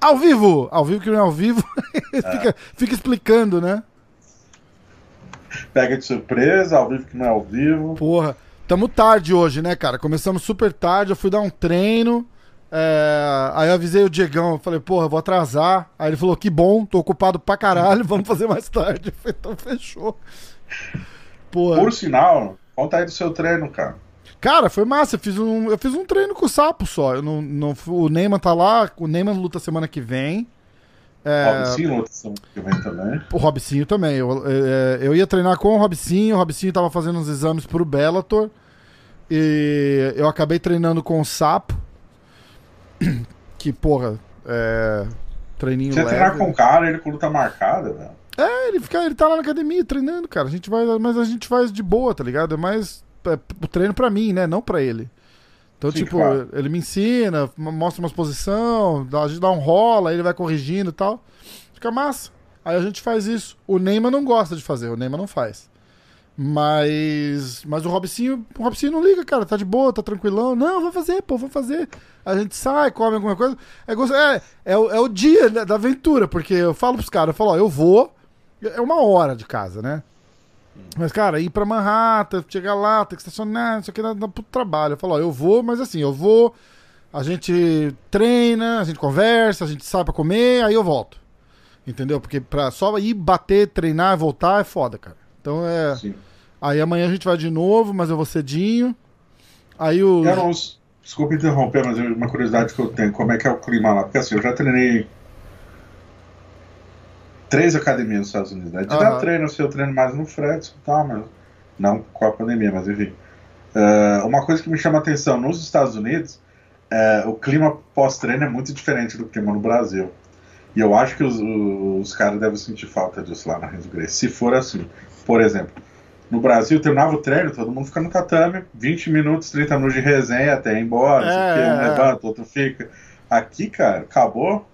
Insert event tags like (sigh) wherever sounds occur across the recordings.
Ao vivo! Ao vivo que não é ao vivo, (laughs) é. fica, fica explicando, né? Pega de surpresa, ao vivo que não é ao vivo. Porra, tamo tarde hoje, né, cara? Começamos super tarde, eu fui dar um treino. É, aí eu avisei o Diegão, falei, porra, vou atrasar. Aí ele falou, que bom, tô ocupado pra caralho, (laughs) vamos fazer mais tarde. Eu falei, então fechou. Porra. Por sinal, conta aí do seu treino, cara. Cara, foi massa. Eu fiz um, eu fiz um treino com o sapo só. Eu não, não, o Neyman tá lá, o Neyman luta semana que vem. É... Robicinho luta semana que vem também. O Robicinho também. Eu, é, eu ia treinar com o Robicinho, o Robicinho tava fazendo uns exames pro Bellator. E eu acabei treinando com o sapo. (clears throat) que, porra, é. Treininho Você leve. treinar com o cara, ele com luta marcada, velho. É, ele fica, ele tá lá na academia treinando, cara. A gente vai, mas a gente faz de boa, tá ligado? É mais é, o treino pra mim, né? Não pra ele. Então, Sim, tipo, claro. ele me ensina, mostra umas posição, a gente dá um rola, ele vai corrigindo e tal. Fica massa. Aí a gente faz isso. O Neymar não gosta de fazer, o Neymar não faz. Mas. Mas o Robicinho. O Robicinho não liga, cara. Tá de boa, tá tranquilão. Não, vou fazer, pô, vou fazer. A gente sai, come alguma coisa. É, é, é, o, é o dia né, da aventura, porque eu falo pros caras, eu falo, ó, eu vou. É uma hora de casa, né? Mas, cara, ir pra Manhattan, chegar lá, ter que estacionar, isso aqui dá, dá pro trabalho. Eu falo, ó, eu vou, mas assim, eu vou, a gente treina, a gente conversa, a gente sai pra comer, aí eu volto. Entendeu? Porque pra só ir bater, treinar, voltar é foda, cara. Então é. Sim. Aí amanhã a gente vai de novo, mas eu vou cedinho. Aí o. Eu não, desculpa interromper, mas uma curiosidade que eu tenho, como é que é o clima lá? Porque assim, eu já treinei três academias nos Estados Unidos. A gente uhum. dá treino, eu treino mais no Fredson e tal, mas não com a pandemia, mas enfim. Uh, uma coisa que me chama a atenção nos Estados Unidos, uh, o clima pós-treino é muito diferente do clima no Brasil. E eu acho que os, os caras devem sentir falta disso lá na Renzo Grace. Se for assim, por exemplo, no Brasil terminava o treino, todo mundo fica no tatame, 20 minutos, 30 minutos de resenha até ir embora, é, um levanta, outro fica. Aqui, cara, acabou.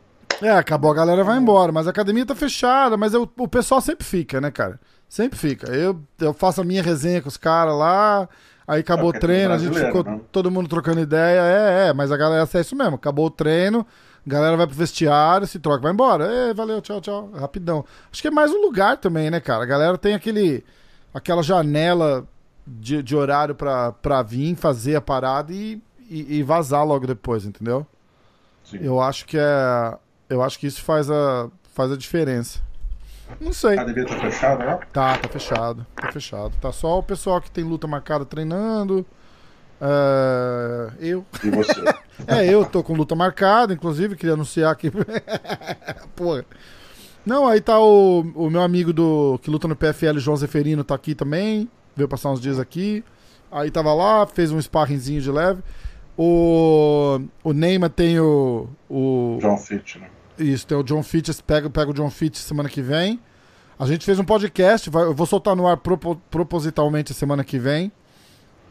É, acabou, a galera vai embora, mas a academia tá fechada, mas eu, o pessoal sempre fica, né, cara? Sempre fica. Eu, eu faço a minha resenha com os caras lá, aí acabou é o treino, a gente ficou? Né? todo mundo trocando ideia, é, é, mas a galera é isso mesmo, acabou o treino, galera vai pro vestiário, se troca, vai embora. É, valeu, tchau, tchau. Rapidão. Acho que é mais um lugar também, né, cara? A galera tem aquele. aquela janela de, de horário pra, pra vir, fazer a parada e, e, e vazar logo depois, entendeu? Sim. Eu acho que é. Eu acho que isso faz a, faz a diferença. Não sei. A academia tá fechada, né? Tá, tá fechado. Tá fechado. Tá só o pessoal que tem luta marcada treinando. Uh, eu. E você? (laughs) é, eu tô com luta marcada, inclusive, queria anunciar aqui. (laughs) Porra. Não, aí tá o, o meu amigo do que luta no PFL, João Zeferino, tá aqui também. Veio passar uns dias aqui. Aí tava lá, fez um sparringzinho de leve. O, o Neymar tem o. o John Fitch, né? Isso, tem o John Fitch, pega, pega o John Fitch semana que vem. A gente fez um podcast, vai, eu vou soltar no ar propo, propositalmente semana que vem.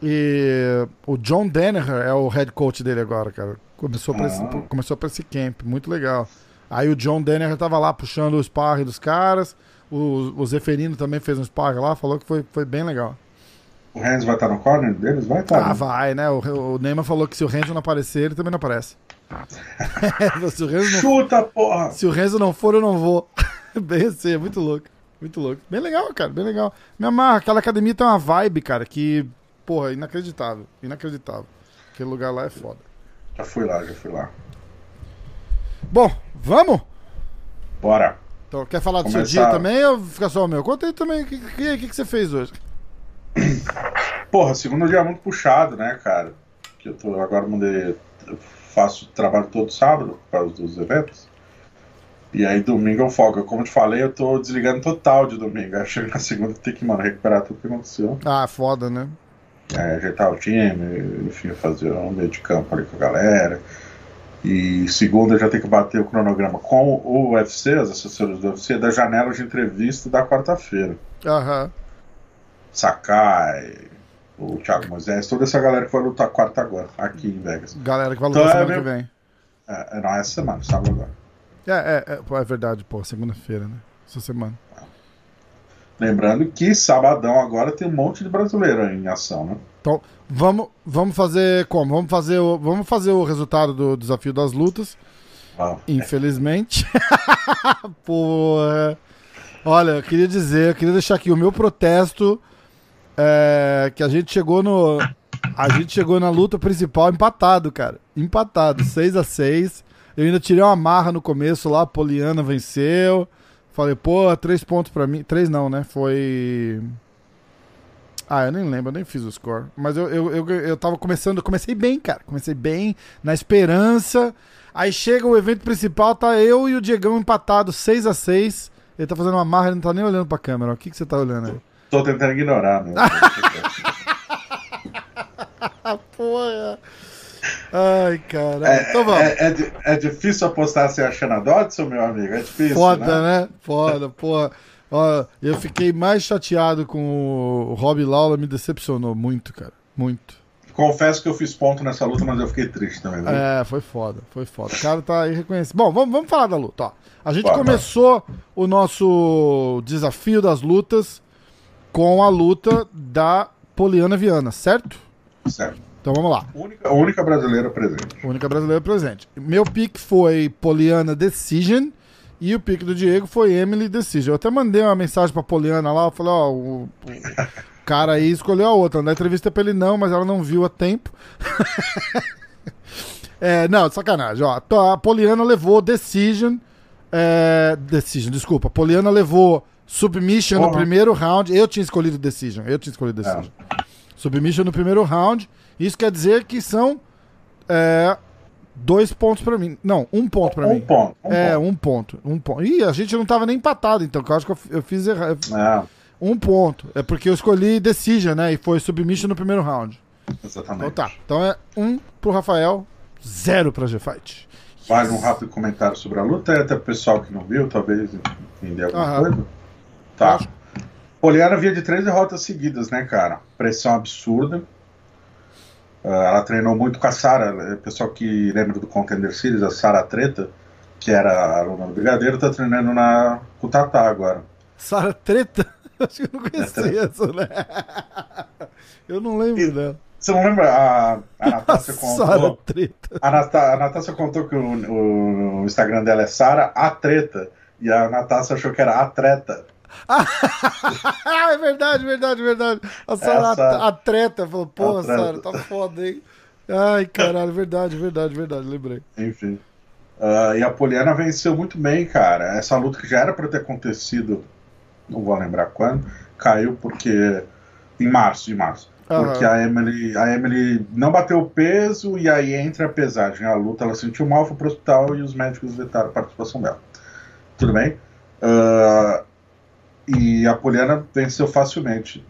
E o John Danaher é o head coach dele agora, cara. Começou pra, esse, ah. começou pra esse camp, muito legal. Aí o John Danaher tava lá puxando o sparring dos caras. O, o Zeferino também fez um sparring lá, falou que foi, foi bem legal. O Renzo vai estar no corner deles? Vai estar. Ah, né? vai, né? O, o Neymar falou que se o Renzo não aparecer, ele também não aparece. (laughs) se o Renzo não, Chuta, porra! Se o Renzo não for, eu não vou. (laughs) bem assim, é muito louco. Muito louco. Bem legal, cara, bem legal. Me amarra, aquela academia tem uma vibe, cara, que porra, inacreditável. Inacreditável. Aquele lugar lá é foda. Já fui lá, já fui lá. Bom, vamos? Bora. Então, quer falar do Começar... seu dia também ou fica só o meu? Conta aí também o que, que, que, que você fez hoje. Porra, segundo dia é muito puxado, né, cara? Que eu tô agora mandei. Eu faço trabalho todo sábado por causa dos eventos. E aí domingo eu folga. Como eu te falei, eu tô desligando total de domingo. Aí chega na segunda tem que, mano, recuperar tudo que aconteceu. Ah, foda, né? é, ajeitar o time, enfim, fazer um meio de campo ali com a galera. E segunda já tem que bater o cronograma com o UFC, as assessoras do UFC, da janela de entrevista da quarta-feira. Aham. Sakai, o Thiago Moisés, toda essa galera que vai lutar quarta agora, aqui em Vegas. Galera que vai lutar Então, é semana que meu- vem. É, é, não, essa semana, sábado agora. É, é, é, é verdade, pô, segunda-feira, né? Essa semana. Lembrando que sabadão agora tem um monte de brasileiro em ação, né? Então, vamos, vamos fazer como? Vamos fazer o, vamos fazer o resultado do desafio das lutas. Infelizmente. (laughs) Porra. Olha, eu queria dizer, eu queria deixar aqui o meu protesto. É, que a gente chegou no. A gente chegou na luta principal empatado, cara. Empatado, 6 a 6 Eu ainda tirei uma marra no começo lá, a Poliana venceu. Falei, pô, três pontos pra mim. Três não, né? Foi. Ah, eu nem lembro, eu nem fiz o score. Mas eu, eu, eu, eu tava começando, eu comecei bem, cara. Comecei bem, na esperança. Aí chega o evento principal, tá eu e o Diegão empatados 6 a 6 Ele tá fazendo uma marra, ele não tá nem olhando pra câmera. O que, que você tá olhando aí? Tô tentando ignorar, né? (laughs) Porra. Ai, cara. então vamos. É, é, é difícil apostar sem a Dodson, meu amigo? É difícil, Foda, né? né? Foda, porra. Ó, eu fiquei mais chateado com o Rob Lawler, me decepcionou muito, cara. Muito. Confesso que eu fiz ponto nessa luta, mas eu fiquei triste também. viu? É, foi foda, foi foda. O cara tá aí reconhecido. Bom, vamos, vamos falar da luta, ó. A gente Bora, começou o nosso desafio das lutas com a luta da Poliana Viana, certo? Certo. Então vamos lá. Única, a única brasileira presente. Única brasileira presente. Meu pick foi Poliana Decision e o pick do Diego foi Emily Decision. Eu até mandei uma mensagem pra Poliana lá, eu falei, ó, o, o (laughs) cara aí escolheu a outra. Na entrevista pra ele não, mas ela não viu a tempo. (laughs) é, não, sacanagem, ó. A Poliana levou Decision. é, decision, desculpa. A Poliana levou Submission no primeiro round. Eu tinha escolhido Decision. Eu tinha escolhido Decision. Submission no primeiro round. Isso quer dizer que são é, dois pontos pra mim. Não, um ponto pra um mim. ponto. Um é, ponto. um ponto. Um ponto. Ih, a gente não tava nem empatado, então, eu acho que eu, eu fiz errado. É, Um ponto. É porque eu escolhi Decision, né? E foi Submission no primeiro round. exatamente. Então tá. Então é um pro Rafael, zero pra G-Fight. Faz um rápido comentário sobre a luta, e até pro pessoal que não viu, talvez entender alguma Aham. coisa. Tá. Poliana via de três derrotas seguidas, né, cara? Pressão absurda. Ah, ela treinou muito com a Sara, pessoal que lembra do Contender Series, a Sara Treta, que era a aluna do Brigadeiro, tá treinando na, com o Tatá agora. Sara Treta? (laughs) Acho que eu não É conhecia essa, né? Eu não lembro dela. Você não lembra? A, a (laughs) Natácia Sara contou. Treta. A, Nata, a Natácia contou que o, o Instagram dela é Sara a Treta. E a Natácia achou que era a treta. Ah, (laughs) é verdade, verdade, verdade. A Sara Essa- a treta falou, porra, treta. Sara, tá foda, hein? Ai, caralho, verdade, verdade, verdade, lembrei. Enfim. Ah, e a Poliana venceu muito bem, cara. Essa luta que já era para ter acontecido, não vou lembrar quando, caiu porque. Em março, de março. Aham. Porque a Emily, a Emily não bateu o peso e aí entre a pesagem a luta, ela sentiu mal, foi pro hospital e os médicos vetaram a participação dela. Tudo bem? Ah, e a Poliana venceu facilmente.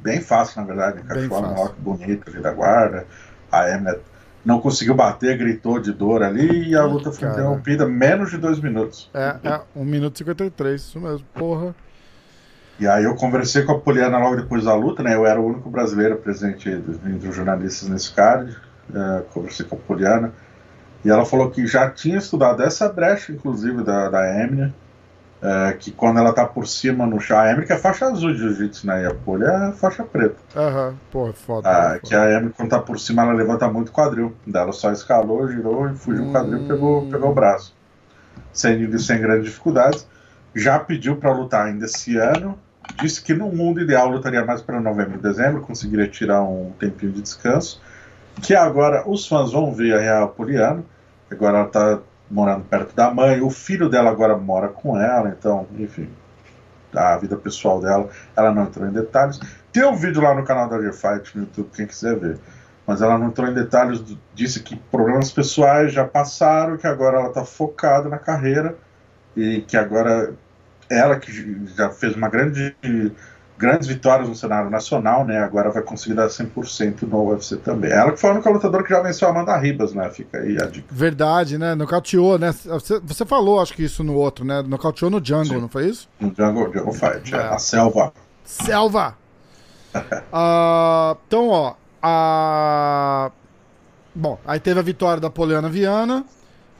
Bem fácil, na verdade. Bem Encaixou uma fácil. rock bonita ali da guarda. A Emily não conseguiu bater, gritou de dor ali e a luta foi Cara. interrompida menos de dois minuros. É, é, 1 minuto e 53, isso mesmo, porra. E aí eu conversei com a Poliana logo depois da luta, né? Eu era o único brasileiro presente entre os jornalistas nesse card. É, conversei com a Poliana. E ela falou que já tinha estudado essa brecha, inclusive, da, da Emily. É, que quando ela tá por cima no chão. A Emily que é faixa azul de jiu-jitsu, né? E a Poli é faixa preta. Aham, porra, foda. Ah, foda. que a Emily, quando tá por cima, ela levanta muito o quadril. Daí Ela só escalou, girou e fugiu o quadril e pegou, Hum. pegou o braço. Sem, sem grandes dificuldades. Já pediu para lutar ainda esse ano. Disse que no mundo ideal lutaria mais para novembro e dezembro, conseguiria tirar um tempinho de descanso. Que agora os fãs vão ver a Real Poliano. Agora ela tá morando perto da mãe. O filho dela agora mora com ela, então, enfim. A vida pessoal dela, ela não entrou em detalhes. Tem um vídeo lá no canal da G-Fight no YouTube, quem quiser ver. Mas ela não entrou em detalhes, disse que problemas pessoais já passaram, que agora ela está focada na carreira e que agora ela que já fez uma grande grandes vitórias no cenário nacional, né? Agora vai conseguir dar 100% no UFC também. Ela que foi a única lutadora que já venceu a Amanda Ribas, né? Fica aí a dica. Verdade, né? Nocauteou, né? Você, você falou, acho que isso no outro, né? Nocauteou no Jungle, Sim. não foi isso? No Jungle, Jungle Fight, é. é. a Selva. Selva! uh, (laughs) então, ó, a... Bom, aí teve a vitória da Poliana Viana.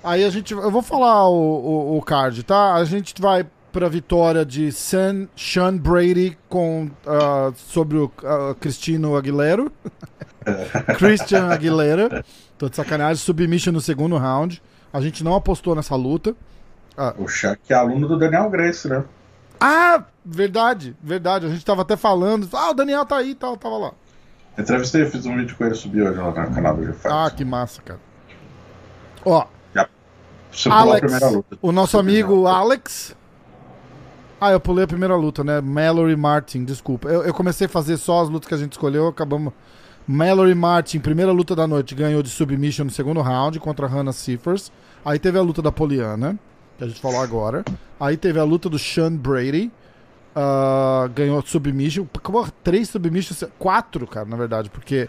Aí a gente. Eu vou falar o, o, o card, tá? A gente vai pra vitória de San, Sean Brady com, uh, sobre o uh, Cristino Aguilera. (laughs) Christian Aguilera. Tô de sacanagem. Submission no segundo round. A gente não apostou nessa luta. Ah. O Shaq é aluno do Daniel Grace, né? Ah, verdade, verdade. A gente tava até falando. Ah, o Daniel tá aí e tal, tava lá. Entrevistei, fiz um vídeo com ele, subiu hoje lá no canal do GFAX. Ah, que massa, cara. Ó. Já. Alex, o nosso amigo Alex ah, eu pulei a primeira luta, né? Mallory Martin, desculpa. Eu, eu, comecei a fazer só as lutas que a gente escolheu, acabamos. Mallory Martin, primeira luta da noite, ganhou de submission no segundo round contra Hannah Seifers. Aí teve a luta da Poliana, que a gente falou agora. Aí teve a luta do Sean Brady. Uh, ganhou submission. Três submissions. Quatro, cara, na verdade, porque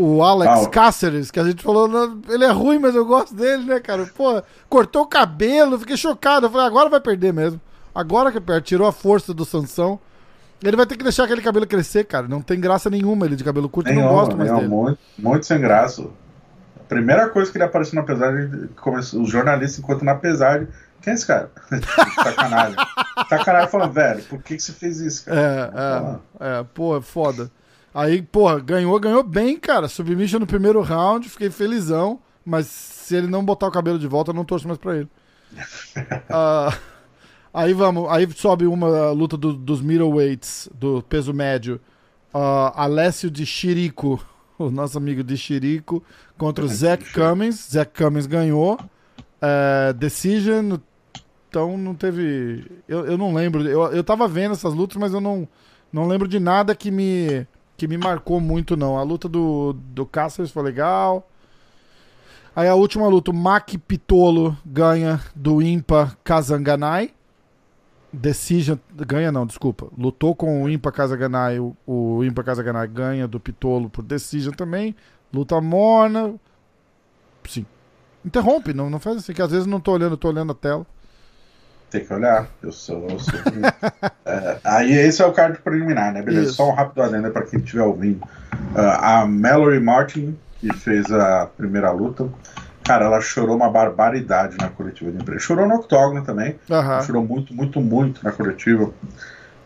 o Alex ah, Cáceres, que a gente falou, ele é ruim, mas eu gosto dele, né, cara? Pô, cortou o cabelo, fiquei chocado. Eu falei, agora vai perder mesmo. Agora que perde, tirou a força do Sansão. Ele vai ter que deixar aquele cabelo crescer, cara. Não tem graça nenhuma ele de cabelo curto, eu não gosto mais dele. Muito, muito sem graça. A primeira coisa que ele apareceu na pesagem, os jornalistas encontram na pesagem. Quem é esse cara? (laughs) Sacanagem. Sacanagem falando, velho, por que, que você fez isso, cara? É, é, é, pô, é foda. Aí, porra, ganhou, ganhou bem, cara. Submission no primeiro round, fiquei felizão. Mas se ele não botar o cabelo de volta, eu não torço mais pra ele. uh, (laughs) aí vamos, aí sobe uma luta do, dos middleweights, do peso médio. Uh, Alessio de Chirico, (laughs) o nosso amigo de Chirico, contra o Zach Cummins. Zach Cummins ganhou. Uh, decision, então não teve. Eu, eu não lembro. Eu, eu tava vendo essas lutas, mas eu não, não lembro de nada que me que me marcou muito, não. A luta do, do Cáceres foi legal. Aí a última luta, o Mac Pitolo ganha do Impa Kazanganai. Decision. Ganha não, desculpa. Lutou com o Impa Kazanganai. O, o Impa Kazanganai ganha do Pitolo por Decision também. Luta morna. Sim. Interrompe, não, não faz assim, que às vezes não tô olhando, tô olhando a tela. Tem que olhar. Eu sou. Eu sou (laughs) é, aí esse é o card preliminar, né? Beleza? Isso. Só um rápido adendo para quem estiver ouvindo. Uh, a Mallory Martin, que fez a primeira luta, cara, ela chorou uma barbaridade na coletiva de imprensa. Chorou no octógono também. Uhum. Chorou muito, muito, muito na coletiva.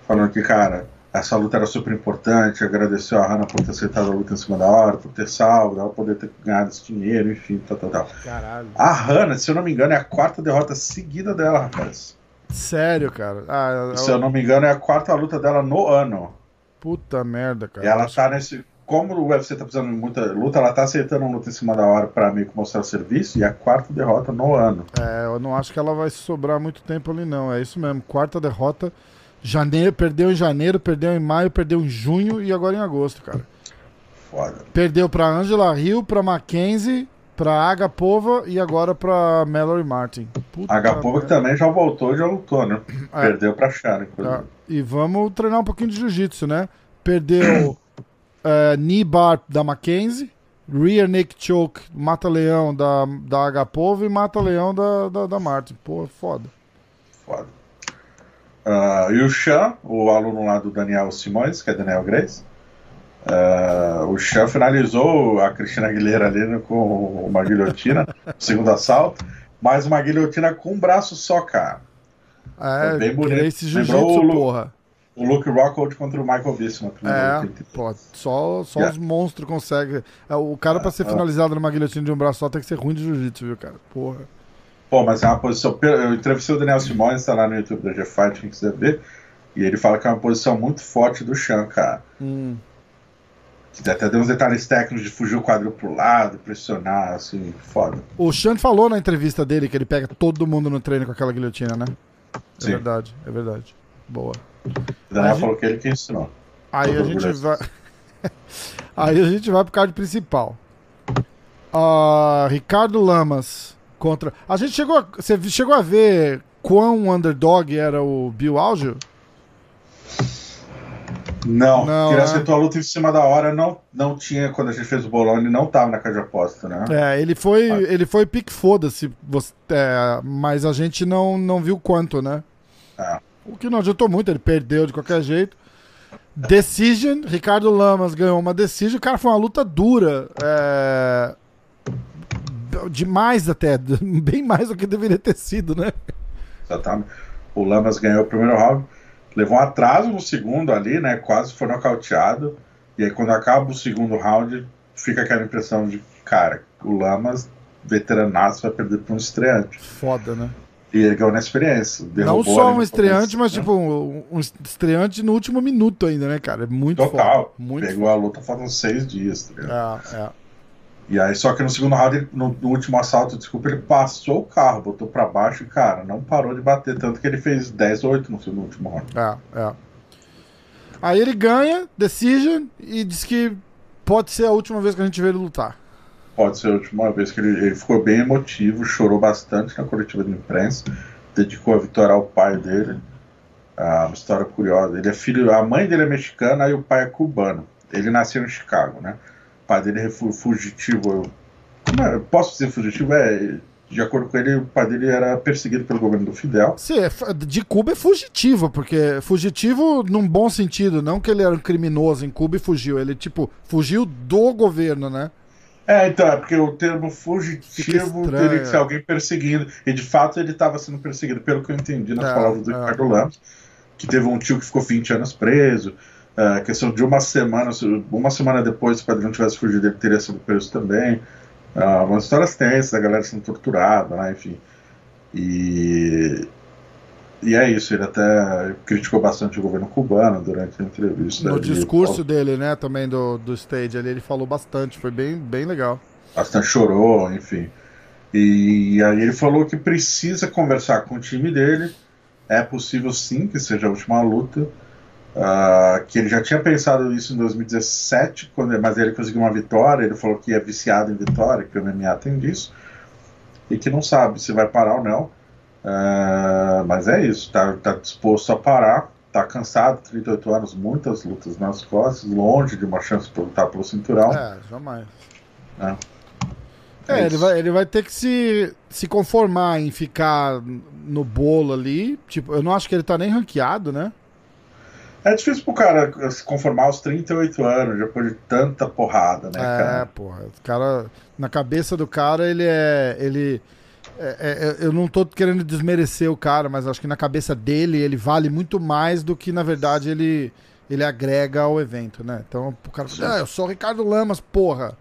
Falando que, cara, essa luta era super importante. Agradeceu a Hannah por ter aceitado a luta em cima da hora, por ter salvo, ela poder ter ganhado esse dinheiro, enfim, tal, tal, tal. Caralho. A Hannah, se eu não me engano, é a quarta derrota seguida dela, rapaz. Sério, cara? Ah, ela... Se eu não me engano, é a quarta luta dela no ano. Puta merda, cara. E ela tá nesse. Como o UFC tá precisando de muita luta, ela tá aceitando uma luta em cima da hora pra meio que mostrar o serviço, e é a quarta derrota no ano. É, eu não acho que ela vai sobrar muito tempo ali, não. É isso mesmo, quarta derrota. Janeiro, perdeu em janeiro, perdeu em maio, perdeu em junho e agora em agosto, cara. Foda. Perdeu pra Angela Hill, pra Mackenzie, pra Agapova e agora pra Mallory Martin. Puta Agapova que também já voltou, já lutou, né? É. Perdeu pra Sharon, inclusive. Ah, e vamos treinar um pouquinho de jiu-jitsu, né? Perdeu (clears throat) é, knee bar da Mackenzie, rear neck choke, mata-leão da, da Agapova e mata-leão da, da, da Martin. Pô, foda. Foda. Uh, e o Chan, o aluno lá do Daniel Simões, que é Daniel Grace, uh, o Chan finalizou a Cristina Aguilera ali né, com uma guilhotina, (laughs) segundo assalto, mas uma guilhotina com um braço só, cara. É, bem bonito. Esse jiu-jitsu, porra. O Luke Rockhold contra o Michael Bisping. É, pô, só, só yeah. os monstros conseguem. É, o cara, pra ser finalizado numa guilhotina de um braço só, tem que ser ruim de jiu-jitsu, viu, cara? Porra. Pô, mas é uma posição. Eu entrevistei o Daniel Simões, tá lá no YouTube da G-Fight, quem quiser ver. E ele fala que é uma posição muito forte do Chan, cara. Hum. Que até deu uns detalhes técnicos de fugir o quadril pro lado, pressionar, assim, foda. O Chan falou na entrevista dele que ele pega todo mundo no treino com aquela guilhotina, né? É Sim. verdade, é verdade. Boa. O Daniel falou que ele que ensinou. Aí a gente vai. (laughs) Aí a gente vai pro card principal. Uh, Ricardo Lamas contra. A gente chegou. A... Você chegou a ver quão underdog era o Bill Algio? Não, não ele né? aceitou a luta em cima da hora, não, não tinha, quando a gente fez o bolão, ele não tava na caixa de aposta, né? É, ele foi, ah. ele foi pique foda-se, é, mas a gente não, não viu quanto, né? É. O que não adiantou muito, ele perdeu de qualquer jeito. Decision, Ricardo Lamas ganhou uma decision, cara, foi uma luta dura. É... Demais até, (laughs) bem mais do que deveria ter sido, né? Exatamente. O Lamas ganhou o primeiro round levou um atraso no segundo ali, né? Quase foi nocauteado. E aí quando acaba o segundo round, fica aquela impressão de, cara, o Lamas, veteranaço, vai perder para um estreante. Foda, né? E ele ganhou na experiência. Não só um estreante, mas tipo, um, um, estreante no último minuto ainda, né, cara? É muito Total. Foda, muito Pegou foda. a luta faltam seis dias, tá ligado? É, é. E aí, só que no segundo round, no, no, último assalto, desculpa, ele passou o carro, botou para baixo e, cara, não parou de bater. Tanto que ele fez 10-8 no, no último round. É, é. Aí ele ganha, decision, e diz que pode ser a última vez que a gente vê ele lutar. Pode ser a última vez que ele, ele ficou bem emotivo, chorou bastante na coletiva de imprensa, dedicou a vitória ao pai dele. Ah, uma história curiosa. Ele é filho, a mãe dele é mexicana e o pai é cubano. Ele nasceu em Chicago, né? O pai dele é fugitivo. É, posso dizer fugitivo? É, de acordo com ele, o pai dele era perseguido pelo governo do Fidel. Sim, é, de Cuba é fugitivo, porque fugitivo num bom sentido, não que ele era um criminoso em Cuba e fugiu, ele tipo fugiu do governo, né? É, então, é porque o termo fugitivo teria que ser alguém perseguindo, e de fato ele estava sendo perseguido, pelo que eu entendi nas é, palavras do é. Ricardo Lamos, que teve um tio que ficou 20 anos preso, a questão de uma semana, uma semana depois, se o padrão tivesse fugido, ele teria sido preso também. Uh, umas histórias tensas, a galera sendo torturada, né, enfim. E, e é isso, ele até criticou bastante o governo cubano durante a entrevista. No discurso falou, dele, né, também do, do stage ali, ele falou bastante, foi bem, bem legal. Bastante chorou, enfim. E aí ele falou que precisa conversar com o time dele. É possível sim que seja a última luta. Uh, que ele já tinha pensado isso em 2017, quando, mas ele conseguiu uma vitória. Ele falou que é viciado em vitória, que o MMA tem disso, e que não sabe se vai parar ou não. Uh, mas é isso, tá, tá disposto a parar, tá cansado, 38 anos, muitas lutas nas costas, longe de uma chance de lutar pelo cinturão. É, jamais. É, é, é ele, vai, ele vai ter que se, se conformar em ficar no bolo ali. Tipo, eu não acho que ele tá nem ranqueado, né? É difícil pro cara se conformar aos 38 anos, depois de tanta porrada, né, é, cara? É, porra. O cara, na cabeça do cara, ele é. Ele. É, é, é, eu não tô querendo desmerecer o cara, mas acho que na cabeça dele ele vale muito mais do que, na verdade, ele, ele agrega ao evento, né? Então o cara fala, ah, eu sou o Ricardo Lamas, porra.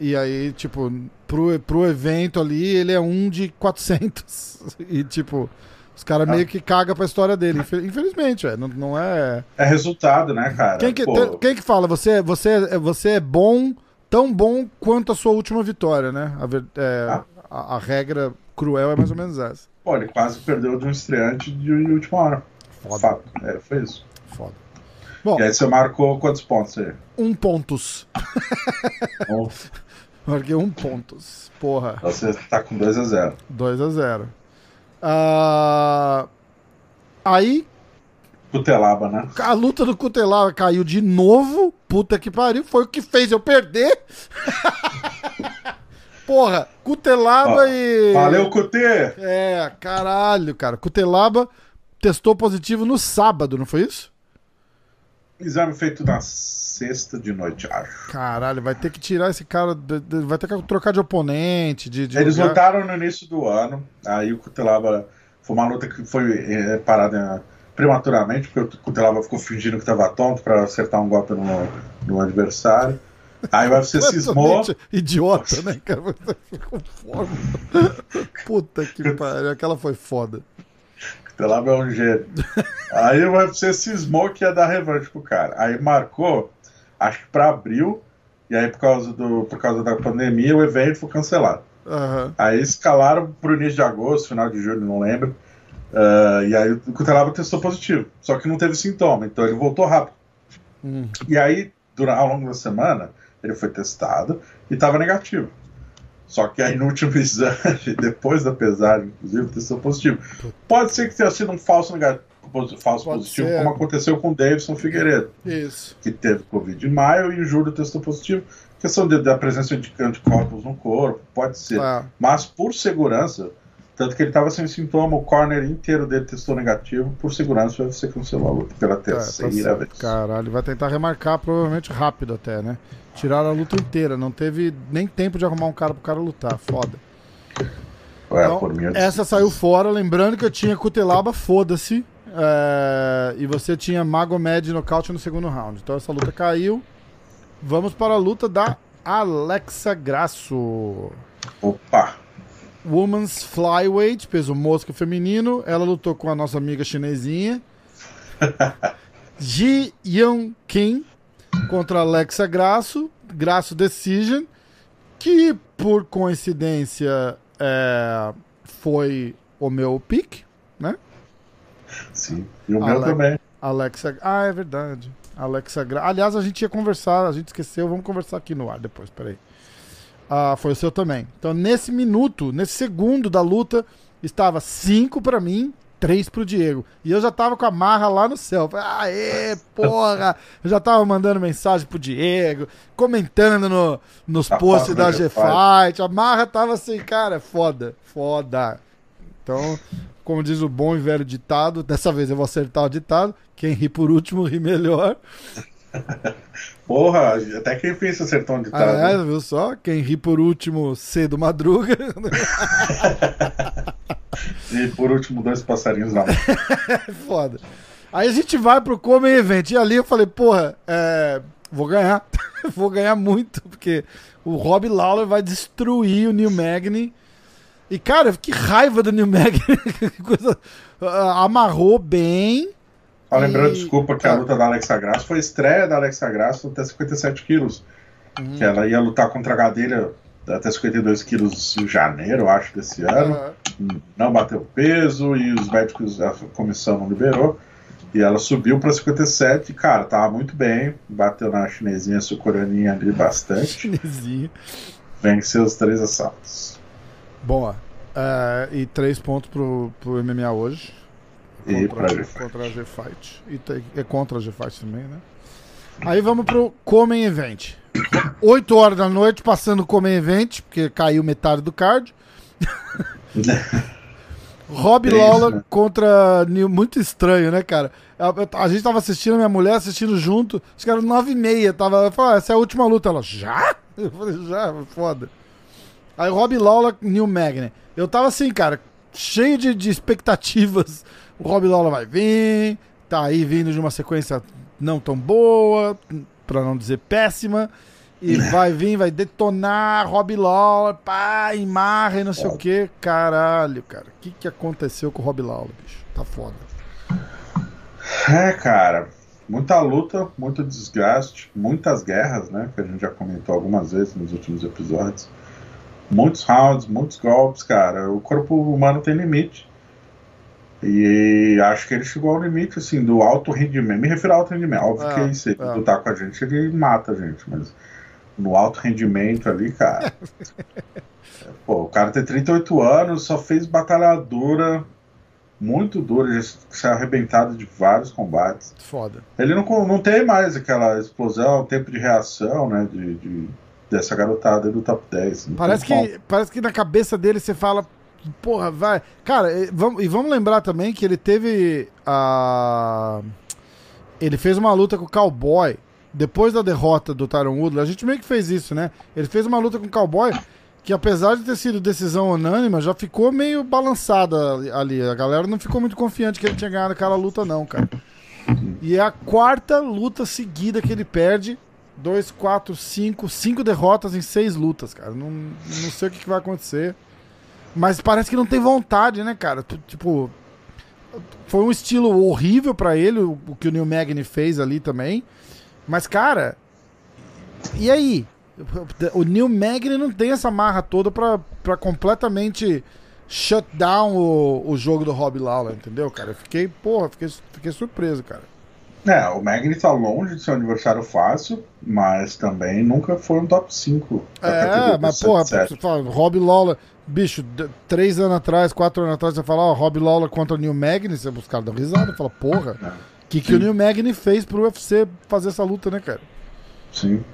E aí, tipo, pro, pro evento ali, ele é um de 400. (laughs) E, tipo, os caras meio que cagam pra história dele. Infelizmente, é, não, não é. É resultado, né, cara? Quem que, tem, quem que fala? Você, você, você é bom, tão bom quanto a sua última vitória, né? A, é, ah. a, a, regra cruel é mais ou menos essa. Pô, ele quase perdeu de um estreante de, de última hora. Foda. Fato. É, foi isso. Foda. Bom, e aí você marcou quantos pontos aí? Um pontos. (laughs) Marquei um pontos. Porra. Você tá com 2 a 0 2 a 0 Uh, aí. Cutelaba, né? A luta do Cutelaba caiu de novo. Puta que pariu. Foi o que fez eu perder. (laughs) Porra, Cutelaba e. Valeu, Cutê! É, caralho, cara. Cutelaba testou positivo no sábado, não foi isso? Exame feito na sexta de noite, acho. Caralho, vai ter que tirar esse cara, vai ter que trocar de oponente. De, de Eles lugar. lutaram no início do ano, aí o Cutelaba foi uma luta que foi é, parada prematuramente, porque o Cutelaba ficou fingindo que estava tonto para acertar um golpe no, no adversário. Aí o UFC (laughs) cismou. Idiota, né, cara? (laughs) Ficou forma. Puta que (laughs) pariu, aquela foi foda. Cutelaba é um gênio. Aí o UFC cismou que ia dar revanche pro cara. Aí marcou acho que para abril, e aí por causa, do, por causa da pandemia o evento foi cancelado. Uhum. Aí escalaram pro início de agosto, final de julho, não lembro. Uh, e aí o Cutelaba testou positivo, só que não teve sintoma, então ele voltou rápido. Uhum. E aí, durante, ao longo da semana, ele foi testado e estava negativo. Só que aí no último exame, (laughs) depois da pesagem, inclusive, testou positivo. Pode ser que tenha sido um falso negativo falso Pode positivo, ser. como aconteceu com o Davidson Figueiredo. Isso. Que teve Covid em maio e em julho testou positivo. Questão de, da presença de anticorpos no corpo, pode ser. Ah. Mas por segurança, tanto que ele estava sem sintoma, o corner inteiro dele testou negativo, por segurança o UFC cancelou a luta pela terceira é, tá vez. Caralho, vai tentar remarcar provavelmente rápido até, né? Tiraram a luta inteira, não teve nem tempo de arrumar um cara pro cara lutar, foda. É, então, mim, essa saiu fora, lembrando que eu tinha Cutelaba, foda-se. É, e você tinha Magomed nocaute no segundo round. Então essa luta caiu. Vamos para a luta da Alexa Grasso. Opa! Women's Flyweight, peso mosca feminino. Ela lutou com a nossa amiga chinesinha. (laughs) Ji Young Kim contra Alexa Grasso. Grasso Decision. Que por coincidência é, foi o meu pick, né? Sim, e o Ale meu também. Alexa. Ah, é verdade. Alexa Gra... Aliás, a gente ia conversar, a gente esqueceu, vamos conversar aqui no ar depois, peraí. Ah, foi o seu também. Então, nesse minuto, nesse segundo da luta, estava 5 para mim, 3 pro Diego. E eu já tava com a marra lá no céu. Aê, porra! Eu já tava mandando mensagem pro Diego, comentando no, nos tá posts da G-Fight. A marra tava assim, cara, foda, foda. Então, como diz o bom e velho ditado, dessa vez eu vou acertar o ditado: quem ri por último ri melhor. (laughs) Porra, até quem fez acertou um ditado. Ah, é, viu só? Quem ri por último cedo madruga. (laughs) E por último, dois passarinhos lá. (laughs) Foda. Aí a gente vai pro Come Event. E ali eu falei, porra, é, vou ganhar. vou ganhar muito, porque o Rob Lawler vai destruir o New Magny. E, cara, que raiva do New Magny. coisa, amarrou bem. Ah, lembrando, desculpa, que a luta da Alexa Grasso foi a estreia da Alexa Grasso até 57 quilos. Uhum. Que ela ia lutar contra a Gadelha até 52 quilos em janeiro, acho, desse ano. Uhum. Não bateu peso e os médicos, a comissão não liberou. E ela subiu para 57, cara, tava muito bem. Bateu na chinesinha sul-coreaninha ali bastante. Chinesinha. Venceu os três assaltos. Boa. Uh, e três pontos pro, pro MMA hoje. E contra, pra G-Fight. Contra a G-Fight. E tem, é contra a G-Fight também, né? Aí vamos pro Comem Event. 8 horas da noite, passando o Comem Event, porque caiu metade do card. (laughs) Rob é Lawler né? contra Muito estranho, né, cara? A, a, gente tava assistindo, minha mulher assistindo junto. Acho que era 9 e meia. Tava, eu falei, ah, essa é a última luta. Ela, já? (laughs) Eu falei, já, foda. Aí Rob Lawler, New Magnet. Eu tava assim, cara, cheio de, de expectativas. O Rob Lawler vai vir, tá aí vindo de uma sequência não tão boa, para não dizer péssima. E vai vir, vai detonar Rob Lawler, pá, em marra e não sei o que. Caralho, cara. O que, que aconteceu com o Rob Lawler, bicho? Tá foda. É, cara. Muita luta, muito desgaste, muitas guerras, né? Que a gente já comentou algumas vezes nos últimos episódios. Muitos rounds, muitos golpes, cara. O corpo humano tem limite. E acho que ele chegou ao limite, assim, do alto rendimento. Me refiro ao alto rendimento. Óbvio é, que se ele é. lutar com a gente, ele mata a gente, mas no alto rendimento ali, cara. (laughs) pô, o cara tem 38 anos, só fez batalha dura, muito dura, já saiu arrebentado de vários combates. Foda. Ele não, não tem mais aquela explosão, tempo de reação, né, de, de dessa garotada do top 10. Parece que, parece que na cabeça dele você fala, porra, vai. Cara, e vamos, e vamos lembrar também que ele teve a. Ele fez uma luta com o Cowboy depois da derrota do Tyron Woodley, a gente meio que fez isso, né? Ele fez uma luta com o Cowboy que, apesar de ter sido decisão unânime, já ficou meio balançada ali. A galera não ficou muito confiante que ele tinha ganhado aquela luta, não, cara. E é a quarta luta seguida que ele perde. Dois, quatro, cinco, cinco derrotas em seis lutas, cara. Não, não sei o que, que vai acontecer. Mas parece que não tem vontade, né, cara? Tipo, foi um estilo horrível para ele, o, que o Neil Magny fez ali também. Mas, cara, e aí? O Neil Magny não tem essa marra toda pra, pra completamente shut down o, o jogo do Rob Lawler, entendeu, cara? Eu fiquei, porra, fiquei, fiquei surpreso, cara. É, o Magni tá longe de ser um adversário fácil, mas também nunca foi um top 5. É, mas porra, Rob Lawler, bicho, três anos atrás, quatro anos atrás, você fala, ó, Rob Lawler contra o Neil Magny, você, os caras dão risada, fala, porra, o é. que, que o Neil Magny fez pro UFC fazer essa luta, né, cara? Sim.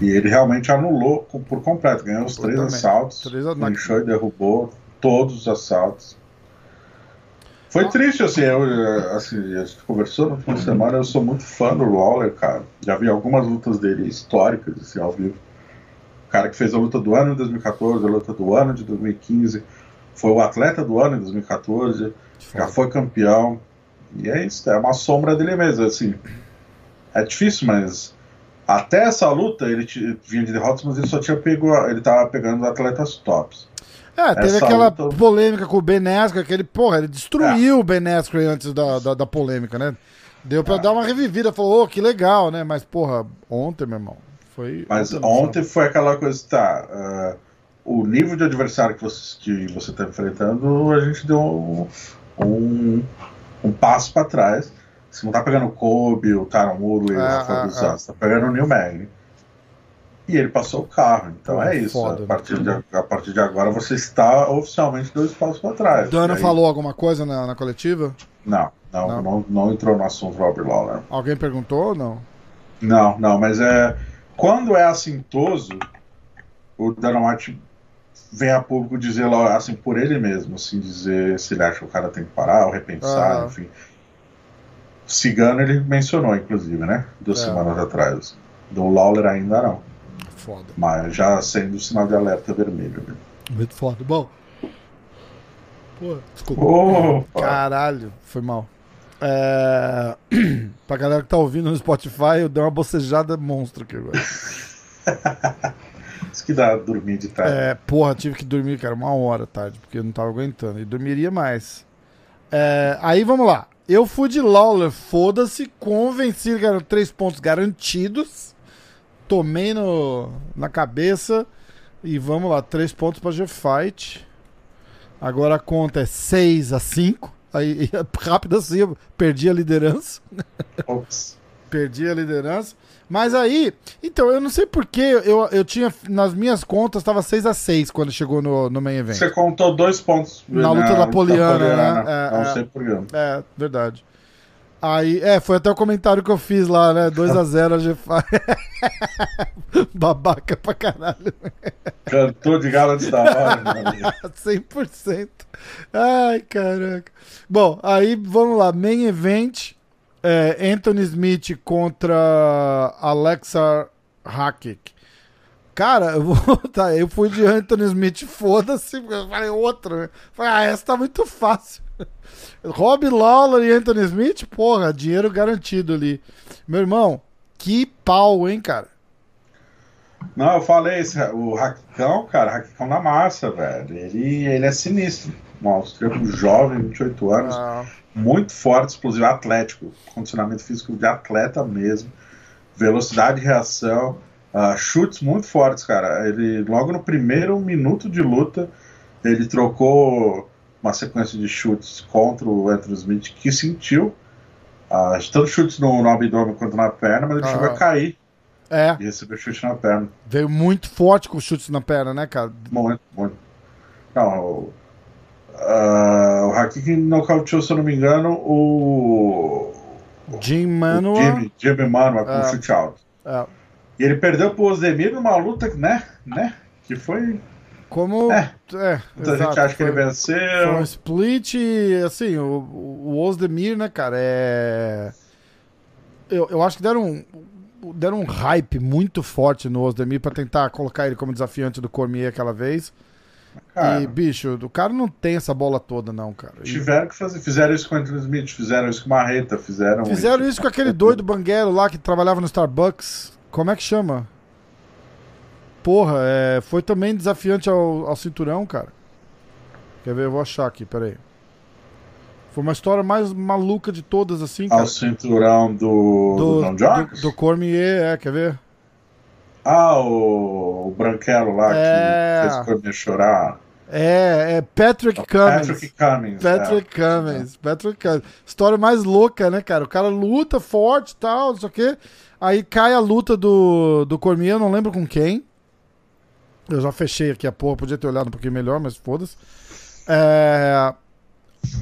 E ele realmente anulou por completo, ganhou os três assaltos, três... inchou e derrubou todos os assaltos. Foi triste, assim, eu, assim, a gente conversou no fim de semana, eu sou muito fã do Lawler, cara. Já vi algumas lutas dele históricas, assim, ao vivo. O cara que fez a luta do ano de 2014, a luta do ano de 2015, foi o atleta do ano em 2014, já foi campeão. E é isso, é uma sombra dele mesmo, assim. É difícil, mas até essa luta ele vinha de derrotas, mas ele só tinha pego, ele tava pegando atletas tops. É, teve Essa aquela luta... polêmica com o Ben Askren, que ele, porra, ele destruiu é. o Ben Askren antes da, da, da, polêmica, né? Deu pra é. dar uma revivida, falou, ô, oh, que legal, né? Mas, porra, ontem, meu irmão, foi... Mas ontem, ontem foi aquela coisa, tá, uh, o nível de adversário que você, que você tá enfrentando, a gente deu um, um, um passo pra trás. Você não tá pegando o Kobe, o Taron Woodley, o Rafael dos Anjos, você tá pegando o Neil Magny e ele passou o carro. Então é, é isso. Foda, a, partir de, a partir de agora você está oficialmente dois passos para trás. Dana aí... falou alguma coisa na, na coletiva? Não não, não não, não, entrou no assunto Robert Lawler. Alguém perguntou ou não? Não, não, mas é. Quando é assintoso, o Dana White vem a público dizer lá, assim, por ele mesmo, assim, dizer se ele acha que o cara tem que parar ou repensar, enfim. Cigano ele mencionou, inclusive, né? Duas é. semanas atrás. Do Lawler ainda não. Foda. Mas já sendo o sinal de alerta vermelho. Né? Muito foda. Bom. Pô, desculpa. Oh, Caralho, foi mal. É... (clears throat) pra galera que tá ouvindo no Spotify, eu dei uma bocejada monstro aqui agora. Isso que dá dormir de tarde. É, porra, tive que dormir, cara, uma hora tarde, porque eu não tava aguentando. E dormiria mais. É, aí vamos lá. Eu fui de Lawler, foda-se, convencido que eram três pontos garantidos tomei no, na cabeça. E vamos lá, três pontos para G-Fight. Agora a conta é 6 a 5. Aí, (laughs) rápido assim, eu perdi a liderança. Ops. perdi a liderança. Mas aí, então, eu não sei porquê, eu, eu tinha, nas minhas contas, estava 6 a 6 quando chegou no, no main event. Você contou dois pontos. Na luta da Poliana, Poliana, né? É, não é, sei porquê. É, verdade. Aí, é, foi até o comentário que eu fiz lá, né? 2x0 a GFA. (laughs) Babaca pra caralho. Cantou de gala de hora, mano. (laughs) 100%. Ai, caraca. Bom, aí vamos lá. Main event: é, Anthony Smith contra Alexa Hackett. Cara, eu, vou, (laughs) tá, eu fui de Anthony Smith, foda-se. Eu falei outro. Né? Falei, ah, essa tá muito fácil. (laughs) Rob Lawler e Anthony Smith, porra, dinheiro garantido ali. Meu irmão, que pau, hein, cara? Não, eu falei, o Raquicão, cara, Raquicão na massa, velho. Ele, ele é sinistro. Um austríaco jovem, 28 anos, ah. muito forte, explosivo, atlético, condicionamento físico de atleta mesmo, velocidade de reação, uh, chutes muito fortes, cara. Ele, logo no primeiro minuto de luta, ele trocou uma sequência de chutes contra o Anthony Smith que sentiu uh, tanto chutes no, no abdômen quanto na perna, mas ele chegou a cair. É. E recebeu chute na perna. Veio muito forte com chutes na perna, né, cara? Muito, muito. Não, o, uh, o Hakiki nocauteou, se eu não me engano, o. Jim Manuel. Jimmy, Jimmy Manuel com é. chute alto. É. E ele perdeu pro Osdemir numa luta, né? né que foi como. É. é Muita exato, gente acha que ele venceu. Foi um split, assim, o, o Ozdemir, né, cara, é. Eu, eu acho que deram um, deram um hype muito forte no Ozdemir pra tentar colocar ele como desafiante do Cormier aquela vez. Cara, e, bicho, o cara não tem essa bola toda, não, cara. Tiveram que fazer. Fizeram isso com o Anthony Smith, fizeram isso com o Marreta, fizeram. Fizeram isso, isso com aquele doido banguero lá que trabalhava no Starbucks. Como é que chama? Porra, é, foi também desafiante ao, ao cinturão, cara. Quer ver? Eu vou achar aqui, peraí. Foi uma história mais maluca de todas, assim, cara. Ao cinturão do, do, do John Do, do Cormier, é, quer ver? Ah, o, o branquelo lá é... que fez o Cormier chorar. É, é Patrick Cummings. Patrick Cummings. Patrick é. Cummings. Patrick Cummings. História mais louca, né, cara? O cara luta forte e tal, não sei o quê. Aí cai a luta do, do Cormier, não lembro com quem. Eu já fechei aqui a porra, podia ter olhado um pouquinho melhor, mas foda-se. É...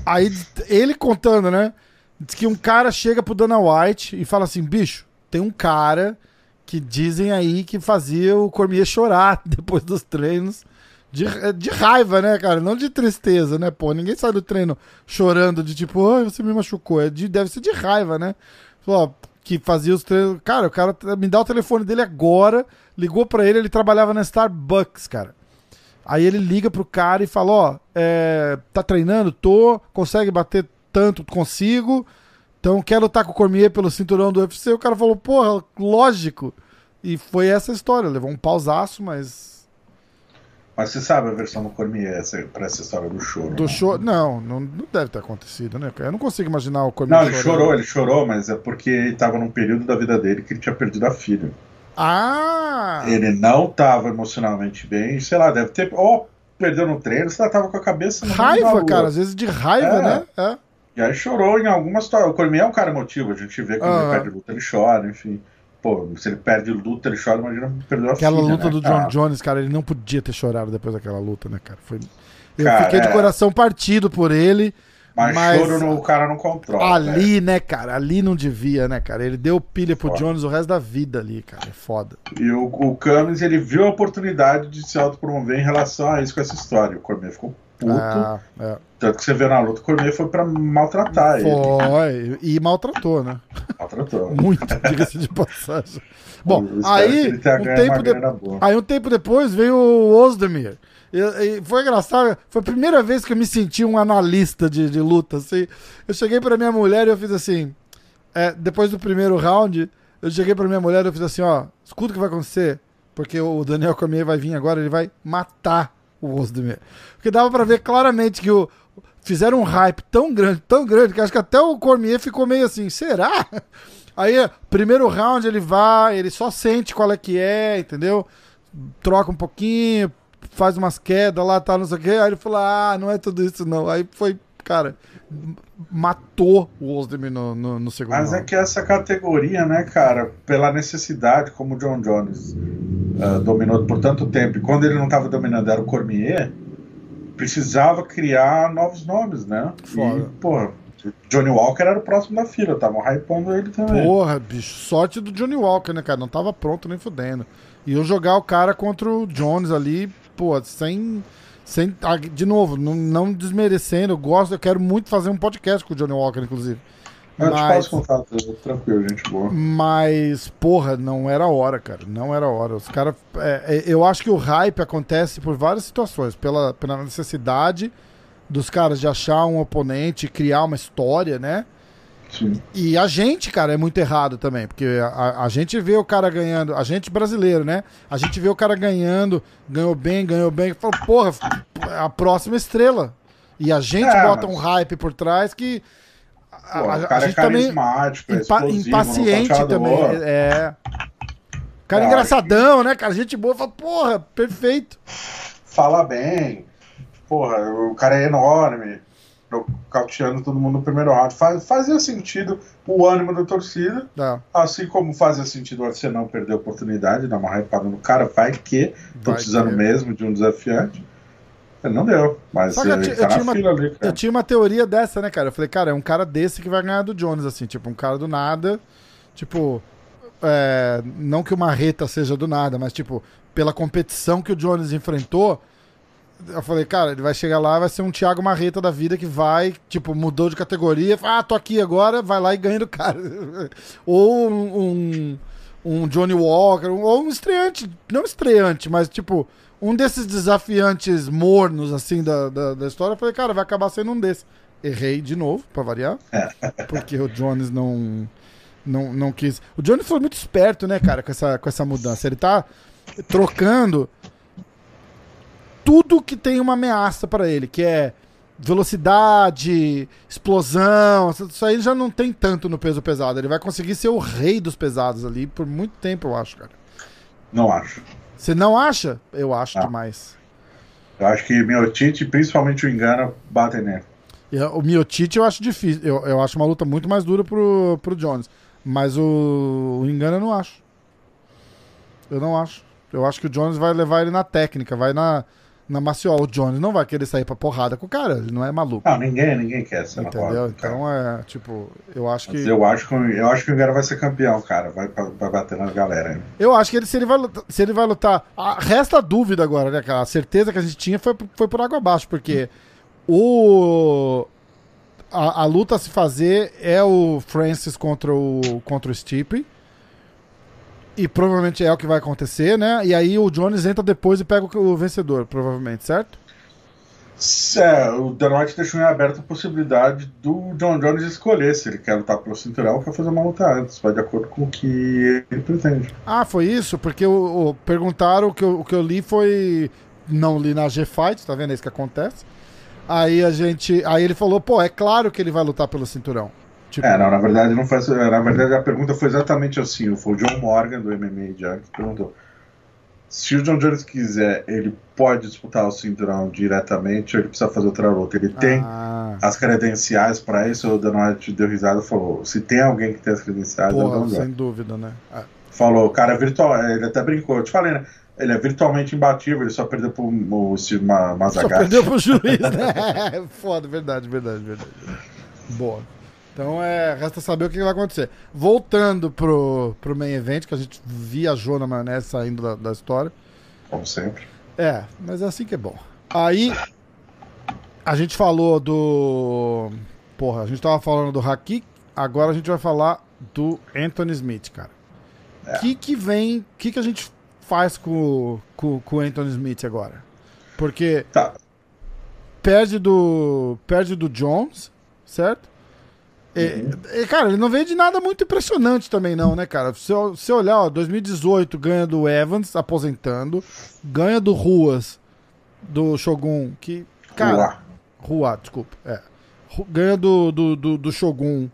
Aí ele contando, né? Diz que um cara chega pro Dana White e fala assim: bicho, tem um cara que dizem aí que fazia o Cormier chorar (laughs) depois dos treinos. De, de raiva, né, cara? Não de tristeza, né? Pô, ninguém sai do treino chorando de tipo, oh, você me machucou. É de, deve ser de raiva, né? Falou, que fazia os treinos. Cara, o cara me dá o telefone dele agora. Ligou para ele, ele trabalhava na Starbucks, cara. Aí ele liga pro cara e fala: Ó, oh, é, tá treinando? Tô. Consegue bater tanto? Consigo. Então quer lutar com o Cormier pelo cinturão do UFC? O cara falou: Porra, lógico. E foi essa história. Levou um pausaço, mas mas você sabe a versão do Cormier pra essa história do choro? Do né? choro? Não, não, não deve ter acontecido, né? Eu não consigo imaginar o Cormier Não, ele chorando. chorou, ele chorou, mas é porque ele tava num período da vida dele que ele tinha perdido a filha. Ah! Ele não tava emocionalmente bem, sei lá, deve ter. Ou perdeu no treino, sei lá, tava com a cabeça no Raiva, cara, às vezes de raiva, é. né? É. E aí chorou em alguma história. O Cormier é um cara emotivo, a gente vê quando ah. ele perde luta, ele chora, enfim. Pô, se ele perde luta, ele chora, imagina perdeu a Aquela filha, luta né, do cara? John Jones, cara, ele não podia ter chorado depois daquela luta, né, cara? Foi... Eu cara, fiquei de é. coração partido por ele. Mas, mas choro no, o cara não controla. Ali, né, cara? Ali não devia, né, cara? Ele deu pilha pro foda. Jones o resto da vida ali, cara. É foda. E o, o Cummins, ele viu a oportunidade de se autopromover em relação a isso com essa história. O Cormier ficou puto. Ah, é. Tanto que você vê na luta, o Cormier foi pra maltratar foi, ele. Foi, e maltratou, né? Maltratou. (laughs) Muito, diga-se de passagem. Bom, aí um, tempo de... aí um tempo depois veio o Ozdemir. E, e foi engraçado, foi a primeira vez que eu me senti um analista de, de luta. Assim. Eu cheguei pra minha mulher e eu fiz assim. É, depois do primeiro round, eu cheguei pra minha mulher e eu fiz assim: ó, escuta o que vai acontecer. Porque o Daniel Cormier vai vir agora, ele vai matar o Ozdemir. Porque dava pra ver claramente que o, fizeram um hype tão grande, tão grande, que acho que até o Cormier ficou meio assim: será? (laughs) Aí, primeiro round ele vai, ele só sente qual é que é, entendeu? Troca um pouquinho, faz umas quedas lá, tá, não sei o quê. Aí ele falou, ah, não é tudo isso não. Aí foi, cara, matou o Ozdemir no, no, no, segundo Mas round. é que essa categoria, né, cara, pela necessidade, como o John Jones uh, dominou por tanto tempo, e quando ele não estava dominando era o Cormier, precisava criar novos nomes, né? Foda. E, porra, Johnny Walker era o próximo da fila, estavam hypando ele também. Porra, bicho, sorte do Johnny Walker, né, cara? Não tava pronto nem fudendo. E eu jogar o cara contra o Jones ali, pô, sem. sem ah, de novo, não, não desmerecendo, eu gosto, eu quero muito fazer um podcast com o Johnny Walker, inclusive. Eu mas, te passo contato, tranquilo, gente boa. Mas, porra, não era hora, cara. Não era hora. Os caras. É, é, eu acho que o hype acontece por várias situações. Pela, pela necessidade dos caras de achar um oponente, criar uma história, né? Sim. E a gente, cara, é muito errado também, porque a, a gente vê o cara ganhando, a gente brasileiro, né? A gente vê o cara ganhando, ganhou bem, ganhou bem, fala, porra, a próxima estrela. E a gente é, bota um hype por trás que. A, Pô, a, a gente é também. Impa impaciente também. É. Cara, é, engraçadão, que... né, cara? Gente boa, fala, porra, perfeito. Fala bem, porra, o cara é enorme, nocauteando todo mundo no primeiro round. Faz, fazia sentido o ânimo da torcida, é. assim como fazia sentido o Arsenal perder a oportunidade, dar uma hypada no cara, vai que, tô vai precisando que. mesmo de um desafiante. Não deu, mas eu, eu, tá tinha uma, ali, eu tinha uma teoria dessa, né, cara? Eu falei, cara, é um cara desse que vai ganhar do Jones, assim, tipo, um cara do nada, tipo, é, não que o Marreta seja do nada, mas, tipo, pela competição que o Jones enfrentou, eu falei, cara, ele vai chegar lá, vai ser um Thiago Marreta da vida que vai, tipo, mudou de categoria, ah, tô aqui agora, vai lá e ganha do cara. (laughs) ou um, um, Johnny Walker, ou um estreante, não estreante, mas tipo, um desses desafiantes mornos, assim, da, da, da história. Eu falei, cara, vai acabar sendo um desses. Errei de novo, pra variar, (laughs) porque o Jones não, não, não quis. O Jones foi muito esperto, né, cara, com essa, com essa mudança. Ele tá trocando tudo que tem uma ameaça para ele, que é velocidade, explosão, isso aí já não tem tanto no peso pesado. Ele vai conseguir ser o rei dos pesados ali por muito tempo, eu acho, cara. Não acho. Você não acha? Eu acho não. demais. Eu acho que Miotite, principalmente o Engana, batem nele. O Miotite eu acho difícil. Eu, eu acho uma luta muito mais dura pro, pro Jones. Mas o, o Engano eu não acho. Eu não acho. Eu acho que o Jones vai levar ele na técnica, vai na, na maciola. O Jones não vai querer sair pra porrada com o cara, ele não é maluco. Não, ninguém, ninguém quer ser Entendeu? Então é, tipo, eu acho que. eu acho que eu acho que o Engano vai ser campeão, cara. Vai, vai bater na galera aí. Eu acho que ele, se, ele vai, se ele vai lutar. A, resta dúvida agora, né, cara? A certeza que a gente tinha foi, foi por água abaixo, porque o. A, a, luta a se fazer é o Francis contra o, contra o Stipe. E provavelmente é o que vai acontecer, né? E aí o Jones entra depois e pega o, vencedor, provavelmente, certo? É, o Dan White deixou em aberto a possibilidade do John Jones escolher se ele quer lutar pelo cinturão ou quer fazer uma luta antes, vai de acordo com o que ele pretende. Ah, foi isso? Porque o, o perguntaram, o que, eu, o que eu li foi. Não li na G-Fight, tá vendo? É isso que acontece. Aí a gente. Aí ele falou, pô, é claro que ele vai lutar pelo cinturão. Tipo... É, não, na verdade não foi. Na verdade a pergunta foi exatamente assim. Foi o John Morgan do MMA Junk que perguntou. Se o John Jones quiser, ele pode disputar o cinturão diretamente ou ele precisa fazer outra luta? Ele tem ah. as credenciais para isso? O Dan White deu risada e falou: se tem alguém que tem as credenciais, Porra, eu sem dúvida, né? Ah. Falou, o cara é virtual, ele até brincou, eu te falei, né? Ele é virtualmente imbatível, ele só perdeu pro o Steve Mazagatti. Só perdeu pro juiz, (laughs) né? Foda, verdade, verdade, verdade. Boa. Então é, resta saber o que vai acontecer. Voltando pro, pro main event, que a gente viajou na maionese saindo da, da história. Como sempre. É, mas é assim que é bom. Aí a gente falou do. Porra, a gente tava falando do Haki, agora a gente vai falar do Anthony Smith, cara. O é. que, que vem. O que, que a gente faz com, com, com o Anthony Smith agora? Porque. Tá. Perde do. Perde do Jones, certo? É, cara, ele não veio de nada muito impressionante também, não, né, cara? Se você olhar, ó, 2018 ganha do Evans, aposentando, ganha do Ruas, do Shogun, que. Cara. Rua, desculpa. É. Ganha do, do, do, do, Shogun,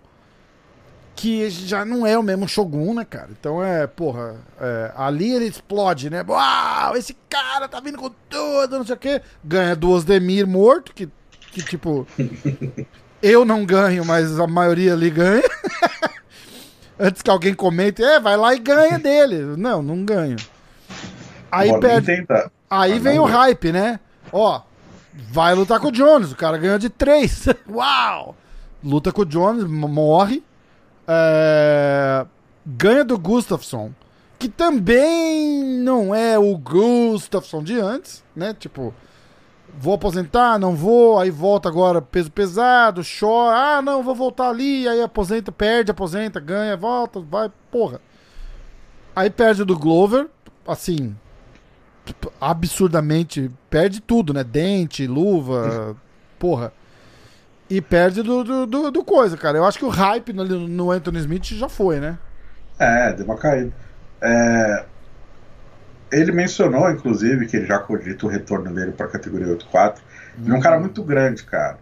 que já não é o mesmo Shogun, né, cara? Então é, porra, é, ali ele explode, né? Uau, esse cara tá vindo com tudo, não sei o quê. Ganha do Osdemir morto, que, que tipo. (laughs) Eu não ganho, mas a maioria ali ganha. (laughs) Antes que alguém comente, é, vai lá e ganha dele. Não, não ganho. Aí perde. Aí vem o hype, né? Ó, vai lutar com o Jones. O cara ganhou de três. (laughs) Uau! Luta com o Jones, morre. É... Ganha do Gustafsson. Que também não é o Gustafsson de antes, né? Tipo, vou aposentar, não vou, aí volta agora peso pesado, chora, ah, não, vou voltar ali, aí aposenta, perde, aposenta, ganha, volta, vai, porra. Aí perde do Glover, assim, absurdamente, perde tudo, né? Dente, luva, porra. E perde do, do, do, do, coisa, cara. Eu acho que o hype no, no Anthony Smith já foi, né? É, deu uma caída. É, ele mencionou, inclusive, que ele já cogita o retorno dele para a categoria 8-4. Ele é um cara muito grande, cara.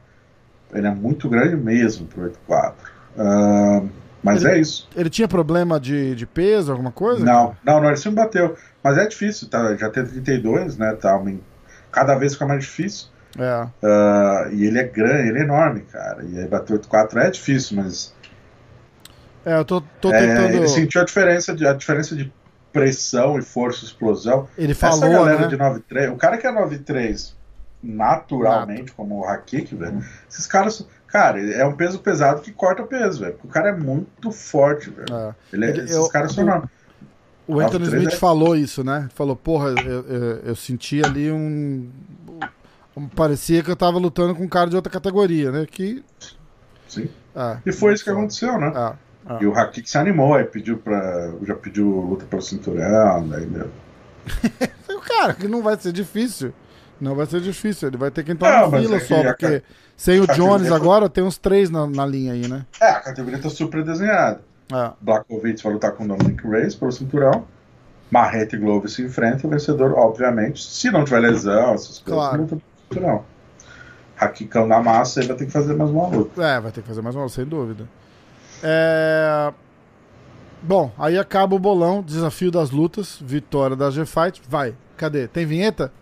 Ele é muito grande mesmo pro 8-4. Uh, mas ele, é isso. Ele tinha problema de, de peso, alguma coisa? Não, não, não, ele sempre bateu. Mas é difícil, tá? Já tem 32, né? Tá, cada vez fica mais difícil. É. Uh, e ele é grande, ele é enorme, cara. E aí bater 8-4 é difícil, mas. É, eu tô, tô tentando. É, ele sentiu a diferença de, a diferença de pressão e força explosão. Ele falou, Essa galera né? de 93, o cara que é 93 naturalmente, Nato. como o Hakik, velho, esses caras, cara, é um peso pesado que corta peso, velho. O cara é muito forte, velho. É. Ele, é, Ele, esses eu, caras são eu, O Anthony Smith é... falou isso, né? Falou, porra, eu, eu, eu senti ali um, um, Parecia que eu tava lutando com um cara de outra categoria, né? Que. Sim. É, e foi isso que aconteceu, né? É. Ah. E o Hakik se animou, aí pediu pra. Já pediu luta pelo cinturão, daí deu. (laughs) Cara, que não vai ser difícil. Não vai ser difícil, ele vai ter que entrar na fila é só, porque a, sem o Jones tá... agora tem uns três na, na, linha aí, né? É, a categoria tá super desenhada. É. Blackovitz vai lutar com o Dominic Reyes pelo cinturão. Marreta e Glover se enfrentam, o vencedor, obviamente, se não tiver lesão, essas coisas, claro. luta pelo cinturão. Hakikão na massa, ele vai ter que fazer mais uma luta. É, vai ter que fazer mais uma luta, sem dúvida. É... Bom, aí acaba o bolão, desafio das lutas, vitória da G-Fight. Vai, cadê? Tem vinheta?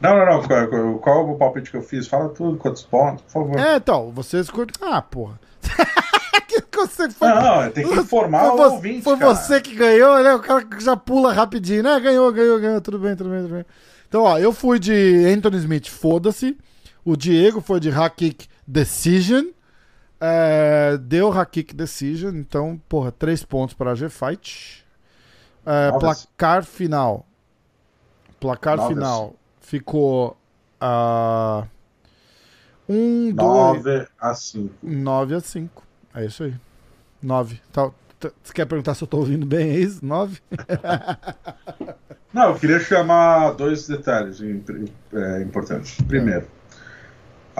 Não, não, não. Qual, qual o palpite que eu fiz? Fala tudo, quantos pontos, por favor. É, então, vocês curtem. Ah, porra. (laughs) você foi, não, tem que informar foi, o ouvinte, Foi cara. você que ganhou, né? O cara já pula rapidinho, né? Ganhou, ganhou, ganhou. Tudo bem, tudo bem, tudo bem. Então, ó, eu fui de Anthony Smith, foda-se. O Diego foi de Hakik Decision. É, deu Hakik Decision. Então, porra, três pontos para a G-Fight. É, placar final. Placar Noves. final ficou a. Uh, um, 9 dois, a 5. 9 a 5. É isso aí. 9. Tá, você quer perguntar se eu tô ouvindo bem? É isso? 9? (laughs) Não, eu queria chamar dois detalhes é, importantes. Primeiro,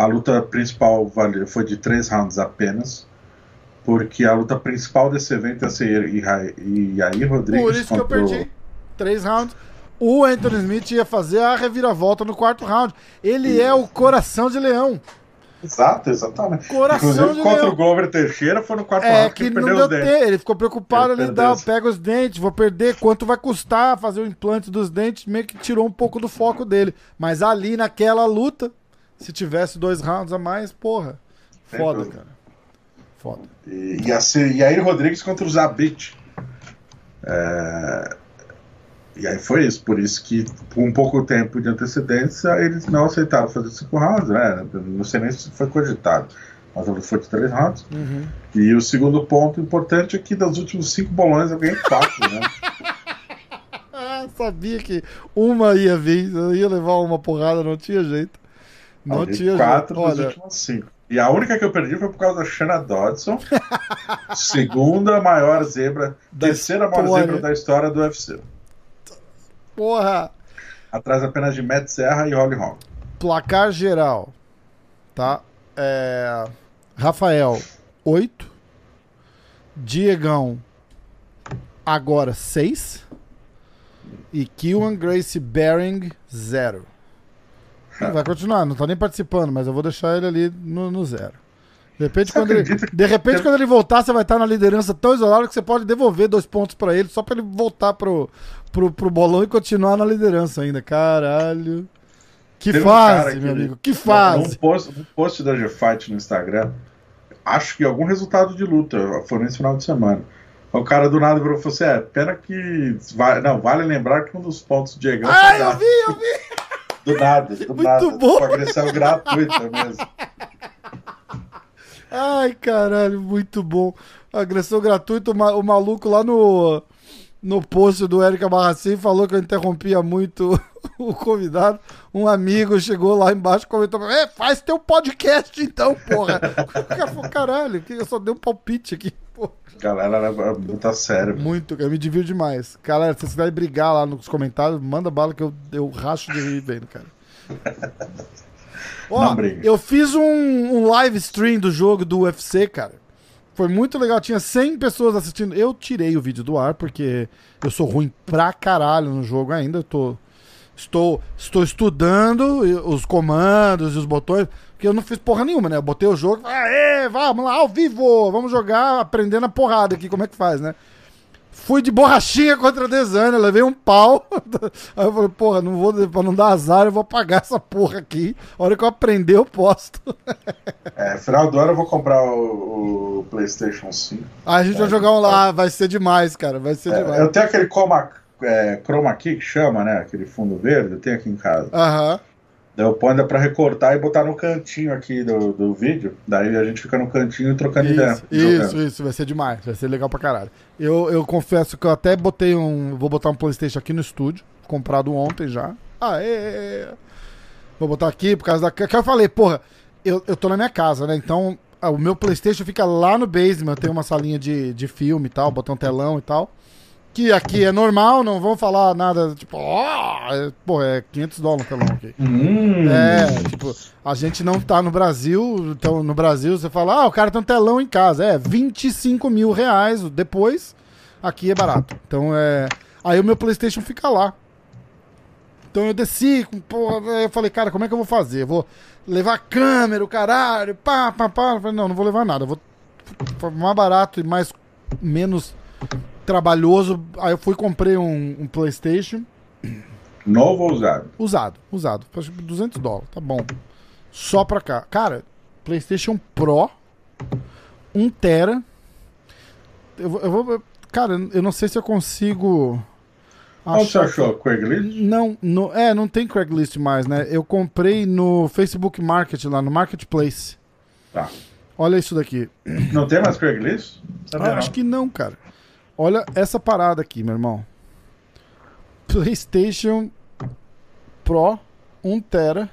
a luta principal foi de três rounds apenas, porque a luta principal desse evento ia ser Yair Rodrigues. Por isso que eu perdi. Três rounds. O Anthony Smith ia fazer a reviravolta no quarto round. Ele é o coração de leão. Exato, exatamente. Coração Inclusive, contra leão. o Glover Teixeira foi no quarto é, round que, que não deu tempo. Ele ficou preocupado ele ali, dá, pega os dentes, vou perder, quanto vai custar fazer o implante dos dentes, meio que tirou um pouco do foco dele. Mas ali naquela luta, se tivesse dois rounds a mais, porra, foda, cara. Foda. E, e, a, e aí Rodrigues contra o Zabit. É, e aí foi isso, por isso que com um pouco tempo de antecedência eles não aceitaram fazer cinco rounds, né? Não sei nem se foi cogitado, mas a luta foi de três rounds. Uhum. E o segundo ponto importante é que dos últimos cinco bolões eu ganhei quatro, né? (laughs) ah, sabia que uma ia vir, ia levar uma porrada, não tinha jeito. Não tinha quatro dos Olha... últimos cinco. E a única que eu perdi foi por causa da Shanna Dodson, (laughs) segunda maior zebra, da terceira história. maior zebra da história do UFC. Porra! Atrás apenas de Matt Serra e Holly Holm. Placar geral, tá? É... Rafael, 8. Diegão, agora 6. E Kilwan Grace Bering, 0. Vai continuar, não tá nem participando, mas eu vou deixar ele ali no, no zero. De repente, quando ele, de repente quando ele voltar, você vai estar na liderança tão isolado que você pode devolver dois pontos para ele, só para ele voltar pro, pro, pro bolão e continuar na liderança ainda. Caralho. Que Teve fase, um meu amigo. Que fase. Um post, post da G-Fight no Instagram, acho que algum resultado de luta, foi nesse final de semana. O cara do nada virou e falou assim: é, pena que. Não, vale lembrar que um dos pontos de Diego. Ah, eu vi, eu vi! (laughs) Do nada, do Muito nada. Bom. Com agressão gratuita mesmo. Ai, caralho, muito bom. Agressão gratuita, o maluco lá no, no post do Érica Barracin falou que eu interrompia muito (laughs) o convidado. Um amigo chegou lá embaixo e comentou: É, faz teu podcast então, porra. (laughs) O cara falou: Caralho, eu só dei um palpite aqui. Galera, era muito sério. Muito, eu me divirto demais. Galera, se vocês quiserem brigar lá nos comentários, manda bala que eu, eu racho de rir vendo, cara. Ó, eu fiz um, um live stream do jogo do UFC, cara. Foi muito legal, tinha 100 pessoas assistindo. Eu tirei o vídeo do ar porque eu sou ruim pra caralho no jogo ainda. Eu tô, estou, estou estudando os comandos e os botões, porque eu não fiz porra nenhuma, né? Eu botei o jogo, aê, vamos lá, ao vivo, vamos jogar aprendendo a porrada aqui, como é que faz, né? Fui de borrachinha contra a Desânia, levei um pau. (laughs) Aí eu falei, porra, não vou, pra não dar azar, eu vou pagar essa porra aqui. A hora que eu aprender, eu posto. É, final do ano eu vou comprar o, o PlayStation 5. Ah, a gente é, vai jogar um lá, vai ser demais, cara, vai ser é, demais. Eu tenho aquele chroma, é, chroma key que chama, né? Aquele fundo verde, eu tenho aqui em casa. Aham. Uhum. Daí eu ponho pra recortar e botar no cantinho aqui do, do vídeo. Daí a gente fica no cantinho trocando isso, ideia. Isso, jogando. isso, vai ser demais. Vai ser legal pra caralho. Eu, eu confesso que eu até botei um. Vou botar um Playstation aqui no estúdio. Comprado ontem já. Aê! Vou botar aqui por causa da. Que eu falei, porra, eu, eu tô na minha casa, né? Então o meu Playstation fica lá no basement. Tem uma salinha de, de filme e tal, botar um telão e tal que aqui é normal, não vão falar nada, tipo, oh, pô, é 500 dólares o telão aqui. Hum. É, tipo, a gente não tá no Brasil, então no Brasil você fala, ah, o cara tem um telão em casa, é 25 mil reais depois, aqui é barato. Então é. Aí o meu PlayStation fica lá. Então eu desci, porra, eu falei, cara, como é que eu vou fazer? Eu vou levar câmera, o caralho, pá, pá, pá. Eu falei, não, não vou levar nada, eu vou mais barato e mais menos trabalhoso. Aí eu fui comprei um, um PlayStation. Novo ou usado? Usado, usado. 200 dólares, tá bom. Só pra cá. Cara, PlayStation Pro, 1 tera. Eu, vou- eu vou. Cara, eu não sei se eu consigo. Onde você achar- achou? Craigslist? Não, no, é, não tem Craigslist mais, né? Eu comprei no Facebook Market lá, no Marketplace. Tá. Olha isso daqui. Não tem mais Craigslist? Ah, acho que não, cara. Olha essa parada aqui, meu irmão. PlayStation Pro 1 tera,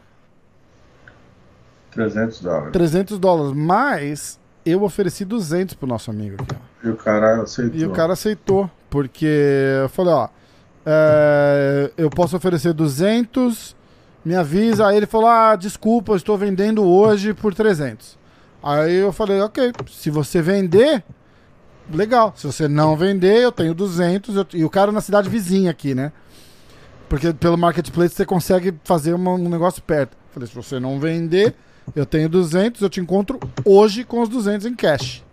300 dólares. 300 dólares. Mas eu ofereci 200 pro nosso amigo aqui, ó. E o cara aceitou. E o cara aceitou, porque eu falei, ó, é, eu posso oferecer 200, me avisa. Aí ele falou, ah, desculpa, eu estou vendendo hoje por 300. Aí eu falei, ok, se você vender, legal. Se você não vender, eu tenho 200. eu- e o cara na cidade vizinha aqui, né? Porque pelo Marketplace você consegue fazer uma- um negócio perto. Eu falei, se você não vender, eu tenho 200, eu te encontro hoje com os 200 em cash.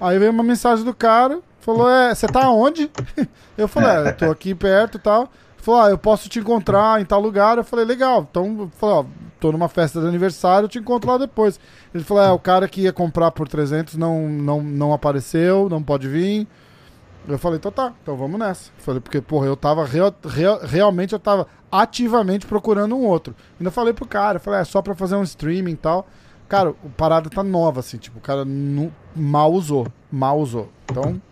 Aí veio uma mensagem do cara, falou: É, você tá onde? (laughs) Eu falei: É, eu tô aqui perto tal. Falou: Ah, eu posso te encontrar em tal lugar. Eu falei: Legal. Então, Ó, tô numa festa de aniversário, eu te encontro lá depois. Ele falou: É, o cara que ia comprar por 300 não, não, não apareceu, não pode vir. Eu falei: Então tá, então vamos nessa. Eu falei: Porque, porra, eu tava real- real- realmente, eu tava ativamente procurando um outro. Ainda falei pro cara: eu Falei: É só pra fazer um streaming e tal. Cara, o parada tá nova, assim, tipo, o cara nu- mal usou. Mal usou. Então,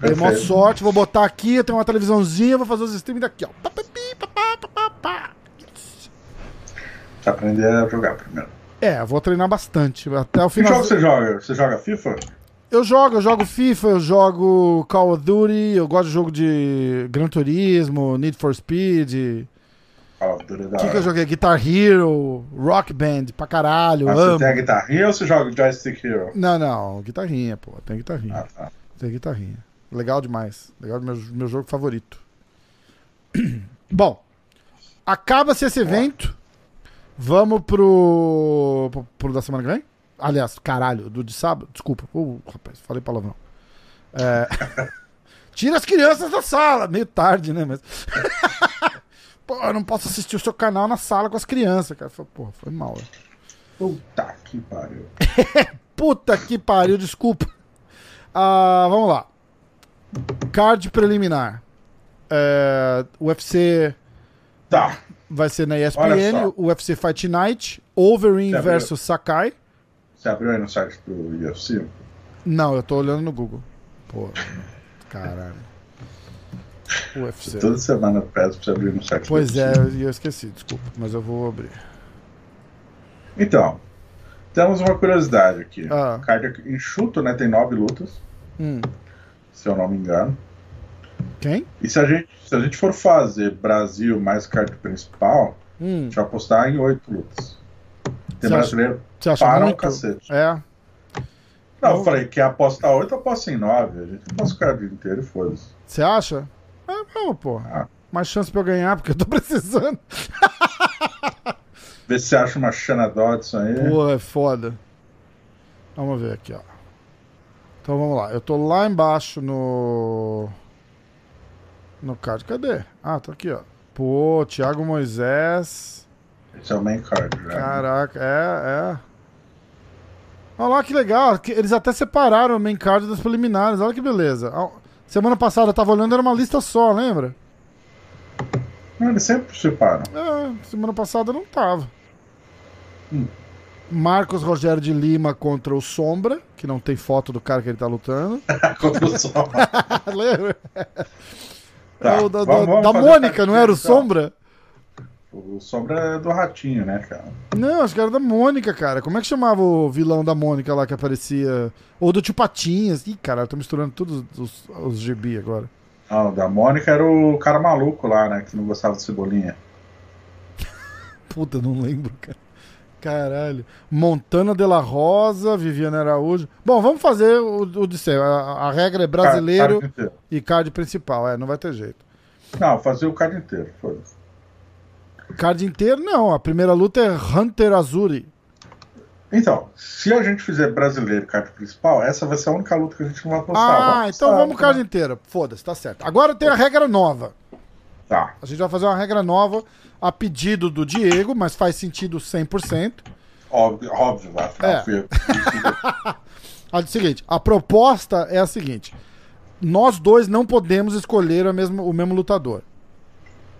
dei Perfeito. sorte, vou botar aqui, eu tenho uma televisãozinha, vou fazer os streaming daqui, ó. Pá. Pra aprender a jogar primeiro. É, vou treinar bastante. Até o Que final. jogo você joga? Você joga FIFA? Eu jogo, eu jogo FIFA, eu jogo Call of Duty, eu gosto de jogo de Gran Turismo, Need for Speed. Call of Duty da O que, que eu joguei? Guitar Hero, Rock Band, pra caralho, Mas amo. você tem a guitarrinha ou você joga Joystick Hero? Não, não, guitarrinha, pô, tem guitarrinha. Ah, tá. Tem guitarrinha. Legal demais. Legal, meu, meu jogo favorito. (clears throat) Bom, acaba-se esse evento. Vamos pro, pro, pro da semana que vem? Aliás, caralho, do de sábado. Desculpa. Uh, rapaz, falei palavrão. É... (laughs) Tira as crianças da sala. Meio tarde, né? Mas. (laughs) Pô, eu não posso assistir o seu canal na sala com as crianças, cara. Falei, Porra, foi mal. né? Puta que pariu. (laughs) Puta que pariu, desculpa. Ah, vamos lá. Card preliminar. É, UFC Tá. Vai ser na ESPN, o UFC Fight Night, Overeem versus Sakai. Você abriu aí no site do UFC? Não, eu tô olhando no Google. Pô, caralho. (laughs) UFC. Toda semana eu peço pra você abrir no site Pois do é, UFC. eu, eu esqueci, desculpa, mas eu vou abrir. Então, temos uma curiosidade aqui. Ah. Card enxuto, né? Tem nove lutas, Hum, se eu não me engano. Quem? E se a gente, se a gente for fazer Brasil mais card principal, a Hum, gente vai apostar em oito lutas. Tem Você acha- brasileiro acha para o muito? cacete. É. Não, eu falei, quer apostar oito, aposta em nove. A gente aposta o card inteiro e foda-se. Você acha? É, vamos, pô. Ah. Mais chance pra eu ganhar, porque eu tô (laughs) precisando. Vê se você acha uma Shanna Dodson aí. Pô, é foda. Vamos ver aqui, ó. Então vamos lá. Eu tô lá embaixo no. No card. Cadê? Ah, tô aqui, ó. Pô, Thiago Moisés. Esse é o main card, né? Caraca, é, é. Olha lá que legal. Eles até separaram o main card das preliminares. Olha que beleza. Semana passada eu tava olhando, era uma lista só, lembra? Eles sempre se param. É, semana passada não tava. Hum. Marcos Rogério de Lima contra o Sombra, que não tem foto do cara que ele tá lutando. (laughs) Contra o sol. (laughs) Lembra? Tá, o da, vamos- vamos da Mônica, não era o então. Sombra? O Sombra é do Ratinho, né, cara? Não, acho que era da Mônica, cara. Como é que chamava o vilão da Mônica lá que aparecia? Ou do Tio Patinhas. Ih, cara, eu tô misturando todos os, os GB agora. Não, o da Mônica era o cara maluco lá, né? Que não gostava de cebolinha. (laughs) Puta, não lembro, cara. Caralho. Montana de la Rosa, Viviana Araújo. Bom, vamos fazer o, o de ser. A, a regra é brasileiro Card inteiro. e card principal. É, não vai ter jeito. Não, fazer o card inteiro, foda-se. Card inteiro, não. A primeira luta é Hunter Azuri. Então, se a gente fizer brasileiro e card principal, essa vai ser a única luta que a gente não vai apostar. Ah, então vamos card inteiro. Foda-se, tá certo. Agora tem a regra nova. Tá. A gente vai fazer uma regra nova a pedido do Diego, mas faz sentido 100%. Óbvio, óbvio, afinal é. fui (laughs) É o seguinte, a proposta é a seguinte: nós dois não podemos escolher o mesmo, o mesmo lutador.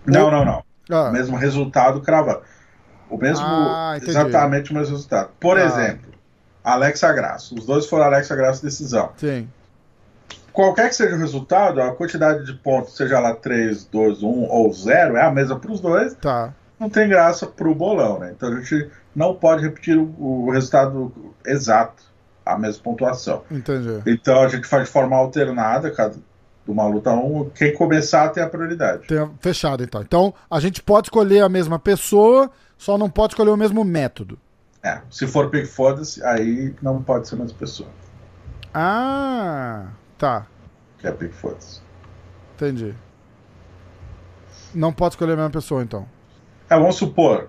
Não, Ou... não, não. Ah. O mesmo resultado crava. O mesmo. Ah, exatamente o mesmo resultado. Por ah. exemplo, Alexa Graça. Os dois foram Alexa Graça decisão. Sim. Qualquer que seja o resultado, a quantidade de pontos, seja lá 3, 2, 1 ou 0, é a mesma para os dois. Tá. Não tem graça para o bolão, né? Então a gente não pode repetir o, o resultado exato, a mesma pontuação. Entendi. Então a gente faz de forma alternada, cada, de uma luta um, quem começar tem a prioridade. Tem, fechado, então. Então a gente pode escolher a mesma pessoa, só não pode escolher o mesmo método. É, se for pick foda-se, aí não pode ser a mesma pessoa. Ah, tá. Que é foda-se. Entendi. Não pode escolher a mesma pessoa, então. É, vamos supor,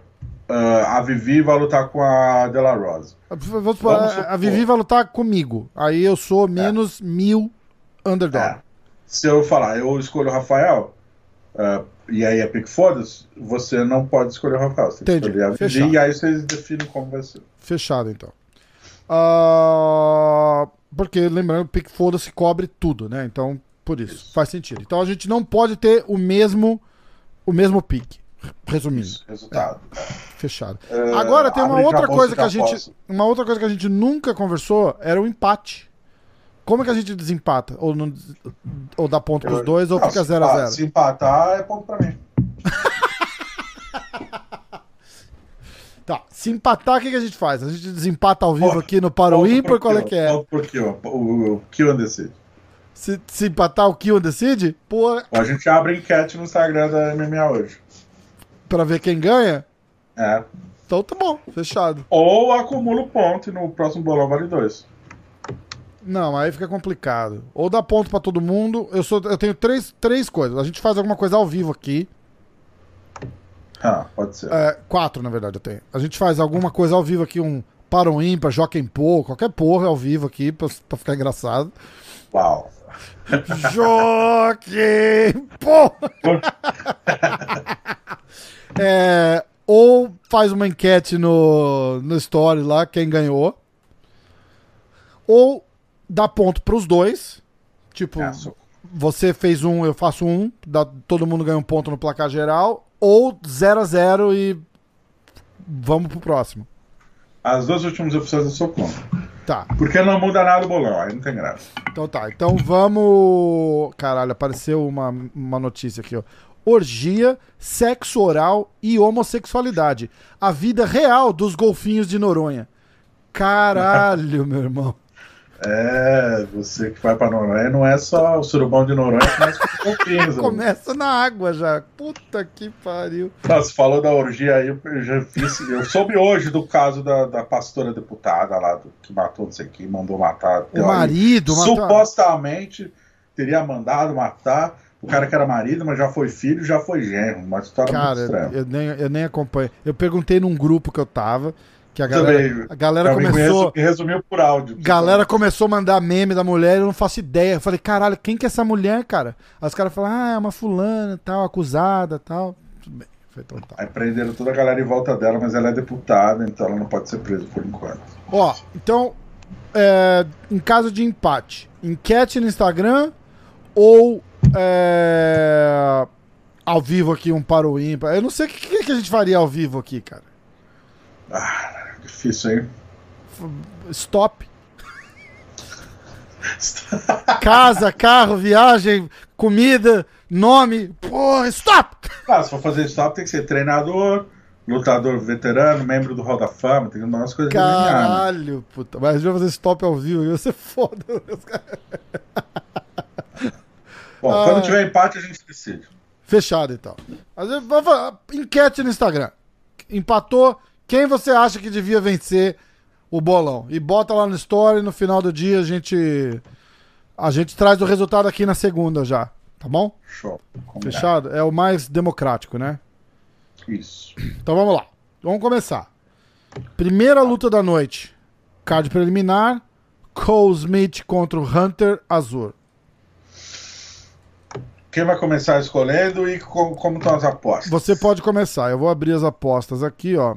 uh, a Vivi vai lutar com a Della Rosa. Vamos supor, vamos a, a Vivi vai lutar comigo. Aí eu sou é. menos é. mil underdog. É. Se eu falar, eu escolho o Rafael, uh, e aí é pick foda-se, você não pode escolher o Rafael. Você Entendi. tem que escolher a Vivi, e aí vocês definem como vai ser. Fechado, então. Uh, porque, lembrando, pick foda-se cobre tudo, né? Então, por isso, isso, faz sentido. Então a gente não pode ter o mesmo o mesmo pique. Resumindo. Isso, resultado. É, fechado. É, Agora tem uma outra coisa que a gente. Posso. Uma outra coisa que a gente nunca conversou era o empate. Como é que a gente desempata? Ou, não, ou dá ponto pros dois ou não, fica 0x0? Se, se empatar, é ponto pra mim. (laughs) tá, se empatar, o que, que a gente faz? A gente desempata ao vivo aqui no Para o Ímpar, qual é que é? Por Kill, o, o Kill decide. Se, se empatar, o Kill decide? Pô... A gente abre enquete no Instagram da MMA hoje pra ver quem ganha? É. Então tá bom, fechado. Ou acumula o ponto e no próximo bolão vale dois. Não, aí fica complicado. Ou dá ponto para todo mundo. Eu, sou, eu tenho três, três coisas. A gente faz alguma coisa ao vivo aqui. Ah, pode ser. É, quatro, na verdade, eu tenho. A gente faz alguma coisa ao vivo aqui, um para um ímpar, Joaquim Pô, qualquer porra ao vivo aqui, pra, pra ficar engraçado. Uau. Joaquim Pô! (laughs) É, ou faz uma enquete no, no story lá, quem ganhou. Ou dá ponto pros dois. Tipo, você fez um, eu faço um, dá, todo mundo ganha um ponto no placar geral. Ou 0 a 0 e vamos pro próximo. As duas últimas opções eu sou contra. Tá. Porque não muda nada o bolão, aí não tem graça. Então tá, então vamos. Caralho, apareceu uma, uma notícia aqui, ó orgia, sexo oral e homossexualidade. A vida real dos golfinhos de Noronha. Caralho, meu irmão. É, você que vai pra Noronha não é só o surubão de Noronha, começa com golfinhos. Né? começa na água já. Puta que pariu. Você falou da orgia aí, eu já fiz. Eu soube hoje do caso da, da pastora deputada lá, do, que matou não sei quem, mandou matar. O marido, aí, Supostamente teria mandado matar o cara que era marido, mas já foi filho, já foi genro. Uma história cara, muito estranha. Eu nem, eu nem acompanho. Eu perguntei num grupo que eu tava. Que a galera, a galera começou. Me resumiu por áudio. galera começou a mandar meme da mulher, eu não faço ideia. Eu falei, caralho, quem que é essa mulher, cara? Aí os caras falaram, ah, é uma fulana, tal, acusada, tal. Tudo bem. Então, tá. Aí prenderam toda a galera em volta dela, mas ela é deputada, então ela não pode ser presa por enquanto. Ó, então, é, em caso de empate, enquete no Instagram ou é... Ao vivo aqui, um para o ímpar. Eu não sei o que, que a gente faria ao vivo aqui, cara. Ah, difícil, hein? Stop. (laughs) Casa, carro, viagem, comida, nome. Porra, stop! Ah, se for fazer stop, tem que ser treinador, lutador veterano, membro do Hall da Fama, tem umas coisas né? Caralho, puta. Mas a gente vai fazer stop ao vivo, ia ser foda. (laughs) Bom, ah, quando tiver empate, a gente decide. Fechado, então. Enquete no Instagram. Empatou. Quem você acha que devia vencer o bolão? E bota lá no story. No final do dia a gente. A gente traz o resultado aqui na segunda já. Tá bom? Show. Fechado? É o mais democrático, né? Isso. Então vamos lá. Vamos começar. Primeira luta da noite. Card preliminar. Cole Smith contra o Hunter Azur. quem vai começar escolhendo e com, como estão as apostas? Você pode começar. Eu vou abrir as apostas aqui, ó.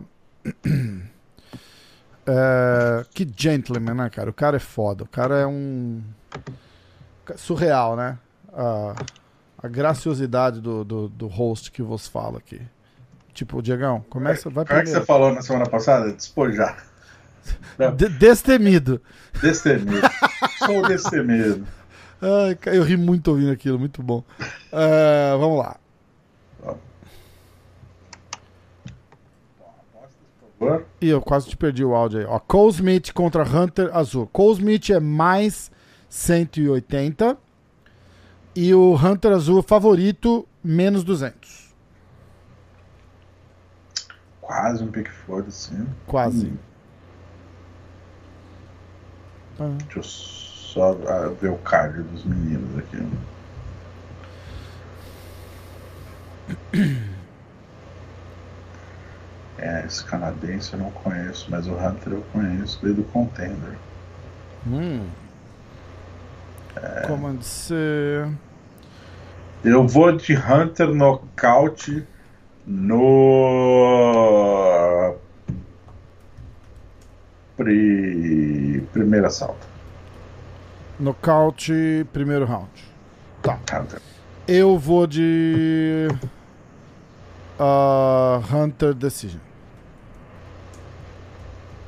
É, que gentleman, né, cara? O cara é foda. O cara é um. Surreal, né? A, a graciosidade do, do, do host que vos fala aqui. Tipo, Diegão, começa, vai Como é que você falou na semana passada? Despojar. (laughs) De, destemido. Destemido. Sou destemido. Ai, eu ri muito ouvindo aquilo, muito bom. Uh, vamos lá. E eu quase te perdi o áudio aí. Ó, Cole Smith contra Hunter Azul. Cole Smith é mais 180 e o Hunter Azul favorito menos 200. Quase um pick foda, sim. Quase. Hum. Ah. Deixa eu só ah, ver o card dos meninos aqui. É, esse canadense eu não conheço, mas o Hunter eu conheço, veio do Contender. Hum. É... Como ser. Eu vou de Hunter nocaute no. Pri... Primeiro assalto. Nocaute, primeiro round. Tá. Eu vou de. Uh, Hunter Decision.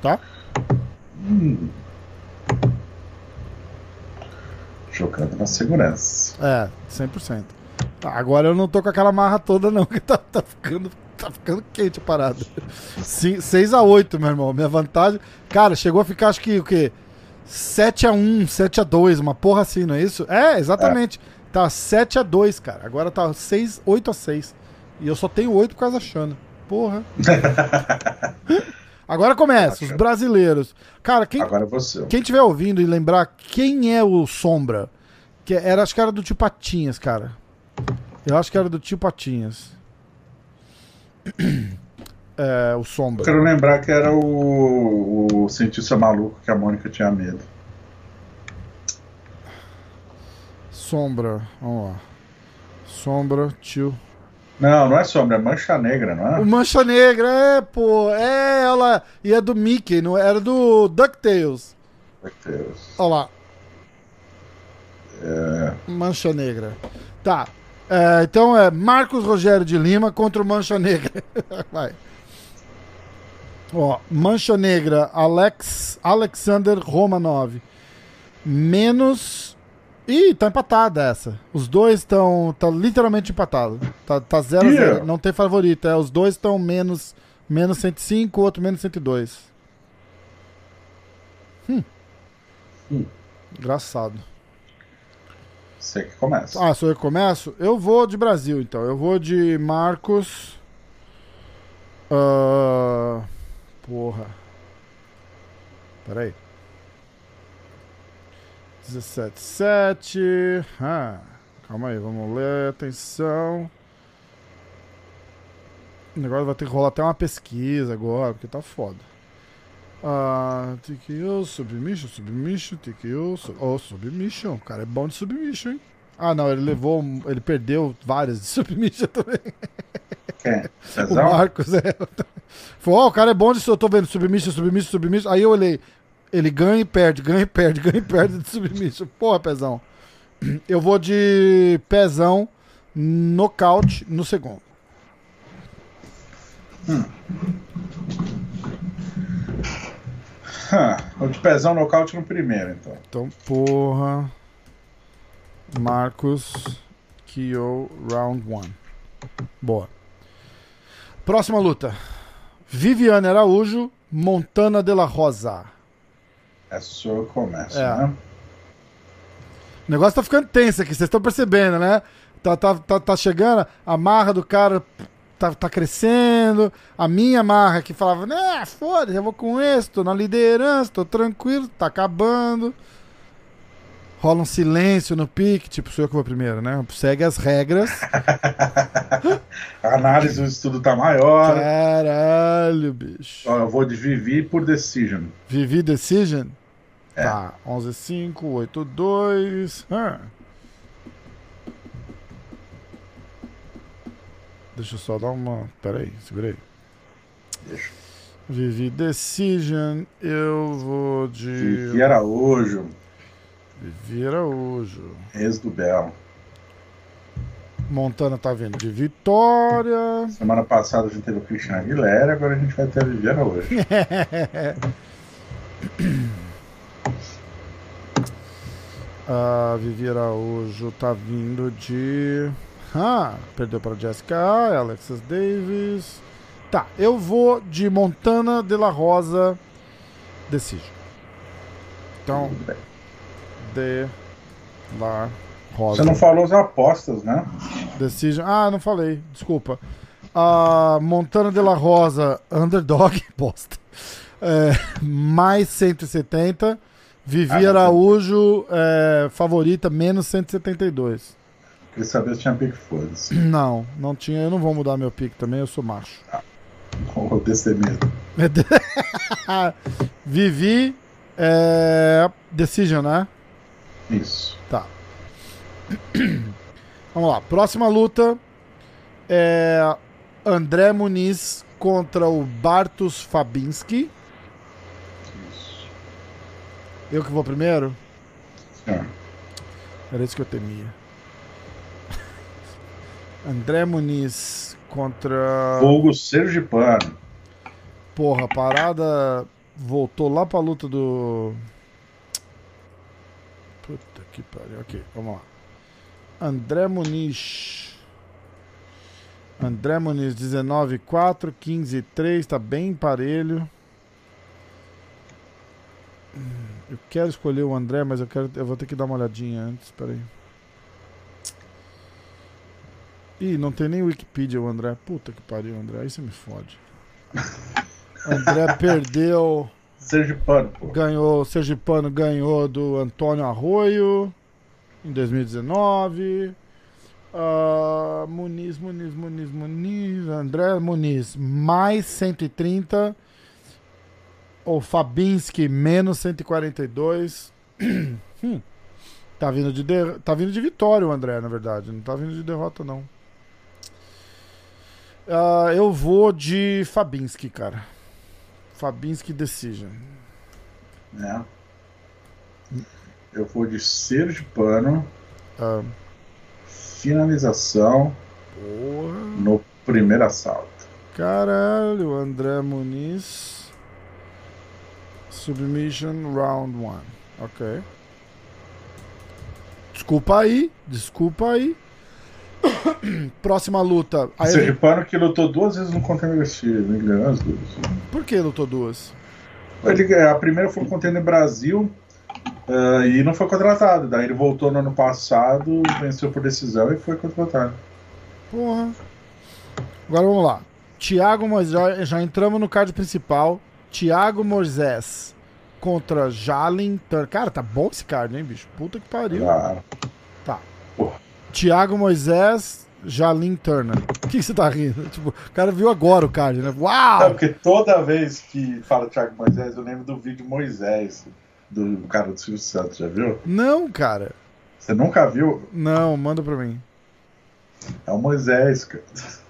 Tá? Hum. Jogando na segurança. É, 100%. Tá, agora eu não tô com aquela marra toda, não, (laughs) que tá, tá ficando. Tá ficando quente a parada. 6x8, meu irmão. Minha vantagem. Cara, chegou a ficar, acho que o quê? 7x1, 7x2, uma porra assim, não é isso? É, exatamente. É. Tá 7x2, cara. Agora tá 6, 8x6. E eu só tenho 8 por causa da Xana. Porra. (laughs) Agora começa, os brasileiros. Cara, quem, Agora é você. quem tiver ouvindo e lembrar quem é o Sombra, que era, acho que era do tio Patinhas, cara. Eu acho que era do tio Patinhas. (clears throat) É, o Sombra. Eu quero lembrar que era o, o cientista maluco que a Mônica tinha medo. Sombra, vamos lá. Sombra, tio não, não é sombra, é mancha negra, não é? O mancha negra, é, pô. É, ela. E é do Mickey, não era do DuckTales. DuckTales. Olha lá. É... Mancha negra. Tá. É, então é Marcos Rogério de Lima contra o Mancha Negra. (laughs) Vai. Ó, Mancha Negra, Alex, Alexander Romanov. Menos Ih, tá empatada essa. Os dois estão. Tá literalmente empatado. Tá 0 tá zero, yeah. zero Não tem favorito. É, os dois estão menos, menos 105, o outro menos 102. Hum. hum. Engraçado. Você que começa. Ah, sou eu que começo? Eu vou de Brasil, então. Eu vou de Marcos. Uh... Porra. Peraí. 17, 7. Ah, calma aí, vamos ler. Atenção. O negócio vai ter que rolar até uma pesquisa agora, porque tá foda. Ah, TKO, Submission, Submission, TKO, sub... oh, Submission. O cara é bom de Submission, hein? Ah, não, ele levou. Ele perdeu várias de (laughs) Submission também. É, o Marcos é. Falou, oh, o cara é bom de. Eu tô vendo Submission, Submission, Submission. Aí eu olhei. Ele ganha e perde, ganha e perde, ganha e perde de submission. Porra, Pezão. Eu vou de Pezão nocaute no segundo. Hum. Vou de Pezão nocaute no primeiro, então. Então, porra. Marcos Kyo Round 1. Boa. Próxima luta. Viviane Araújo, Montana de la Rosa. É só o começo, é. né? O negócio tá ficando tenso aqui, vocês estão percebendo, né? Tá, tá, tá, tá chegando, a marra do cara tá, tá crescendo. A minha marra que falava, né, foda-se, eu vou com esse, tô na liderança, tô tranquilo, tá acabando. Rola um silêncio no pique, tipo, sou eu que vou primeiro, né? Segue as regras. (laughs) a análise do estudo tá maior. Caralho, bicho. Ó, eu vou de Vivi por Decision. Vivi Decision? É. Tá, 11, 5, 8, 2. Ah. Deixa eu só dar uma. Pera aí, segura aí. Deixa. Vivi Decision, eu vou de. Vivi Araújo. Vivi Araújo. Ex do Belo. Montana tá vindo de Vitória. Semana passada a gente teve o Christian Aguilera, agora a gente vai ter a Vivi Araújo. (laughs) a Vivi Araújo tá vindo de. Ah, perdeu para Jessica Alexis Davis. Tá, eu vou de Montana de la Rosa Decision. Então, de la Rosa. Você não falou as apostas, né? Decision. Ah, não falei, desculpa. A Montana de la Rosa Underdog, (laughs) bosta. É, mais 170. Vivi Ah, Araújo, é, favorita, menos 172. Queria saber se tinha pique foda-se. (clears throat) Não, não tinha. Eu não vou mudar meu pique também, eu sou macho. Ou desse mesmo. (laughs) Vivi, é, Decision, né? Isso. Tá. (clears throat) Vamos lá. Próxima luta é André Muniz contra o Bartos Fabinski. Eu que vou primeiro? Senhor. Era isso que eu temia. (laughs) André Muniz contra. Fogo Sergipano. Porra, a parada voltou lá pra luta do. Puta que pariu. Ok, vamos lá. André Muniz. André Muniz 19 4, 15 3, tá bem parelho. Hum, Eu quero escolher o André, mas eu quero eu vou ter que dar uma olhadinha antes, peraí. Ih, não tem nem Wikipedia o André. Puta que pariu, André. Aí você me fode. (laughs) André perdeu. Sergipano, pô. Ganhou, Sergipano ganhou do Antônio Arroio em 2019. Ah, Muniz, Muniz, Muniz, Muniz, André Muniz, mais 130. O Fabinski, menos 142. (clears throat) Hum. Tá vindo de, der- tá vindo de vitória o André, na verdade. Não tá vindo de derrota, não. Ah, eu vou de Fabinski, cara. Fabinski Decision. Né? Eu vou de Sergipano. Ah, Finalização porra. no primeiro assalto. Caralho, André Muniz. Submission round 1. Ok. Desculpa aí, desculpa aí. (coughs) Próxima luta. Aí, Sergipano que lutou duas vezes no Contender Series, né? Ele ganhou as duas. por que lutou duas? Ele, a primeira foi no Contender Brasil ah, e não foi contratado. Daí ele voltou no ano passado, venceu por decisão e foi contratado. Porra. Agora vamos lá. Thiago Moisés, já, já entramos no card principal. Thiago Moisés contra Jalen Turner. Cara, tá bom esse card, hein, bicho? Puta que pariu. Ah, Tá. Thiago Moisés, Jalim Turner. O que você tá rindo? (laughs) Tipo, o cara viu agora o card, né? Uau! porque toda vez que fala Thiago Moisés, eu lembro do vídeo Moisés, do cara do Silvio Santos, já viu? Não, cara. Você nunca viu? Não, manda pra mim. É o Moisés, cara. (laughs)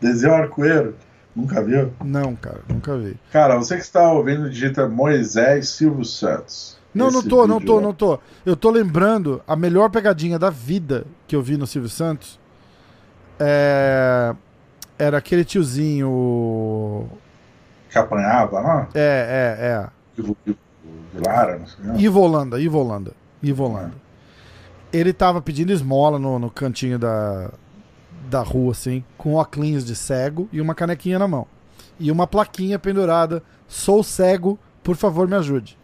Desenho arco-íris. Nunca viu? Não, cara, nunca vi. Cara, você que está ouvindo, digita Moisés Silvio Santos. Não, não tô, não tô, é- não tô. Eu tô lembrando a melhor pegadinha da vida que eu vi no Silvio Santos. É... Era aquele tiozinho. Que apanhava lá? É, é, é. De, de Lara, não sei. Não. Ivo Holanda, Ivo Holanda. Ivo Holanda. Ele tava pedindo esmola no, no cantinho da, da rua, assim, com óculos de cego e uma canequinha na mão. E uma plaquinha pendurada. Sou cego, por favor, me ajude.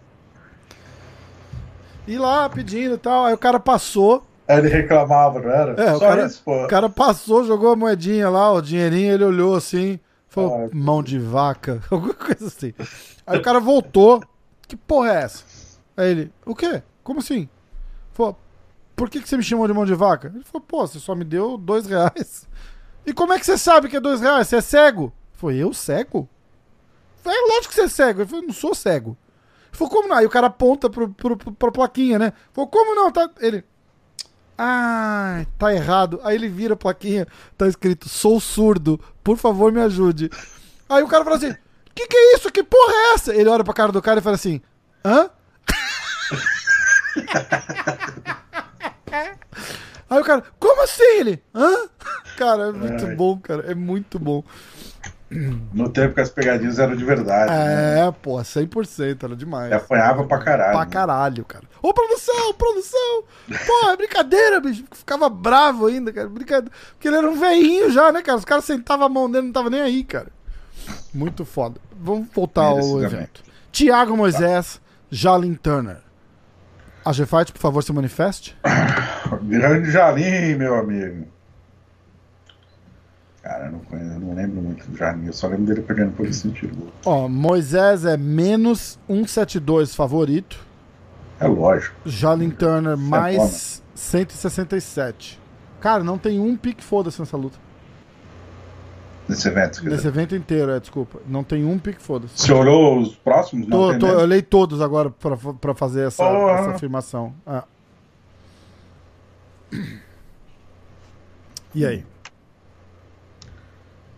E lá pedindo e tal. Aí o cara passou. Ele reclamava, não era? É, o Só cara- isso, pô. O cara passou, jogou a moedinha lá, o dinheirinho, ele olhou assim, falou, Ai, mão de vaca, (laughs) alguma coisa assim. Aí o cara voltou, que porra é essa? Aí ele, o quê? Como assim? Falou, por que, que você me chamou de mão de vaca? Ele falou, pô, você só me deu dois reais. E como é que você sabe que é dois reais? Você é cego? Foi eu cego? É lógico que você é cego. Ele falou, não sou cego. Ele falou, como não? Aí o cara aponta pro, pro, pro, pra plaquinha, né? Falou, como não? Tá... Ele, Ah, tá errado. Aí ele vira a plaquinha, tá escrito: sou surdo, por favor me ajude. Aí o cara fala assim: que que é isso? Que porra é essa? Ele olha pra cara do cara e fala assim: hã? (laughs) Aí o cara, como assim ele? Hã? (laughs) Cara, é muito Ai. bom, cara. É muito bom. No tempo que as pegadinhas eram de verdade. É, né? pô, 100%, era demais. E apanhava pra caralho. Pra né? caralho, cara. Ô, produção, produção! Pô, é brincadeira, bicho. Ficava bravo ainda, cara. Brincadeira. Porque ele era um veinho já, né, cara? Os caras sentavam a mão dele, não tava nem aí, cara. Muito foda. Vamos voltar ao evento. Tiago Moisés, Jalin Turner. A G-Fight, por favor, se manifeste. (coughs) Grande Jalim, meu amigo. Cara, eu não, conheço, não lembro muito do Jalim, eu só lembro dele perdendo por esse sentido. Ó, Moisés é menos 172 favorito. É lógico. Jalin Turner é mais 167. Cara, não tem um pique foda-se nessa luta. Nesse evento? Dizer. evento inteiro, é, desculpa. Não tem um pique foda-se. Você olhou os próximos? Tô, tô, eu olhei todos agora pra, pra fazer essa, oh. essa afirmação. Ah. E aí?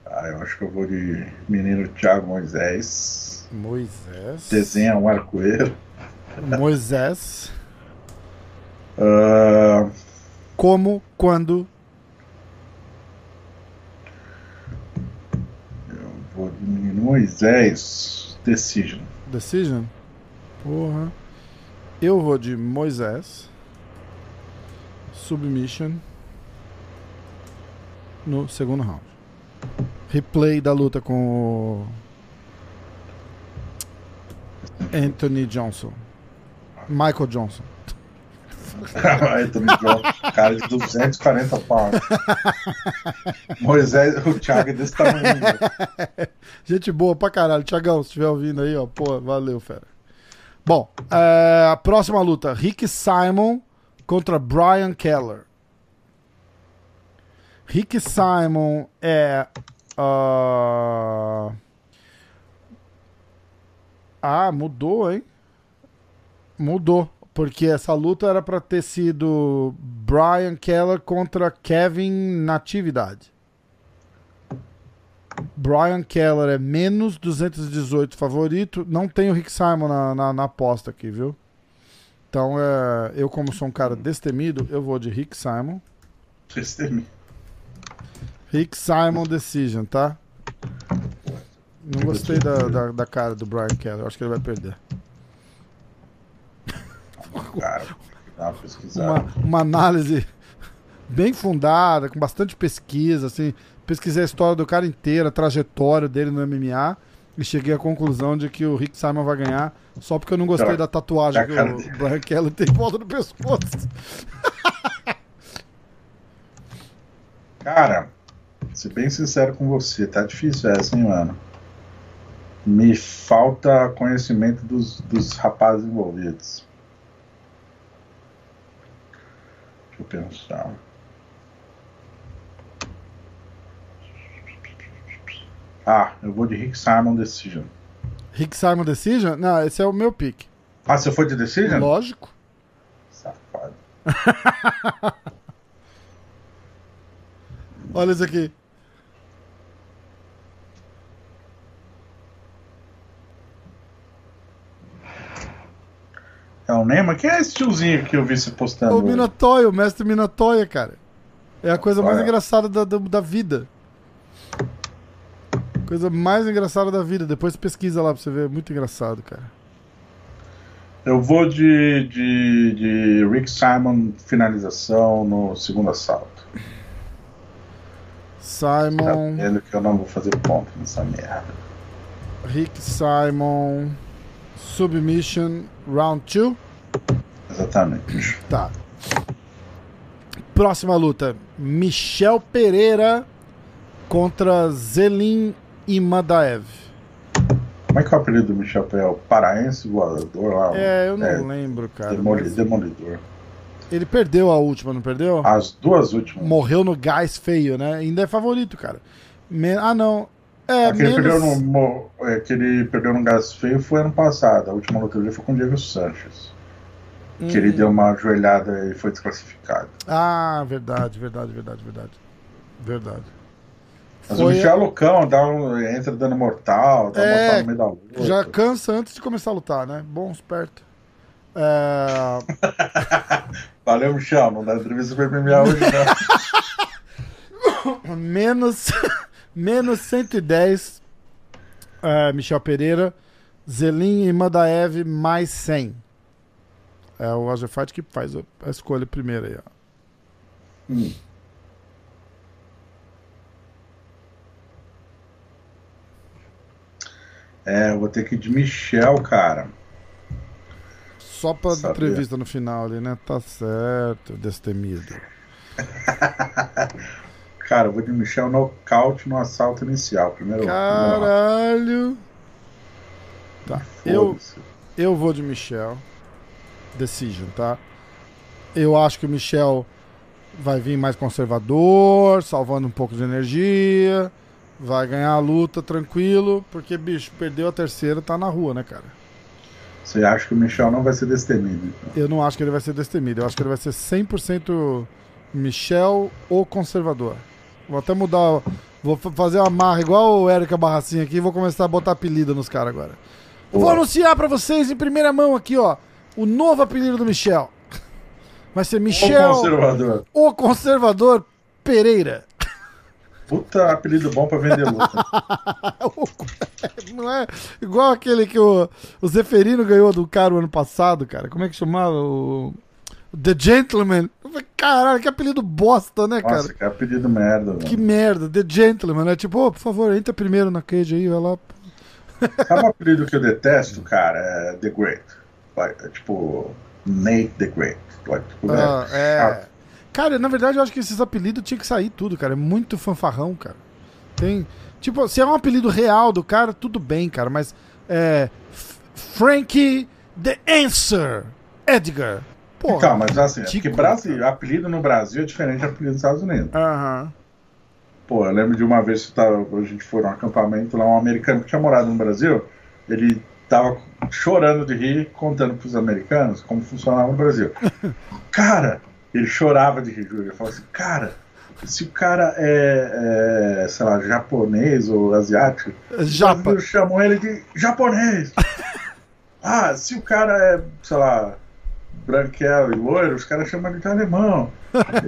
Ah, eu acho que eu vou de menino Thiago Moisés. Moisés. Desenha um arco-íris. Moisés. Uh... (laughs) Como, quando. De menino Moisés. Decision. Decision? Porra. Eu vou de Moisés. Submission. No segundo round replay da luta com o Anthony Johnson. Michael Johnson. (laughs) Anthony Johnson, cara de 240 pounds. (laughs) Moisés, o Thiago é desse tamanho. Gente boa pra caralho. Thiagão, se estiver ouvindo aí, ó, pô, valeu, fera. Bom, é, a próxima luta: Rick Simon contra Brian Keller. Rick Simon é Uh... Ah, mudou, hein? Mudou. Porque essa luta era para ter sido Brian Keller contra Kevin Natividade. Brian Keller é menos 218 favorito. Não tem o Rick Simon na, na, na aposta aqui, viu? Então, é, eu, como sou um cara destemido, eu vou de Rick Simon. Destemido. Rick Simon Decision, tá? Não gostei da, da, da, cara do Brian Keller. Acho que ele vai perder. Cara, uma, uma análise bem fundada, com bastante pesquisa, assim. Pesquisei a história do cara inteira, a trajetória dele no MMA. E cheguei à conclusão de que o Rick Simon vai ganhar só porque eu não gostei da tatuagem que o (laughs) Brian tem em volta do pescoço. Cara, ser bem sincero com você, tá difícil essa, hein, mano? Me falta conhecimento dos, dos rapazes envolvidos. Deixa eu pensar. Ah, eu vou de Rick Simon Decision. Rick Simon Decision? Não, esse é o meu pick. Ah, você foi de Decision? Lógico. Safado. (laughs) Olha isso aqui. Quem é esse tiozinho que eu vi se postando? O Minatoya, o mestre Minatoya, cara. É a coisa mais engraçada da, da, da, vida. Coisa mais engraçada da vida. Depois pesquisa lá pra você ver. É muito engraçado, cara. Eu vou de, de, de Rick Simon finalização no segundo assalto. Simon. Tá que eu não vou fazer ponto nessa merda. Rick Simon. Submission Round 2? Exatamente. Tá. Próxima luta: Michel Pereira contra Zelin Imadaev. Como é que é o apelido do Michel Pereira? Paraense voador lá? É, eu não é, lembro, cara. Demoli mas... Demolidor. Ele perdeu a última, não perdeu? As duas últimas. Morreu no gás feio, né? Ainda é favorito, cara. Me... Ah, não. É, Aquele menos... perdeu no, é, que ele perdeu no gás feio foi ano passado. A última luta dele foi com o Diego Sanches. Hum. Que ele deu uma joelhada e foi desclassificado. Ah, verdade, verdade, verdade, verdade. Verdade. Mas foi o Michel é loucão, dá um, entra dando mortal, dá é, mortal no meio da luta. Já cansa antes de começar a lutar, né? Bom, esperto. É... (laughs) Valeu, Michel. Não dá entrevista pra MMA hoje, não. (laughs) menos, (laughs) menos 110, é, Michel Pereira. Zelin e Madaev mais 100. É o Fight que faz a escolha primeiro aí, ó. Hum. É, eu vou ter que ir de Michel, cara. Só pra Sabia. entrevista no final ali, né? Tá certo, destemido. (laughs) cara, eu vou de Michel nocaute no assalto inicial. Primeiro. Caralho! Tá. Eu, eu vou de Michel. Decision, tá? Eu acho que o Michel vai vir mais conservador, salvando um pouco de energia. Vai ganhar a luta tranquilo, porque, bicho, perdeu a terceira, tá na rua, né, cara? Você acha que o Michel não vai ser destemido? Então? Eu não acho que ele vai ser destemido. Eu acho que ele vai ser 100% Michel ou conservador. Vou até mudar. Vou fazer uma marra igual o Érica Barracinha aqui e vou começar a botar apelido nos caras agora. Eu vou anunciar para vocês em primeira mão aqui, ó, o novo apelido do Michel. Vai ser Michel. O conservador. O conservador Pereira. Puta apelido bom pra vender luta. (laughs) Não é igual aquele que o, o Zeferino ganhou do cara o ano passado, cara. Como é que chamava? O. The Gentleman. Caralho, que apelido bosta, né, cara? Nossa, que apelido merda, Que merda, The Gentleman, né? Tipo, oh, por favor, entra primeiro na cage aí, vai lá. Sabe um apelido que eu detesto, cara? É The Great. Like, é tipo, Nate the Great. Like, tipo, ah, é. é... Cara, na verdade eu acho que esses apelidos tinha que sair tudo, cara. É muito fanfarrão, cara. Tem. Tipo, se é um apelido real do cara, tudo bem, cara, mas. É. Frankie the Answer. Edgar. Porra, então, mas assim, é porque Brasil, apelido no Brasil é diferente do apelido nos Estados Unidos. Aham. Uhum. Pô, eu lembro de uma vez que tava, a gente foi num acampamento lá, um americano que tinha morado no Brasil, ele tava chorando de rir, contando pros americanos como funcionava no Brasil. (laughs) Cara, ele chorava de rir, Ele falava assim, cara, se o cara é, é sei lá, japonês ou asiático, Japa. chamam ele de japonês. (laughs) ah, se o cara é, sei lá, branquelo e loiro, os caras chamam ele de alemão.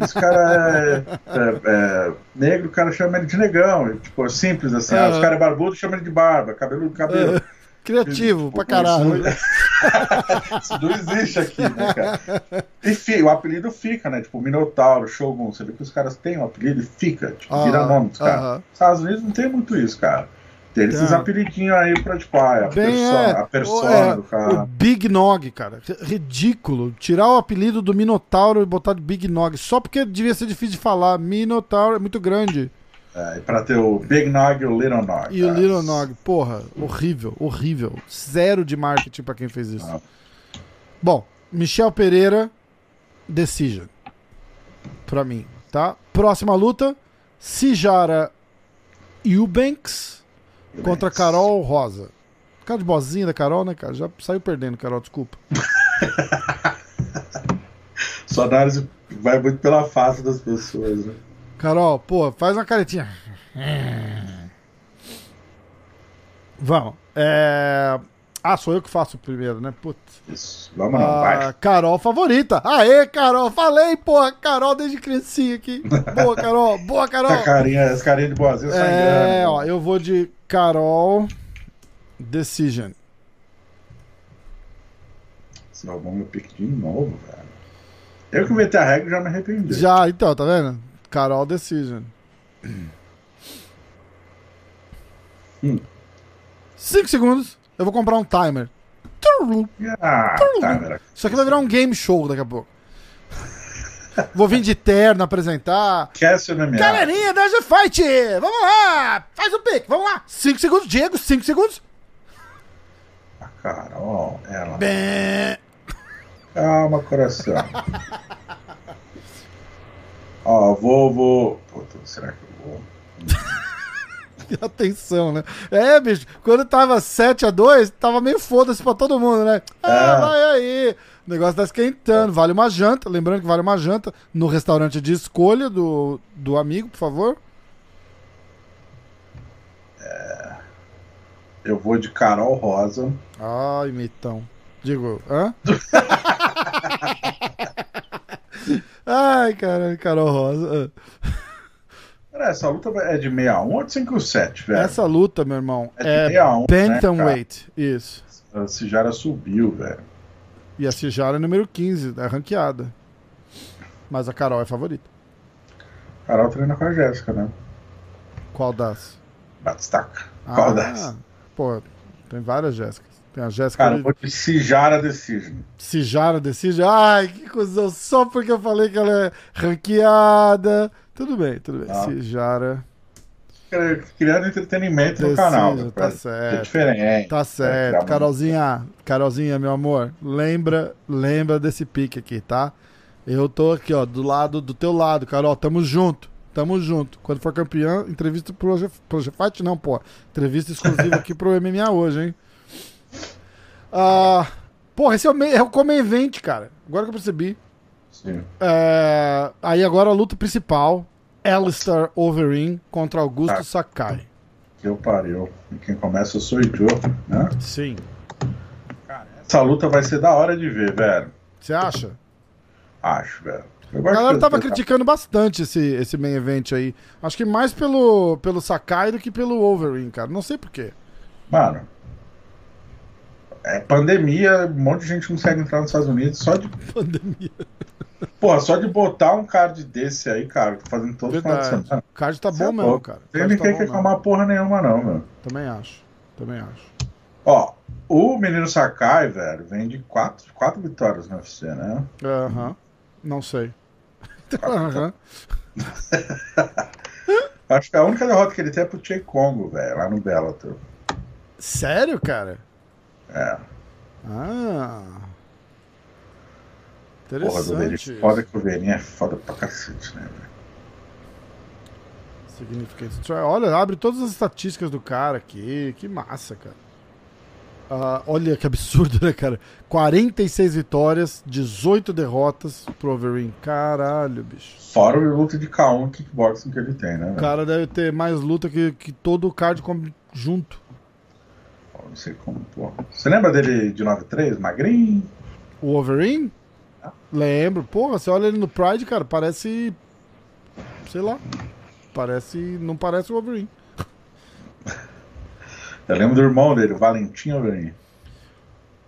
Esse cara é, é, é, negro, o cara chama ele de negão. tipo, simples assim. Ah, os caras é barbudo, chama ele de barba, cabelo de cabelo. Criativo pra caralho. (laughs) Isso não existe aqui, né, cara? E o apelido fica, né? Tipo, Minotauro, Shogun, você vê que os caras têm um apelido e fica, tipo, -huh, vira nome dos caras. -huh. Estados Unidos não tem muito isso, cara. Tem esses apelidinhos aí pra, tipo, ah, a, Bem, persona, é, a persona é, do cara. O Big Nog, cara. Ridículo. Tirar o apelido do Minotauro e botar de Big Nog. Só porque devia ser difícil de falar. Minotauro é muito grande. É, pra ter o Big Nog e o Little Nog. E cara. o Little Nog, porra, horrível, horrível. Zero de marketing pra quem fez isso. Ah. Bom, Michel Pereira, Decision. Pra mim, tá? Próxima luta: Sijara Eubanks contra Carol Rosa. Cara de bozinha da Carol, né, cara? Já saiu perdendo, Carol, desculpa. (laughs) Sua análise vai muito pela face das pessoas, né? Carol, pô, faz uma caretinha. Vamos. É... Ah, sou eu que faço o primeiro, né? Putz. Isso. Vamos lá, vai. Ah, Carol favorita. Aê, Carol. Falei, porra. Carol desde criancinha aqui. Boa, Carol. Boa, (laughs) Carol. Essa carinha, essa carinha de boazinha É, ó, eu vou de Carol Decision. Você roubou meu pique de novo, velho. Eu que inventei a regra já me arrependi. Já, então, tá vendo? Carol Decision. Hum. Cinco segundos. Eu vou comprar um timer. Ah, timer. Isso aqui vai virar um game show daqui a pouco. (laughs) Vou vir de terno apresentar. Cassie MMA. Galerinha da Fight! Vamos lá! Faz o pique, vamos lá! 5 segundos, Diego, 5 segundos. A Carol, ela. Bem... Calma, coração. (laughs) Ó, vou, vou. Puta, será que eu vou? (laughs) Atenção, né? É, bicho, quando tava 7x2, tava meio foda-se pra todo mundo, né? Ah, é. vai aí. O negócio tá esquentando. Vale uma janta. Lembrando que vale uma janta no restaurante de escolha do, do amigo, por favor. É... Eu vou de Carol Rosa. Ai, mitão. Digo, hã? (laughs) Ai, cara, Carol Rosa. Essa luta é de 61 ou de 57, velho? Essa luta, meu irmão, é, de é 61, Bantamweight. Né, Isso. A Cijara subiu, velho. E a Cijara é número 15, é ranqueada. Mas a Carol é favorita. Carol treina com a Jéssica, né? Qual das? Batistaca. Qual ah, das? Pô, tem várias Jéssicas. Tem a Jéssica. Cara, vou de Cijara Decision. Cijara Decision? Ai, que coisa. Só porque eu falei que ela é ranqueada. Tudo bem, tudo bem. Ah. Cijara. Criando entretenimento no canal. Tá certo. É diferente. Tá certo. É, Carolzinha, Carolzinha, meu amor, lembra, lembra desse pique aqui, tá? Eu tô aqui, ó, do lado, do teu lado, Carol. Tamo junto. Tamo junto. Quando for campeão, entrevista pro Fight, não, pô. Entrevista exclusiva (laughs) aqui pro MMA hoje, hein? Ah, porra, esse é o, é o Come Event, cara. Agora que eu percebi. Sim. É, aí agora a luta principal: Alistair Overeem contra Augusto ah, Sakai. Que eu pariu. E quem começa sou o Joe, né? Sim. Cara, essa luta vai ser da hora de ver, velho. Você acha? Acho, velho. A galera tava criticando bastante esse, esse main event aí. Acho que mais pelo, pelo Sakai do que pelo Overeem, cara. Não sei porquê. Mano, é pandemia, um monte de gente não consegue entrar nos Estados Unidos só de. Pandemia. Pô, só de botar um card desse aí, cara, fazendo todo final de semana. O card tá bom é mesmo, cara. Tem ninguém tá que reclamar porra nenhuma, não, meu. Também acho. Também acho. Ó, o menino Sakai, velho, vem de quatro, quatro vitórias no UFC, né? Aham. Uhum. Não sei. (laughs) Aham. (laughs) acho que a única derrota que ele tem é pro Che Congo, velho, lá no Bellator. Sério, cara? É. Ah. Interessante. Porra, foda que o Verinha é foda pra cacete, né, velho? Significant Olha, abre todas as estatísticas do cara aqui. Que massa, cara. Uh, olha que absurdo, (laughs) né, cara? 46 vitórias, 18 derrotas pro Overeem. Caralho, bicho. Fora o luta de K1 kickboxing que ele tem, né? O cara deve ter mais luta que, que todo o card junto não sei como, pô. Você lembra dele de 93, magrinho? O Wolverine? Lembro. Pô, você olha ele no Pride, cara, parece. Sei lá. Parece. Não parece o Wolverine. (laughs) Eu lembro do irmão dele, o Valentim Wolverine.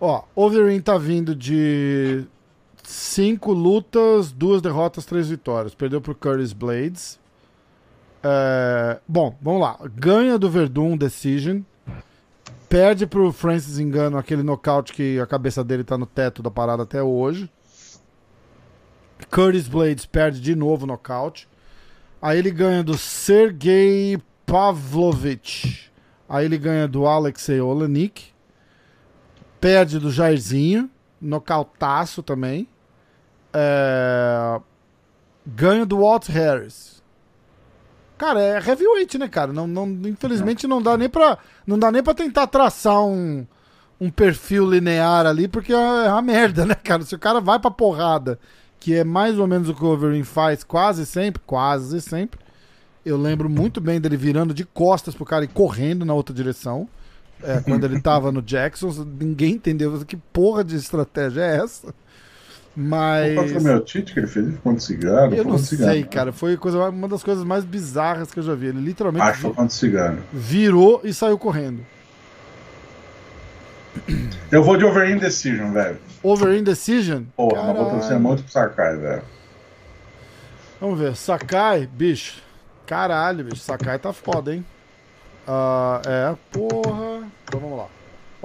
Ó, Wolverine tá vindo de cinco lutas, duas derrotas, três vitórias. Perdeu pro Curtis Blades. É... Bom, vamos lá. Ganha do Verdun Decision. Perde pro Francis Engano aquele nocaute que a cabeça dele tá no teto da parada até hoje. Curtis Blades perde de novo nocaute. Aí ele ganha do Sergei Pavlovich. Aí ele ganha do Alexei Olenik. Perde do Jairzinho. Nocautaço também. É... Ganha do Walt Harris. Cara, é heavyweight, né, cara? Não, não, infelizmente não dá nem pra, não dá nem pra tentar traçar um, um perfil linear ali, porque é uma merda, né, cara? Se o cara vai pra porrada, que é mais ou menos o que o Wolverine faz quase sempre, quase sempre. Eu lembro muito bem dele virando de costas pro cara e correndo na outra direção. É, quando ele tava no Jackson, (laughs) ninguém entendeu que porra de estratégia é essa. Mas. Foi o meu Tite que ele fez? Ele ficou de cigarro? Eu não sei, cigarro. cara. Foi coisa, uma das coisas mais bizarras que eu já vi. Ele literalmente. Acho que foi cigarro. Virou e saiu correndo. Eu vou de Over Indecision, velho. Over Indecision? Porra, mas vou torcer muito pro Sakai, velho. Vamos ver. Sakai, bicho. Caralho, bicho. Sakai tá foda, hein? Uh, é, porra. Então vamos lá.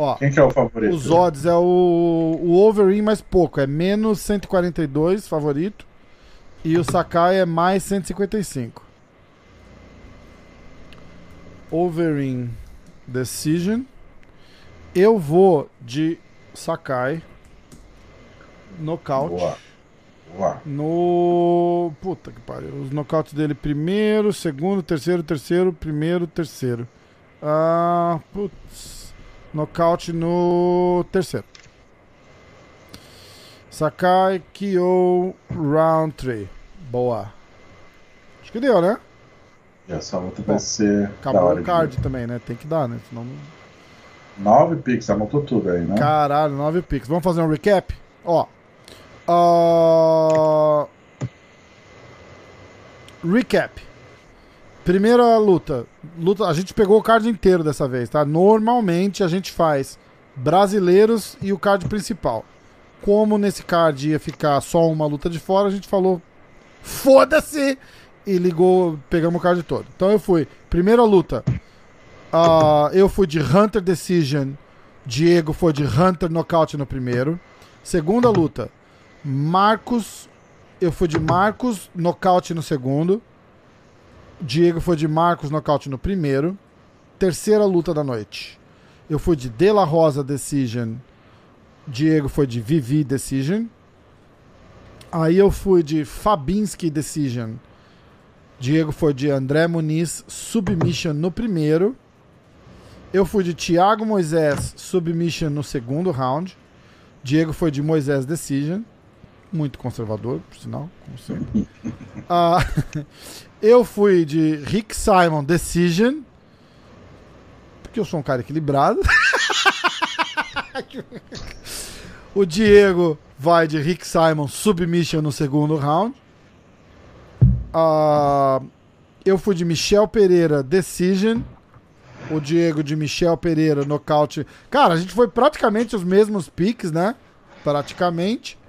Ó, Quem que é o favorito? Os odds é o, o Overeem mais pouco, é menos 142 favorito. E o Sakai é mais 155. Overeem Decision. Eu vou de Sakai. Nocaute. Boa. Boa. No. Puta que pariu. Os nocautes dele primeiro, segundo, terceiro, terceiro, primeiro, terceiro. Ah. Putz. Nocaute no terceiro. Sakai Kyo Round 3. Boa. Acho que deu, né? E essa luta vai ser. Acabou o card de... também, né? Tem que dar, né? Senão... Nove picks, anotou tudo aí, né? Caralho, nove picks. Vamos fazer um recap? Ó. Uh... Recap. Primeira luta. luta. A gente pegou o card inteiro dessa vez, tá? Normalmente a gente faz brasileiros e o card principal. Como nesse card ia ficar só uma luta de fora, a gente falou: foda-se! E ligou, pegamos o card todo. Então eu fui. Primeira luta. Uh, eu fui de Hunter Decision. Diego foi de Hunter Knockout no primeiro. Segunda luta. Marcos. Eu fui de Marcos Knockout no segundo. Diego foi de Marcos Knockout no primeiro. Terceira luta da noite. Eu fui de De La Rosa Decision. Diego foi de Vivi Decision. Aí eu fui de Fabinski Decision. Diego foi de André Muniz Submission no primeiro. Eu fui de Thiago Moisés Submission no segundo round. Diego foi de Moisés Decision. Muito conservador, por sinal, como sempre. uh, (laughs) (laughs) eu fui de Rick Simon Decision. Porque eu sou um cara equilibrado. (laughs) o Diego vai de Rick Simon Submission no segundo round. Uh, eu fui de Michel Pereira Decision. O Diego de Michel Pereira nocaute. Cara, a gente foi praticamente os mesmos picks, né? Praticamente.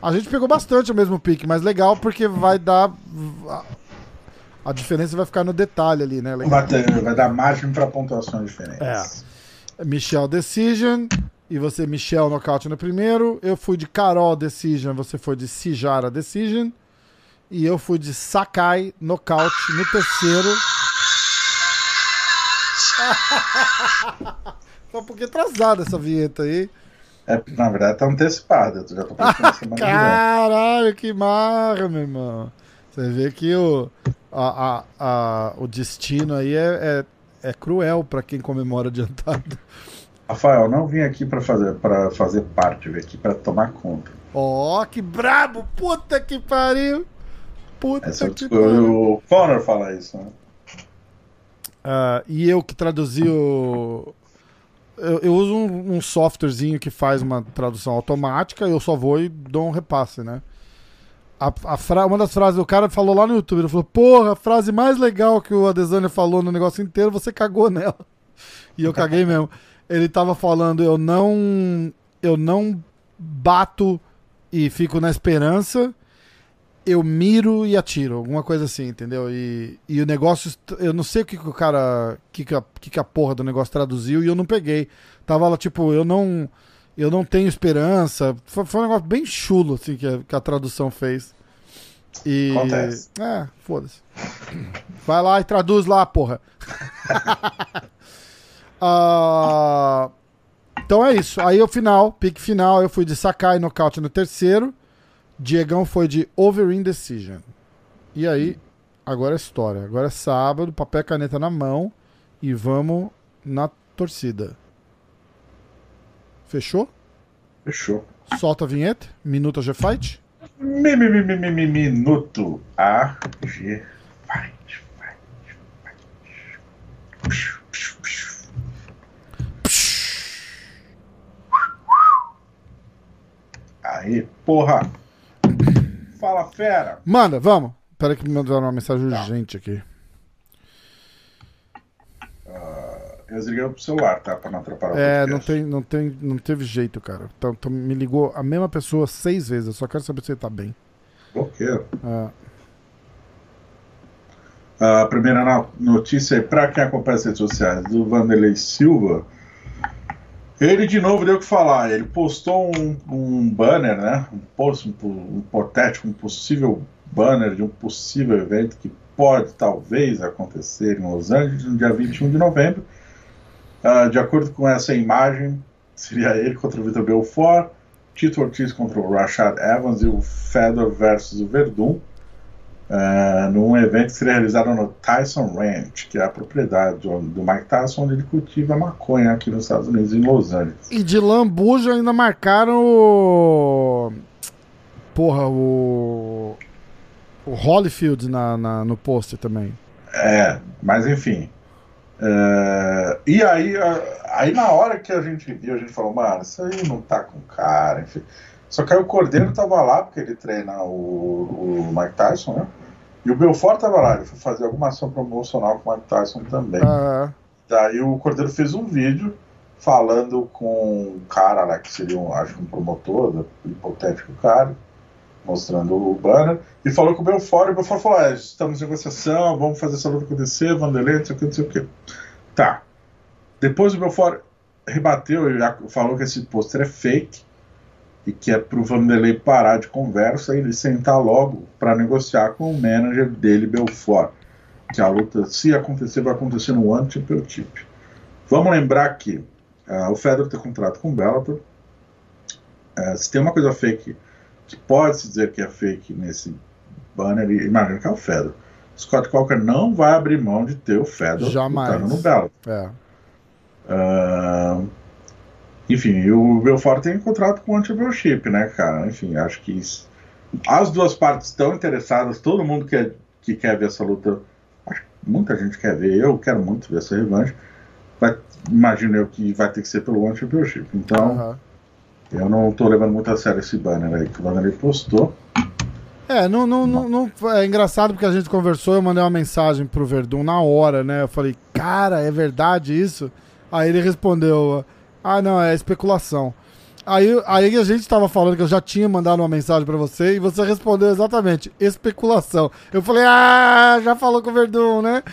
A gente pegou bastante o mesmo pique, mas legal porque vai dar. A diferença vai ficar no detalhe ali, né? Vai, ter, vai, dar margem para pontuações diferentes. É. Michel Decision. E você, Michel, nocaute no primeiro. Eu fui de Carol Decision, você foi de Sijara Decision. E eu fui de Sakai nocaute no terceiro. (laughs) Só porque atrasada essa vinheta aí. É, na verdade tá antecipada, eu já tô pensando (laughs) semana Caralho, que marra, meu irmão. Você vê que o, a, a, a, o destino aí é, é, é cruel para quem comemora adiantado. Rafael, não vim aqui para fazer, pra fazer parte, vim aqui para tomar conta. Ó, oh, que brabo! Puta que pariu! Puta Essa, que pariu! O Connor fala isso, né? Uh, e eu que traduzi o. Eu, eu uso um, um, softwarezinho que faz uma tradução automática, eu só vou e dou um repasse, né? A, a fra... Uma das frases, o cara falou lá no YouTube, ele falou, porra, a frase mais legal que o Adesanya falou no negócio inteiro, você cagou nela. E eu caguei mesmo. Ele tava falando, eu não. Eu não bato e fico na esperança eu miro e atiro, alguma coisa assim, entendeu? E, e o negócio, eu não sei o que, que o cara, que que, a, que que a porra do negócio traduziu e eu não peguei. Tava lá, tipo, eu não, eu não tenho esperança. Foi, foi um negócio bem chulo, assim, que a, que a tradução fez. E. Acontece. É, foda-se. Vai lá e traduz lá, porra. uh, (laughs) então é isso. Aí o final, pique final, eu fui de Sakai nocaute no terceiro. Diegão foi de Over Indecision. E aí, agora é história. Agora é sábado, papel e caneta na mão e vamos na torcida. Fechou? Fechou. Solta a vinheta. Minuto G Fight. Mi, mi, mi, mi, mi, minuto A G Fight. Aí, porra! Fala, fera. Manda, vamos. Espera que me mandaram uma mensagem tá. urgente aqui. Uh, eu desliguei pro celular, tá? Pra não atrapalhar o É, não, tem, não, tem, não teve jeito, cara. Então, então, me ligou a mesma pessoa seis vezes. Eu só quero saber se ele tá bem. Bloqueio. Uh. A primeira notícia é para quem acompanha as redes sociais do Vanderlei Silva ele de novo deu o que falar. Ele postou um, um banner, né? Um post, um, um um possível banner de um possível evento que pode talvez acontecer em Los Angeles no dia 21 de novembro. Uh, de acordo com essa imagem, seria ele contra o Vitor Belfort, Tito Ortiz contra o Rashad Evans e o Fedor versus o Verdun. Uh, num evento que seria realizado no Tyson Ranch, que é a propriedade do, Mike Tyson, onde ele cultiva maconha aqui nos Estados Unidos, em Los Angeles. E de lambuja ainda marcaram o. Porra, o. O Holyfield na, na no post também. É, mas enfim. Uh, e aí, aí na hora que a gente viu, a gente falou, mano, isso aí não tá com cara, enfim. Só que aí o Cordeiro tava lá, porque ele treina o, o Mike Tyson, né? E o Belfort tava lá, ele foi fazer alguma ação promocional com o Mike Tyson também. Uhum. Daí o Cordeiro fez um vídeo falando com um cara lá, que seria, um, acho um promotor, hipotético cara, mostrando o banner, e falou com o Belfort, e o Belfort falou, ah, estamos em negociação, vamos fazer essa luta acontecer, Vanderlei, não sei o que, não sei o que. Tá. Depois o Belfort rebateu e falou que esse pôster é fake, e que é pro Vanderlei parar de conversa e ele sentar logo para negociar com o manager dele, Belfort. Que a luta, se acontecer, vai acontecer no One Championship. Vamos lembrar que uh, o Fedor tem contrato com o Bellator. Uh, se tem uma coisa fake, que pode-se dizer que é fake nesse banner, imagina que é o Fedor. Scott Coker não vai abrir mão de ter o Fedor Jamais. no Bellator. É. Uh, enfim, o Belfort tem contrato com o Anti-Chip, né, cara? Enfim, acho que isso... as duas partes estão interessadas, todo mundo quer, que quer ver essa luta, acho que muita gente quer ver, eu quero muito ver essa revanche. Vai, imagino eu que vai ter que ser pelo Championship. Então, uhum. eu não tô levando muito a sério esse banner aí que o Vanderlei postou. É, não, não, não, não, é engraçado porque a gente conversou, eu mandei uma mensagem pro Verdun na hora, né? Eu falei, cara, é verdade isso? Aí ele respondeu, ah, não, é especulação. Aí, aí a gente estava falando que eu já tinha mandado uma mensagem para você e você respondeu exatamente, especulação. Eu falei, ah, já falou com o Verdun, né? (laughs)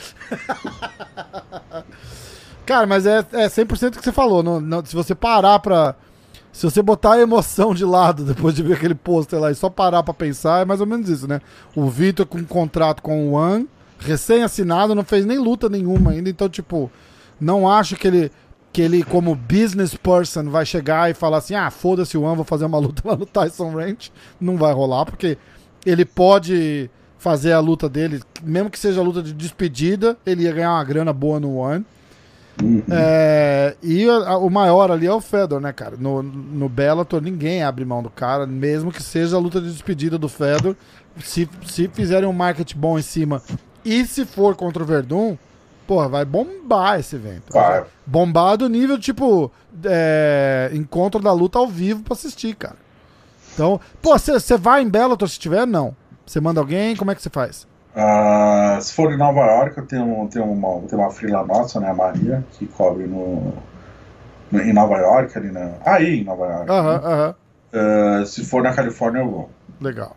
Cara, mas é, é 100% o que você falou. Não, não, se você parar pra. Se você botar a emoção de lado depois de ver aquele pôster lá e só parar pra pensar, é mais ou menos isso, né? O Vitor com um contrato com o One, recém-assinado, não fez nem luta nenhuma ainda, então, tipo, não acho que ele que ele, como business person, vai chegar e falar assim: ah, foda-se o One, vou fazer uma luta lá no Tyson Ranch. Não vai rolar, porque ele pode fazer a luta dele, mesmo que seja a luta de despedida, ele ia ganhar uma grana boa no One. Uhum. É, e a, o maior ali é o Fedor, né, cara? No, no Bellator ninguém abre mão do cara, mesmo que seja a luta de despedida do Fedor. Se, se fizerem um marketing bom em cima e se for contra o Verdun, Porra, vai bombar esse evento. Vai. Bombar do nível, tipo, é, encontro da luta ao vivo pra assistir, cara. Então, pô, você vai em Bellator se tiver? Não. Você manda alguém? Como é que você faz? Uh, se for em Nova York, eu tenho, tenho, uma, tenho uma frila nossa, né, a Maria, que cobre no, no em Nova York, ali na. Aí em Nova York. Aham, uh aham. -huh, uh -huh. uh, se for na Califórnia, eu vou. Legal.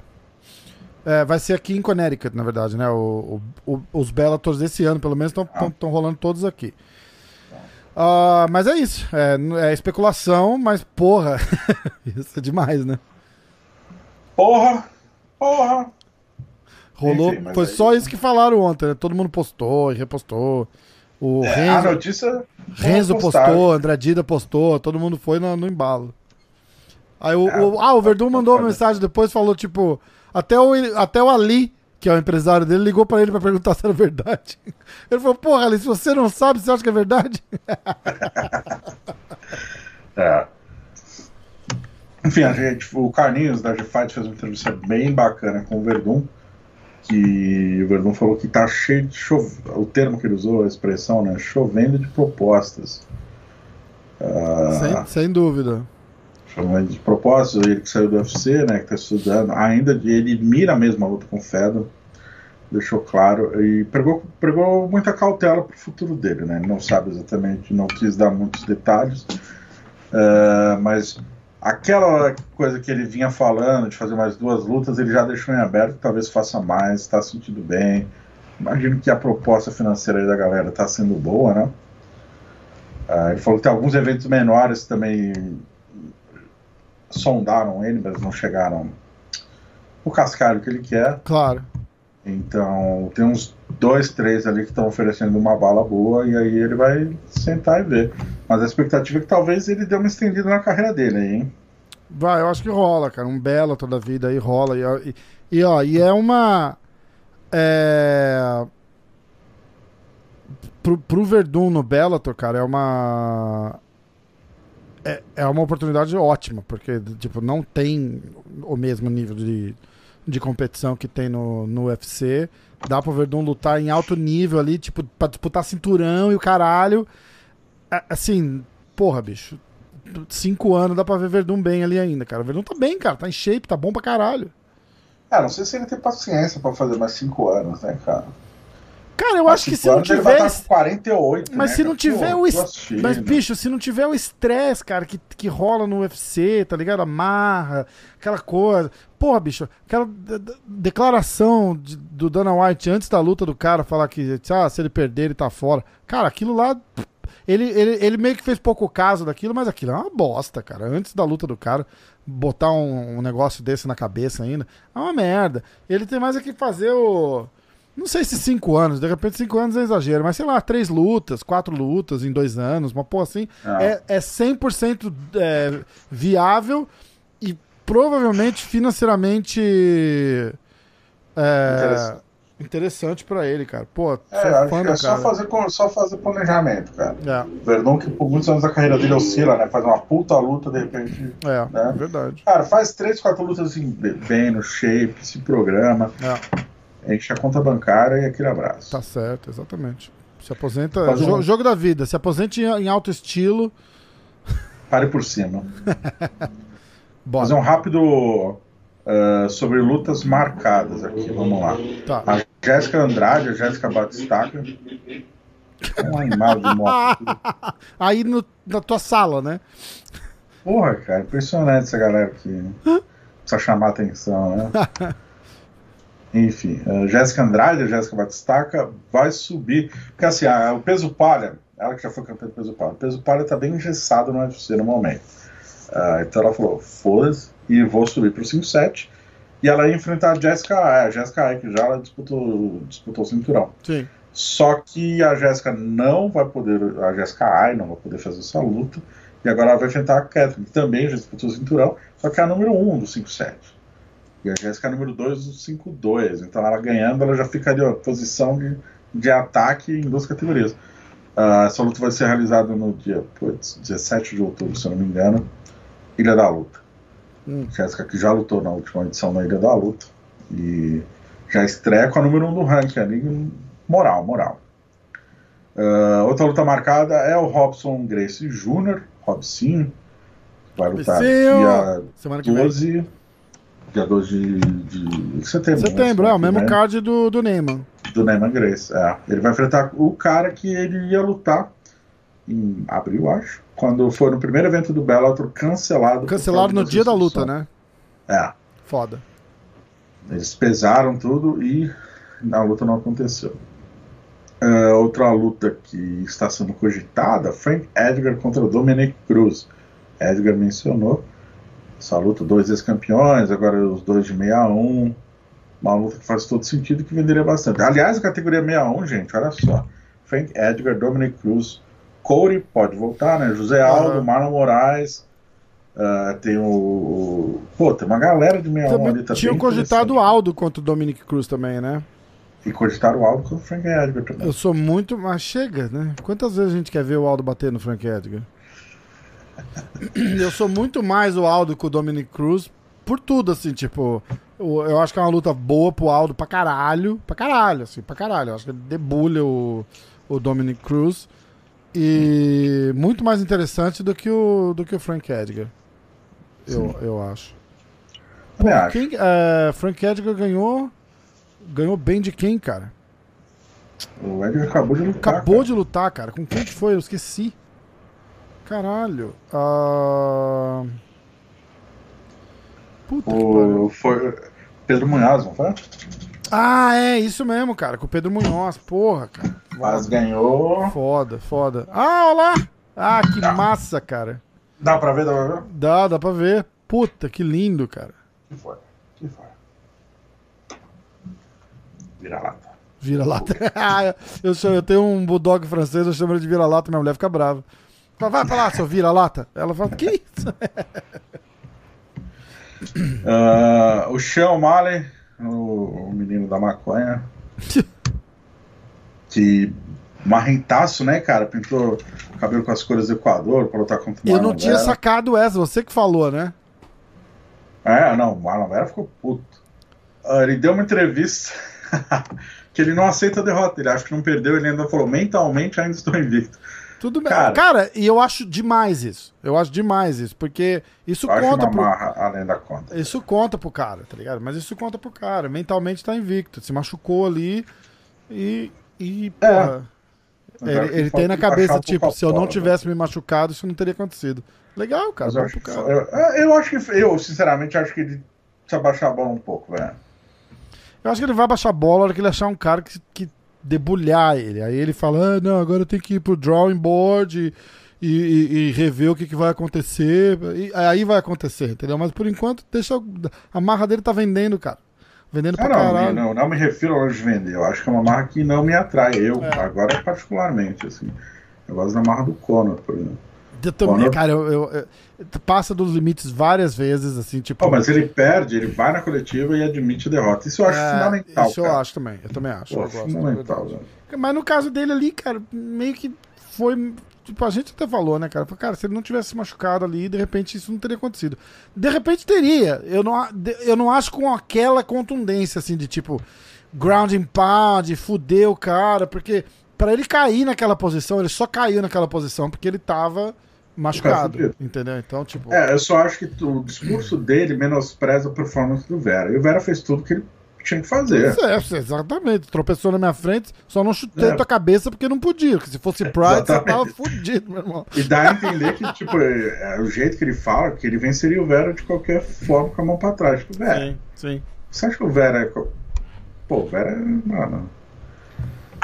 É, vai ser aqui em Connecticut, na verdade, né? O, o, os Bellators desse ano, pelo menos, estão ah. rolando todos aqui. Uh, mas é isso. É, é especulação, mas porra. (laughs) isso é demais, né? Porra! Porra! Rolou. Enfim, foi aí... só isso que falaram ontem, né? Todo mundo postou e repostou. O é, Renzo, a notícia. Renzo postou, André Dida postou, todo mundo foi no, no embalo. Aí o, é, o, ah, o Verdun mandou uma mensagem depois falou, tipo, até o, até o Ali, que é o empresário dele, ligou para ele para perguntar se era verdade. (laughs) Ele falou: Porra, Ali, se você não sabe, você acha que é verdade? (laughs) é. Enfim, a gente, o Carlinhos da G-Fight fez uma entrevista bem bacana com o Verdun. Que o Verdun falou que tá cheio de chove... O termo que ele usou, a expressão, né? Chovendo de propostas. Uh... Sem, sem dúvida de propósito, ele que saiu do UFC, né, que está estudando, ainda ele mira mesmo a luta com o Fedor, deixou claro, e pregou, pregou muita cautela para o futuro dele, né, não sabe exatamente, não quis dar muitos detalhes, uh, mas aquela coisa que ele vinha falando de fazer mais duas lutas, ele já deixou em aberto, talvez faça mais, está sentindo bem, imagino que a proposta financeira da galera está sendo boa, né, uh, ele falou que tem alguns eventos menores também sondaram ele, mas não chegaram o cascalho que ele quer. Claro. Então, tem uns dois, três ali que estão oferecendo uma bala boa e aí ele vai sentar e ver. Mas a expectativa é que talvez ele dê uma estendida na carreira dele aí, hein? Vai, eu acho que rola, cara. Um belo toda a vida aí rola. E, e, ó, e é uma. É. Pro, pro Verdun no Bellator, cara, é uma. É, é uma oportunidade ótima, porque, tipo, não tem o mesmo nível de, de competição que tem no, no UFC. Dá pro Verdun lutar em alto nível ali, tipo, pra disputar cinturão e o caralho. Assim, porra, bicho. Cinco anos dá pra ver Verdun bem ali ainda, cara. O Verdun tá bem, cara. Tá em shape, tá bom pra caralho. É, não sei se ele tem paciência pra fazer mais cinco anos, né, cara? Cara, eu acho que se não tiver. Ele 48, mas né, se não tiver Pô, o. Est... Mas, bicho, se não tiver o estresse, cara, que, que rola no UFC, tá ligado? Amarra, aquela coisa. Porra, bicho, aquela declaração de, do Dana White antes da luta do cara, falar que ah, se ele perder, ele tá fora. Cara, aquilo lá. Ele, ele, ele meio que fez pouco caso daquilo, mas aquilo é uma bosta, cara. Antes da luta do cara, botar um, um negócio desse na cabeça ainda, é uma merda. Ele tem mais é que fazer o não sei se cinco anos, de repente cinco anos é exagero, mas sei lá, três lutas, quatro lutas em dois anos, uma porra assim, ah. é, é 100% é, viável e provavelmente financeiramente é, interessante, interessante para ele, cara. Pô, é, acho fã, que é só fazer, só fazer planejamento, cara. É. Verdão que por muitos anos a carreira dele oscila, né? Faz uma puta luta, de repente. É, né? verdade. Cara, faz três, quatro lutas assim, bem no shape, se programa. É enche a conta bancária e aquele abraço. Tá certo, exatamente. Se aposenta. Um... Jogo da vida, se aposente em alto estilo. Pare por cima. (laughs) Fazer um rápido uh, sobre lutas marcadas aqui, vamos lá. Tá. A Jéssica Andrade, a Jéssica Batistaca. Um animal de moto. (laughs) Aí no, na tua sala, né? Porra, cara, impressionante essa galera aqui. (laughs) Precisa chamar atenção, né? Enfim, a Jéssica Andrade, a Jéssica Batistaca, vai subir. Porque assim, a, o peso palha, ela que já foi campeã do peso palha, o peso palha tá bem engessado no UFC no momento. Uh, então ela falou: foda-se, e vou subir pro 5-7. E ela ia enfrentar a Jéssica a Jéssica que já disputou, disputou o cinturão. Sim. Só que a Jéssica não vai poder, a Jéssica Ai não vai poder fazer essa luta. E agora ela vai enfrentar a Catherine, que também já disputou o cinturão, só que é a número 1 um do 5-7. E a Jéssica é número 2 do 5-2. Então ela ganhando, ela já ficaria em posição de, de ataque em duas categorias. Uh, essa luta vai ser realizada no dia putz, 17 de outubro, se eu não me engano. Ilha da Luta. Hum. Jéssica que já lutou na última edição na Ilha da Luta. E já estreia com a número 1 um do ranking ali. Moral, moral. Uh, outra luta marcada é o Robson Grace Jr., Robson, vai lutar dia Semana 12. Dia 2 de, de setembro. Né? Setembro, né? é o mesmo né? card do, do Neyman. Do Neyman Grace, é. Ele vai enfrentar o cara que ele ia lutar em abril, acho. Quando foi no primeiro evento do Bellator cancelado. Cancelado no dia da luta, né? É. Foda. Eles pesaram tudo e a luta não aconteceu. Uh, outra luta que está sendo cogitada, Frank Edgar contra Dominic Cruz. Edgar mencionou essa luta, dois ex-campeões, agora os dois de 61. Uma luta que faz todo sentido e que venderia bastante. Aliás, a categoria 61, gente, olha só. Frank Edgar, Dominic Cruz, Corey pode voltar, né? José Aldo, uhum. Marlon Moraes. Uh, tem o, Pô, tem uma galera de 61 também ali também. Tinham cogitado o Aldo contra o Dominic Cruz também, né? E cogitaram o Aldo contra o Frank Edgar também. Eu sou muito. Mas chega, né? Quantas vezes a gente quer ver o Aldo bater no Frank Edgar? (clears throat) eu sou muito mais o Aldo que o Dominic Cruz por tudo, assim, tipo. Eu, acho que é uma luta boa pro Aldo pra caralho. Pra caralho, assim, pra caralho. Eu acho que ele debulha o, o Dominic Cruz. E muito mais interessante do que o, do que o Frank Edgar. Eu, eu acho. Pô, quem, é, Frank Edgar ganhou. Ganhou bem de quem, cara? O Edgar acabou de lutar. Acabou cara. de lutar, cara. Com quem que foi? Eu esqueci. Caralho. Uh... Puta o, Foi Pedro Munhoz, não foi? Ah, é, isso mesmo, cara. Com o Pedro Munhoz. Porra, cara. Mas ganhou. Foda, foda. Ah, olha lá. Ah, que dá. massa, cara. Dá pra ver, dá pra ver? Dá, dá pra ver. Puta, que lindo, cara. Que foi? Que foi? Vira-lata. Vira-lata. (laughs) eu, eu tenho um bulldog francês, eu chamo ele de vira-lata, minha mulher fica brava. Vai pra lá, seu vira-lata. Ela fala, que isso? Uh, (coughs) o Sean O'Malley, o, o menino da maconha, (laughs) que marrentaço, né, cara? Pintou o cabelo com as cores do Equador pra lutar contra o Eu não tinha sacado essa, você que falou, né? É, não, o Marlon Vera ficou puto. Uh, ele deu uma entrevista (laughs) que ele não aceita a derrota. Ele acha que não perdeu, ele ainda falou, mentalmente ainda estou invicto. Tudo bem. Cara, cara, e eu acho demais isso. Eu acho demais isso, porque isso conta pro... marra além da conta. Isso conta pro cara, tá ligado? Mas isso conta pro cara. Mentalmente tá invicto. Se machucou ali e. e é. porra. É. Ele, ele tem na cabeça, tipo, se eu não tivesse né? me machucado, isso não teria acontecido. Legal, cara. Eu acho, cara. Eu, eu, acho que. Eu, sinceramente, acho que ele precisa baixar a bola um pouco, velho. Eu acho que ele vai baixar a bola na hora que ele achar um cara que, que debulhar ele. Aí ele fala, ah, não, agora eu tenho que ir pro drawing board e, e, e rever o que, que vai acontecer. E aí vai acontecer, entendeu? Mas por enquanto, deixa. A marra dele tá vendendo, cara. Vendendo ah, pra não, caralho. Não, não me refiro a de vender. Eu acho que é uma marra que não me atrai. Eu, é. agora particularmente, assim. Eu gosto da marra do Conor, por exemplo. Eu também, cara, eu, eu, eu, passa dos limites várias vezes, assim, tipo. Oh, mas ele perde, ele vai na coletiva e admite a derrota. Isso eu acho é, fundamental. Isso cara. eu acho também, eu também acho. Pô, eu fundamental, gosto, Mas no caso dele ali, cara, meio que foi. Tipo, a gente até falou, né, cara? Cara, se ele não tivesse se machucado ali, de repente isso não teria acontecido. De repente teria. Eu não, eu não acho com aquela contundência, assim, de tipo, ground and pound, fuder o cara, porque para ele cair naquela posição, ele só caiu naquela posição porque ele tava machucado, entendeu? Então, tipo... É, eu só acho que o discurso dele menospreza a performance do Vera. E o Vera fez tudo que ele tinha que fazer. É, exatamente. Tropeçou na minha frente, só não chutei é. tua cabeça porque não podia. Porque se fosse Pride, você tava fudido, meu irmão. E dá a entender que, (laughs) tipo, é, é, o jeito que ele fala, que ele venceria o Vera de qualquer forma com a mão pra trás. Tipo, Vera. Sim, sim. Você acha que o Vera é. Pô, o Vera é. Mano.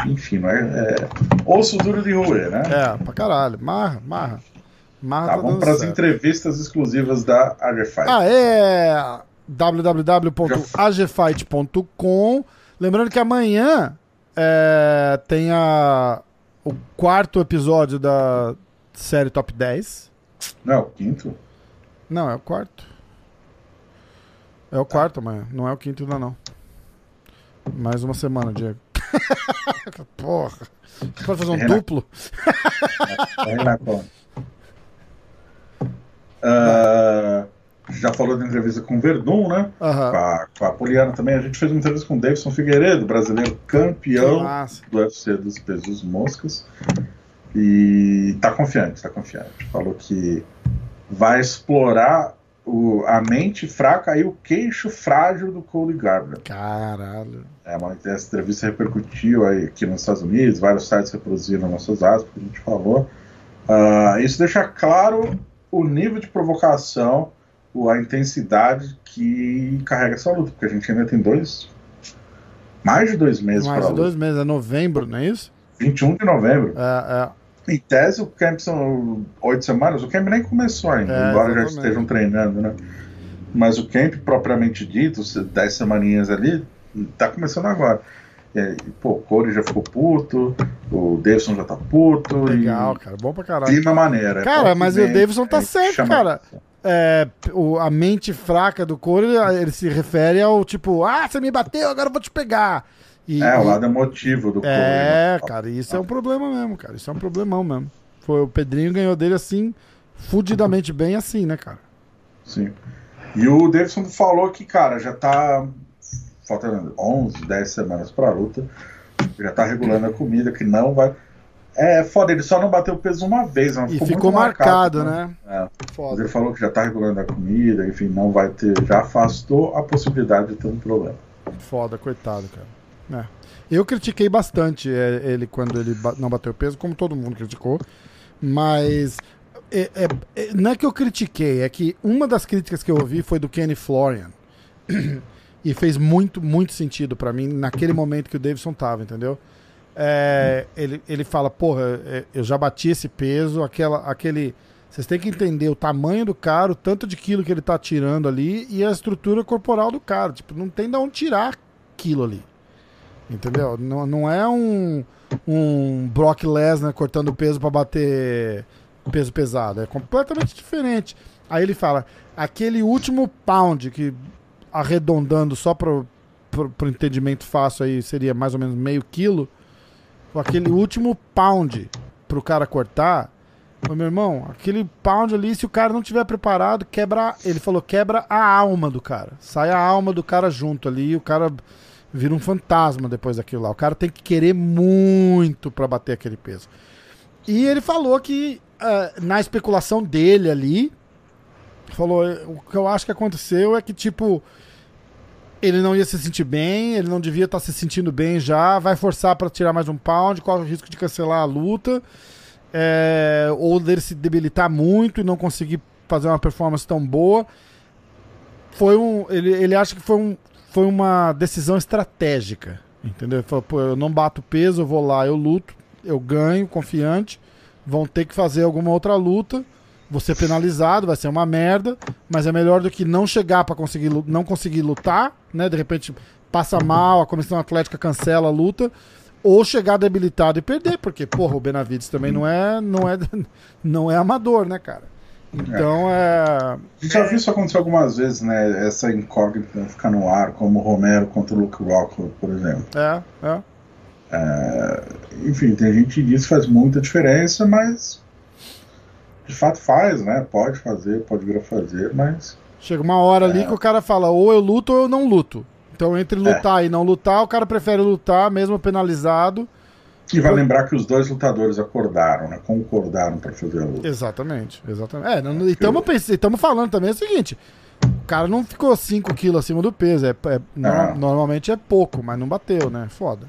Enfim, não é. é... Osso duro de roer, né? É, pra caralho. Marra, marra. Mas tá, vamos para as entrevistas exclusivas da AGFight. Ah, é www.agfight.com. Lembrando que amanhã é, tem a, o quarto episódio da série Top 10. Não, é o quinto? Não, é o quarto. É o quarto amanhã, não é o quinto ainda não. Mais uma semana, Diego. (laughs) Porra. Pode fazer um é duplo? É conta. Uh, já falou da entrevista com o Verdun, né? Uhum. Com, a, com a Poliana também. A gente fez uma entrevista com o Davidson Figueiredo, brasileiro campeão do UFC dos pesos moscas. E tá confiante, tá confiante. Falou que vai explorar o, a mente fraca e o queixo frágil do Cody Garbrandt. Caralho. É, uma, essa entrevista repercutiu aí aqui nos Estados Unidos, vários sites reproduziram nossas aspas, que a gente falou. Uh, isso deixa claro o nível de provocação, a intensidade que carrega essa luta, porque a gente ainda tem dois. Mais de dois meses Mais de dois meses, é novembro, não é isso? 21 de novembro. É, é. Em tese, o camp são oito semanas, o camp nem começou ainda, é, embora exatamente. já estejam treinando, né? Mas o camp propriamente dito, dez semaninhas ali, tá começando agora. E, pô, o Corey já ficou puto, o Davidson já tá puto. Legal, cara, bom pra caralho. Uma maneira. É cara, mas o Davidson tá certo, cara. É, o, a mente fraca do Corey, ele se refere ao tipo, ah, você me bateu, agora eu vou te pegar. E, é, o lado emotivo do Corey. É, né? cara, isso é um problema mesmo, cara. Isso é um problemão mesmo. Foi, o Pedrinho ganhou dele assim, fudidamente bem assim, né, cara? Sim. E o Davidson falou que, cara, já tá faltando 11, 10 semanas para a luta, já tá regulando a comida, que não vai. É foda, ele só não bateu o peso uma vez, mas e ficou, ficou marcado, marcado, né? né? É. Ele falou que já tá regulando a comida, enfim, não vai ter. Já afastou a possibilidade de ter um problema. Foda, coitado, cara. É. Eu critiquei bastante é, ele quando ele não bateu peso, como todo mundo criticou, mas é, é, é, não é que eu critiquei, é que uma das críticas que eu ouvi foi do Kenny Florian. (clears throat) E fez muito, muito sentido para mim naquele momento que o Davidson tava, entendeu? É, ele, ele fala, porra, é, eu já bati esse peso, aquela, aquele. Vocês têm que entender o tamanho do cara, o tanto de quilo que ele tá tirando ali e a estrutura corporal do cara. Tipo, não tem de onde tirar quilo ali. Entendeu? Não, não é um, um Brock Lesnar cortando peso para bater peso pesado. É completamente diferente. Aí ele fala: aquele último pound, que arredondando só pro, pro entendimento fácil aí, seria mais ou menos meio quilo. Aquele último pound pro cara cortar. Meu irmão, aquele pound ali, se o cara não tiver preparado, quebra. Ele falou, quebra a alma do cara. Sai a alma do cara junto ali e o cara vira um fantasma depois daquilo lá. O cara tem que querer muito para bater aquele peso. E ele falou que uh, na especulação dele ali, falou: o que eu acho que aconteceu é que, tipo, ele não ia se sentir bem, ele não devia estar tá se sentindo bem já, vai forçar para tirar mais um pound, corre o risco de cancelar a luta, é, ou dele se debilitar muito e não conseguir fazer uma performance tão boa. Foi um. Ele, ele acha que foi, um, foi uma decisão estratégica. Entendeu? Ele falou, pô, eu não bato peso, eu vou lá, eu luto, eu ganho, confiante. Vão ter que fazer alguma outra luta vou ser penalizado, vai ser uma merda, mas é melhor do que não chegar para conseguir não conseguir lutar, né? De repente passa mal, a comissão atlética cancela a luta, ou chegar debilitado e perder, porque porra, o Benavides também não é não é (laughs) não é amador, né, cara? Então é. é... Já vi isso acontecer algumas vezes, né? Essa incógnita ficar no ar, como o Romero contra o Luke Rockhold, por exemplo. É, é. é. Enfim, tem gente que diz que faz muita diferença, mas de fato faz, né? Pode fazer, pode vir a fazer, mas. Chega uma hora é. ali que o cara fala, ou eu luto ou eu não luto. Então, entre é. lutar é. e não lutar, o cara prefere lutar, mesmo penalizado. E vai lembrar que os dois lutadores acordaram, né? Concordaram para fazer a luta. Exatamente, exatamente. É, não, e estamos falando também o seguinte: o cara não ficou 5 quilos acima do peso. É, é, no, normalmente é pouco, mas não bateu, né? Foda.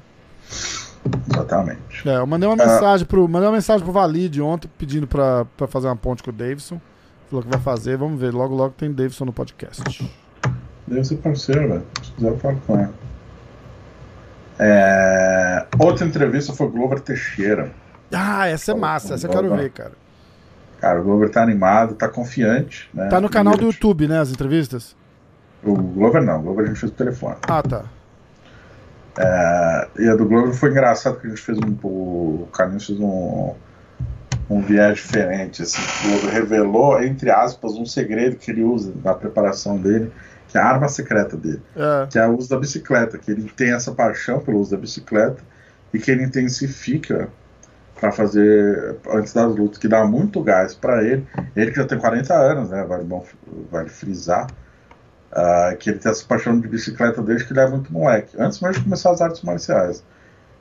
Exatamente. É, eu mandei uma mensagem pro, mandei uma mensagem pro Valide ontem pedindo pra, pra fazer uma ponte com o Davidson. Falou que vai fazer, vamos ver. Logo, logo tem Davidson no podcast. Deve ser parceiro, velho. Se quiser, falar com ele. É... Outra entrevista foi o Glover Teixeira. Ah, essa é massa, essa eu quero ver, cara. Cara, o Glover tá animado, tá confiante. Né? Tá no canal do YouTube, né, as entrevistas? O Glover não, o Glover a gente fez o telefone. Ah, tá. É, e a do Glover foi engraçado que a gente fez um. O Carlinhos fez um, um viés diferente. Assim, o Glover revelou, entre aspas, um segredo que ele usa na preparação dele, que é a arma secreta dele, é. que é o uso da bicicleta, que ele tem essa paixão pelo uso da bicicleta e que ele intensifica para fazer antes das lutas, que dá muito gás para ele. Ele que já tem 40 anos, né? Vale, bom, vale frisar. Uh, que ele tem essa paixão de bicicleta desde que ele é muito moleque, antes mesmo de começar as artes marciais.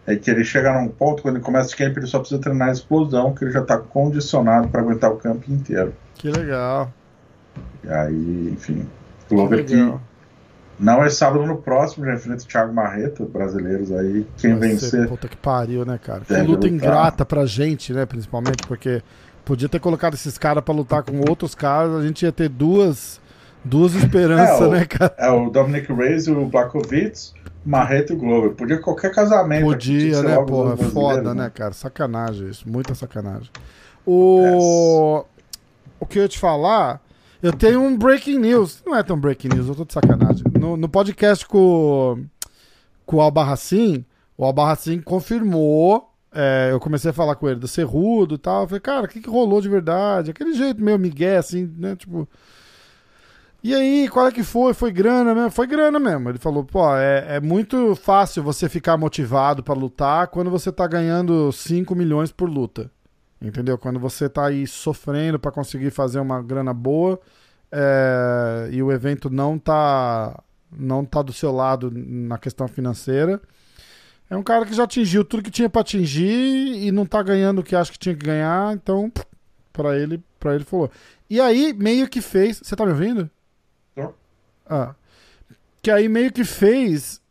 É que ele chega num ponto, quando ele começa de camp, ele só precisa treinar a explosão, que ele já está condicionado para aguentar o campo inteiro. Que legal. E aí, enfim, Glover que, que não é sábado no próximo, já enfrenta o Thiago Marreta, brasileiros aí. Quem Vai vencer. Ser, puta que pariu, né, cara? Que luta lutar. ingrata pra gente, né, principalmente, porque podia ter colocado esses caras para lutar com outros caras, a gente ia ter duas Duas esperanças, é, né, cara? É, o Dominic Reyes, o Blakovic, Marreta e o Glover. Podia qualquer casamento. Podia, né, porra? Foda, né, cara? Sacanagem isso. Muita sacanagem. O... Yes. O que eu ia te falar... Eu tenho um breaking news. Não é tão breaking news, eu tô de sacanagem. No, no podcast com, com o Albarracin, o Albarracin confirmou é, eu comecei a falar com ele do Cerrudo e tal. Eu falei, cara, o que, que rolou de verdade? Aquele jeito meio migué, assim, né? Tipo, e aí, qual é que foi? Foi grana mesmo? Foi grana mesmo. Ele falou, pô, é, é muito fácil você ficar motivado para lutar quando você tá ganhando 5 milhões por luta. Entendeu? Quando você tá aí sofrendo para conseguir fazer uma grana boa é, e o evento não tá, não tá do seu lado na questão financeira. É um cara que já atingiu tudo que tinha para atingir e não tá ganhando o que acha que tinha que ganhar, então para ele, para ele falou. E aí meio que fez, você tá me ouvindo? Ah. Que aí meio que fez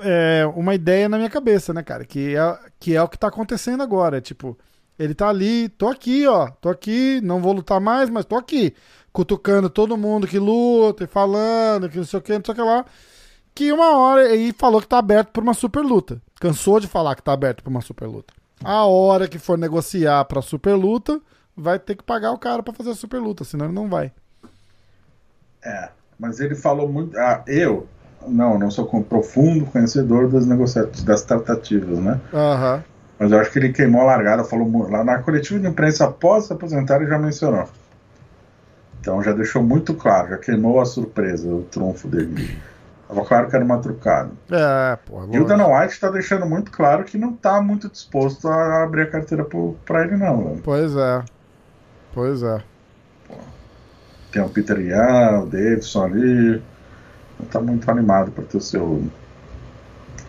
é, uma ideia na minha cabeça, né, cara? Que é, que é o que tá acontecendo agora. Tipo, ele tá ali, tô aqui, ó, tô aqui, não vou lutar mais, mas tô aqui. Cutucando todo mundo que luta e falando, que não sei o que, não sei o que lá. Que uma hora aí falou que tá aberto pra uma super luta. Cansou de falar que tá aberto pra uma super luta. A hora que for negociar pra super luta, vai ter que pagar o cara para fazer a super luta, senão ele não vai. É mas ele falou muito. Ah, eu, não, não sou um profundo conhecedor das negociações, das tratativas, né? Uhum. Mas eu acho que ele queimou a largada, falou lá na coletiva de imprensa após se aposentar, ele já mencionou. Então já deixou muito claro, já queimou a surpresa, o trunfo dele. Tava claro que era uma trucada. É, pô. E o Dana White está deixando muito claro que não está muito disposto a abrir a carteira para ele, não. Velho. Pois é. Pois é. Tem o Peter Ian, o Davidson ali. Está muito animado para ter o seu.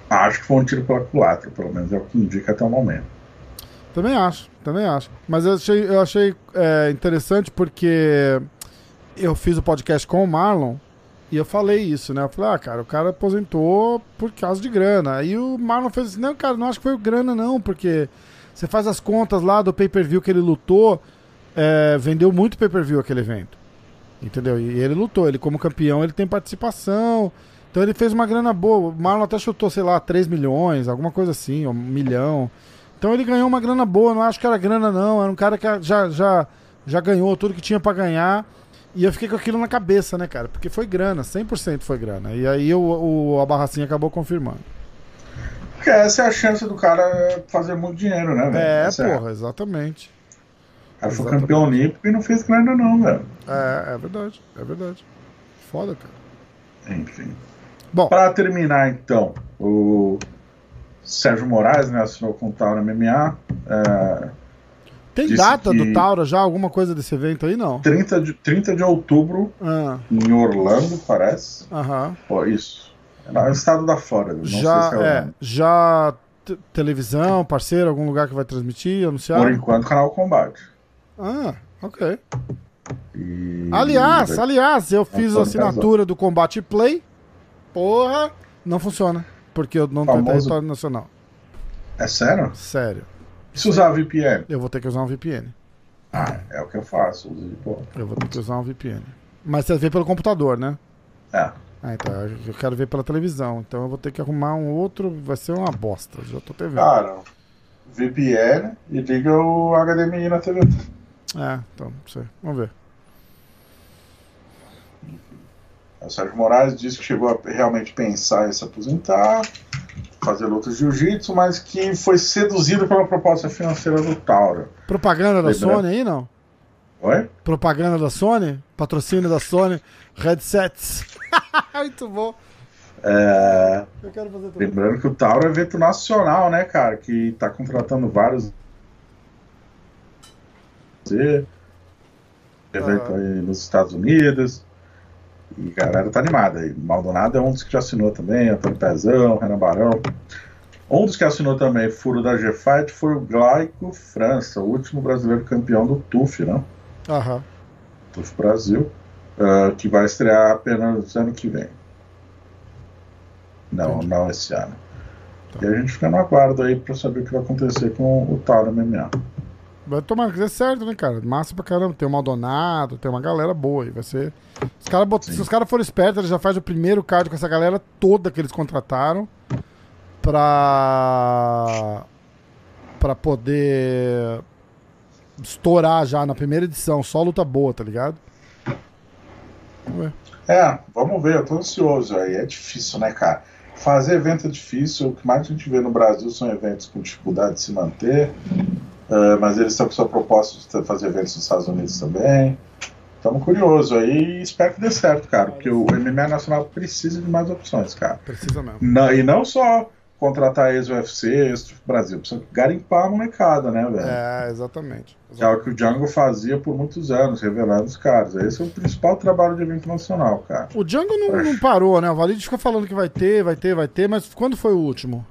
Acho que foi um tiro pela culatra, pelo menos é o que indica até o momento. Também acho, também acho. Mas eu achei, eu achei é, interessante porque eu fiz o podcast com o Marlon e eu falei isso, né? Eu falei, ah, cara, o cara aposentou por causa de grana. Aí o Marlon fez assim, não, cara, não acho que foi grana, não, porque você faz as contas lá do pay-per-view que ele lutou, é, vendeu muito pay-per-view aquele evento. Entendeu? E ele lutou, ele como campeão, ele tem participação. Então ele fez uma grana boa. O Marlon até chutou, sei lá, 3 milhões, alguma coisa assim, um milhão. Então ele ganhou uma grana boa, não acho que era grana, não. Era um cara que já, já, já ganhou tudo que tinha para ganhar. E eu fiquei com aquilo na cabeça, né, cara? Porque foi grana, 100% foi grana. E aí o, o, a barracinha acabou confirmando. Porque essa é a chance do cara fazer muito dinheiro, né, velho? É, essa é porra, é. exatamente. Aí foi campeão olímpico e não fez grana, não, velho. É, é verdade, é verdade. Foda, cara. Enfim. Bom. Para terminar, então, o Sérgio Moraes, né, assinou com o Tauro MMA. É, tem data do Tauro já? Alguma coisa desse evento aí, não? 30 de, 30 de outubro, ah. em Orlando, parece. Aham. Oh, isso. É no estado da Flórida. já, é, é já televisão, parceiro, algum lugar que vai transmitir, anunciar? Por enquanto, canal Combate. Ah, ok. E... Aliás, aliás, eu fiz a assinatura do Combate Play. Porra, não funciona. Porque eu não Famoso... tenho território nacional. É sério? Sério. E se usar VPN? Eu vou ter que usar um VPN. Ah, é o que eu faço. Eu vou ter que usar um VPN. Mas você vê pelo computador, né? É. Ah, então eu quero ver pela televisão. Então eu vou ter que arrumar um outro. Vai ser uma bosta. Já tô te vendo. Cara, VPN e liga o HDMI na TV. É, então, não sei. Vamos ver. O Sérgio Moraes disse que chegou a realmente pensar em se aposentar fazer luta de jiu-jitsu, mas que foi seduzido pela proposta financeira do Tauro. Propaganda da Sony aí, não? Oi? Propaganda da Sony? Patrocínio da Sony? Headsets. (laughs) Muito bom. É... Lembrando que o Tauro é evento nacional, né, cara? Que tá contratando vários. Evento ah. aí nos Estados Unidos. E a galera tá animada. E Maldonado é um dos que já assinou também, Antônio Pezão, Renan Barão. Um dos que assinou também furo da G-Fight foi o Glaico França, o último brasileiro campeão do TUF, né? Aham. TUF Brasil, uh, que vai estrear apenas ano que vem. Não, Entendi. não esse ano. Tá. E a gente fica no aguardo aí pra saber o que vai acontecer com o Tauro MMA. Vai tomar que dê certo, né, cara? Massa pra caramba. Tem o Maldonado, tem uma galera boa. Vai ser. Os cara bot... Se os caras forem espertos, eles já fazem o primeiro card com essa galera toda que eles contrataram pra. pra poder estourar já na primeira edição. Só luta boa, tá ligado? Vamos ver. É, vamos ver. Eu tô ansioso aí. É difícil, né, cara? Fazer evento é difícil. O que mais a gente vê no Brasil são eventos com dificuldade de se manter. Uh, mas eles estão com sua proposta de fazer eventos nos Estados Unidos também. Estamos curiosos aí e espero que dê certo, cara, porque o MMA Nacional precisa de mais opções, cara. Precisa mesmo. Não, e não só contratar ex-UFC, ex-Brasil, precisa garimpar a molecada, né, velho? É, exatamente. é o que o Django fazia por muitos anos, revelando os caras. Esse é o principal trabalho de evento nacional, cara. O Django não, não parou, né? O Valide fica falando que vai ter, vai ter, vai ter, mas quando foi o último?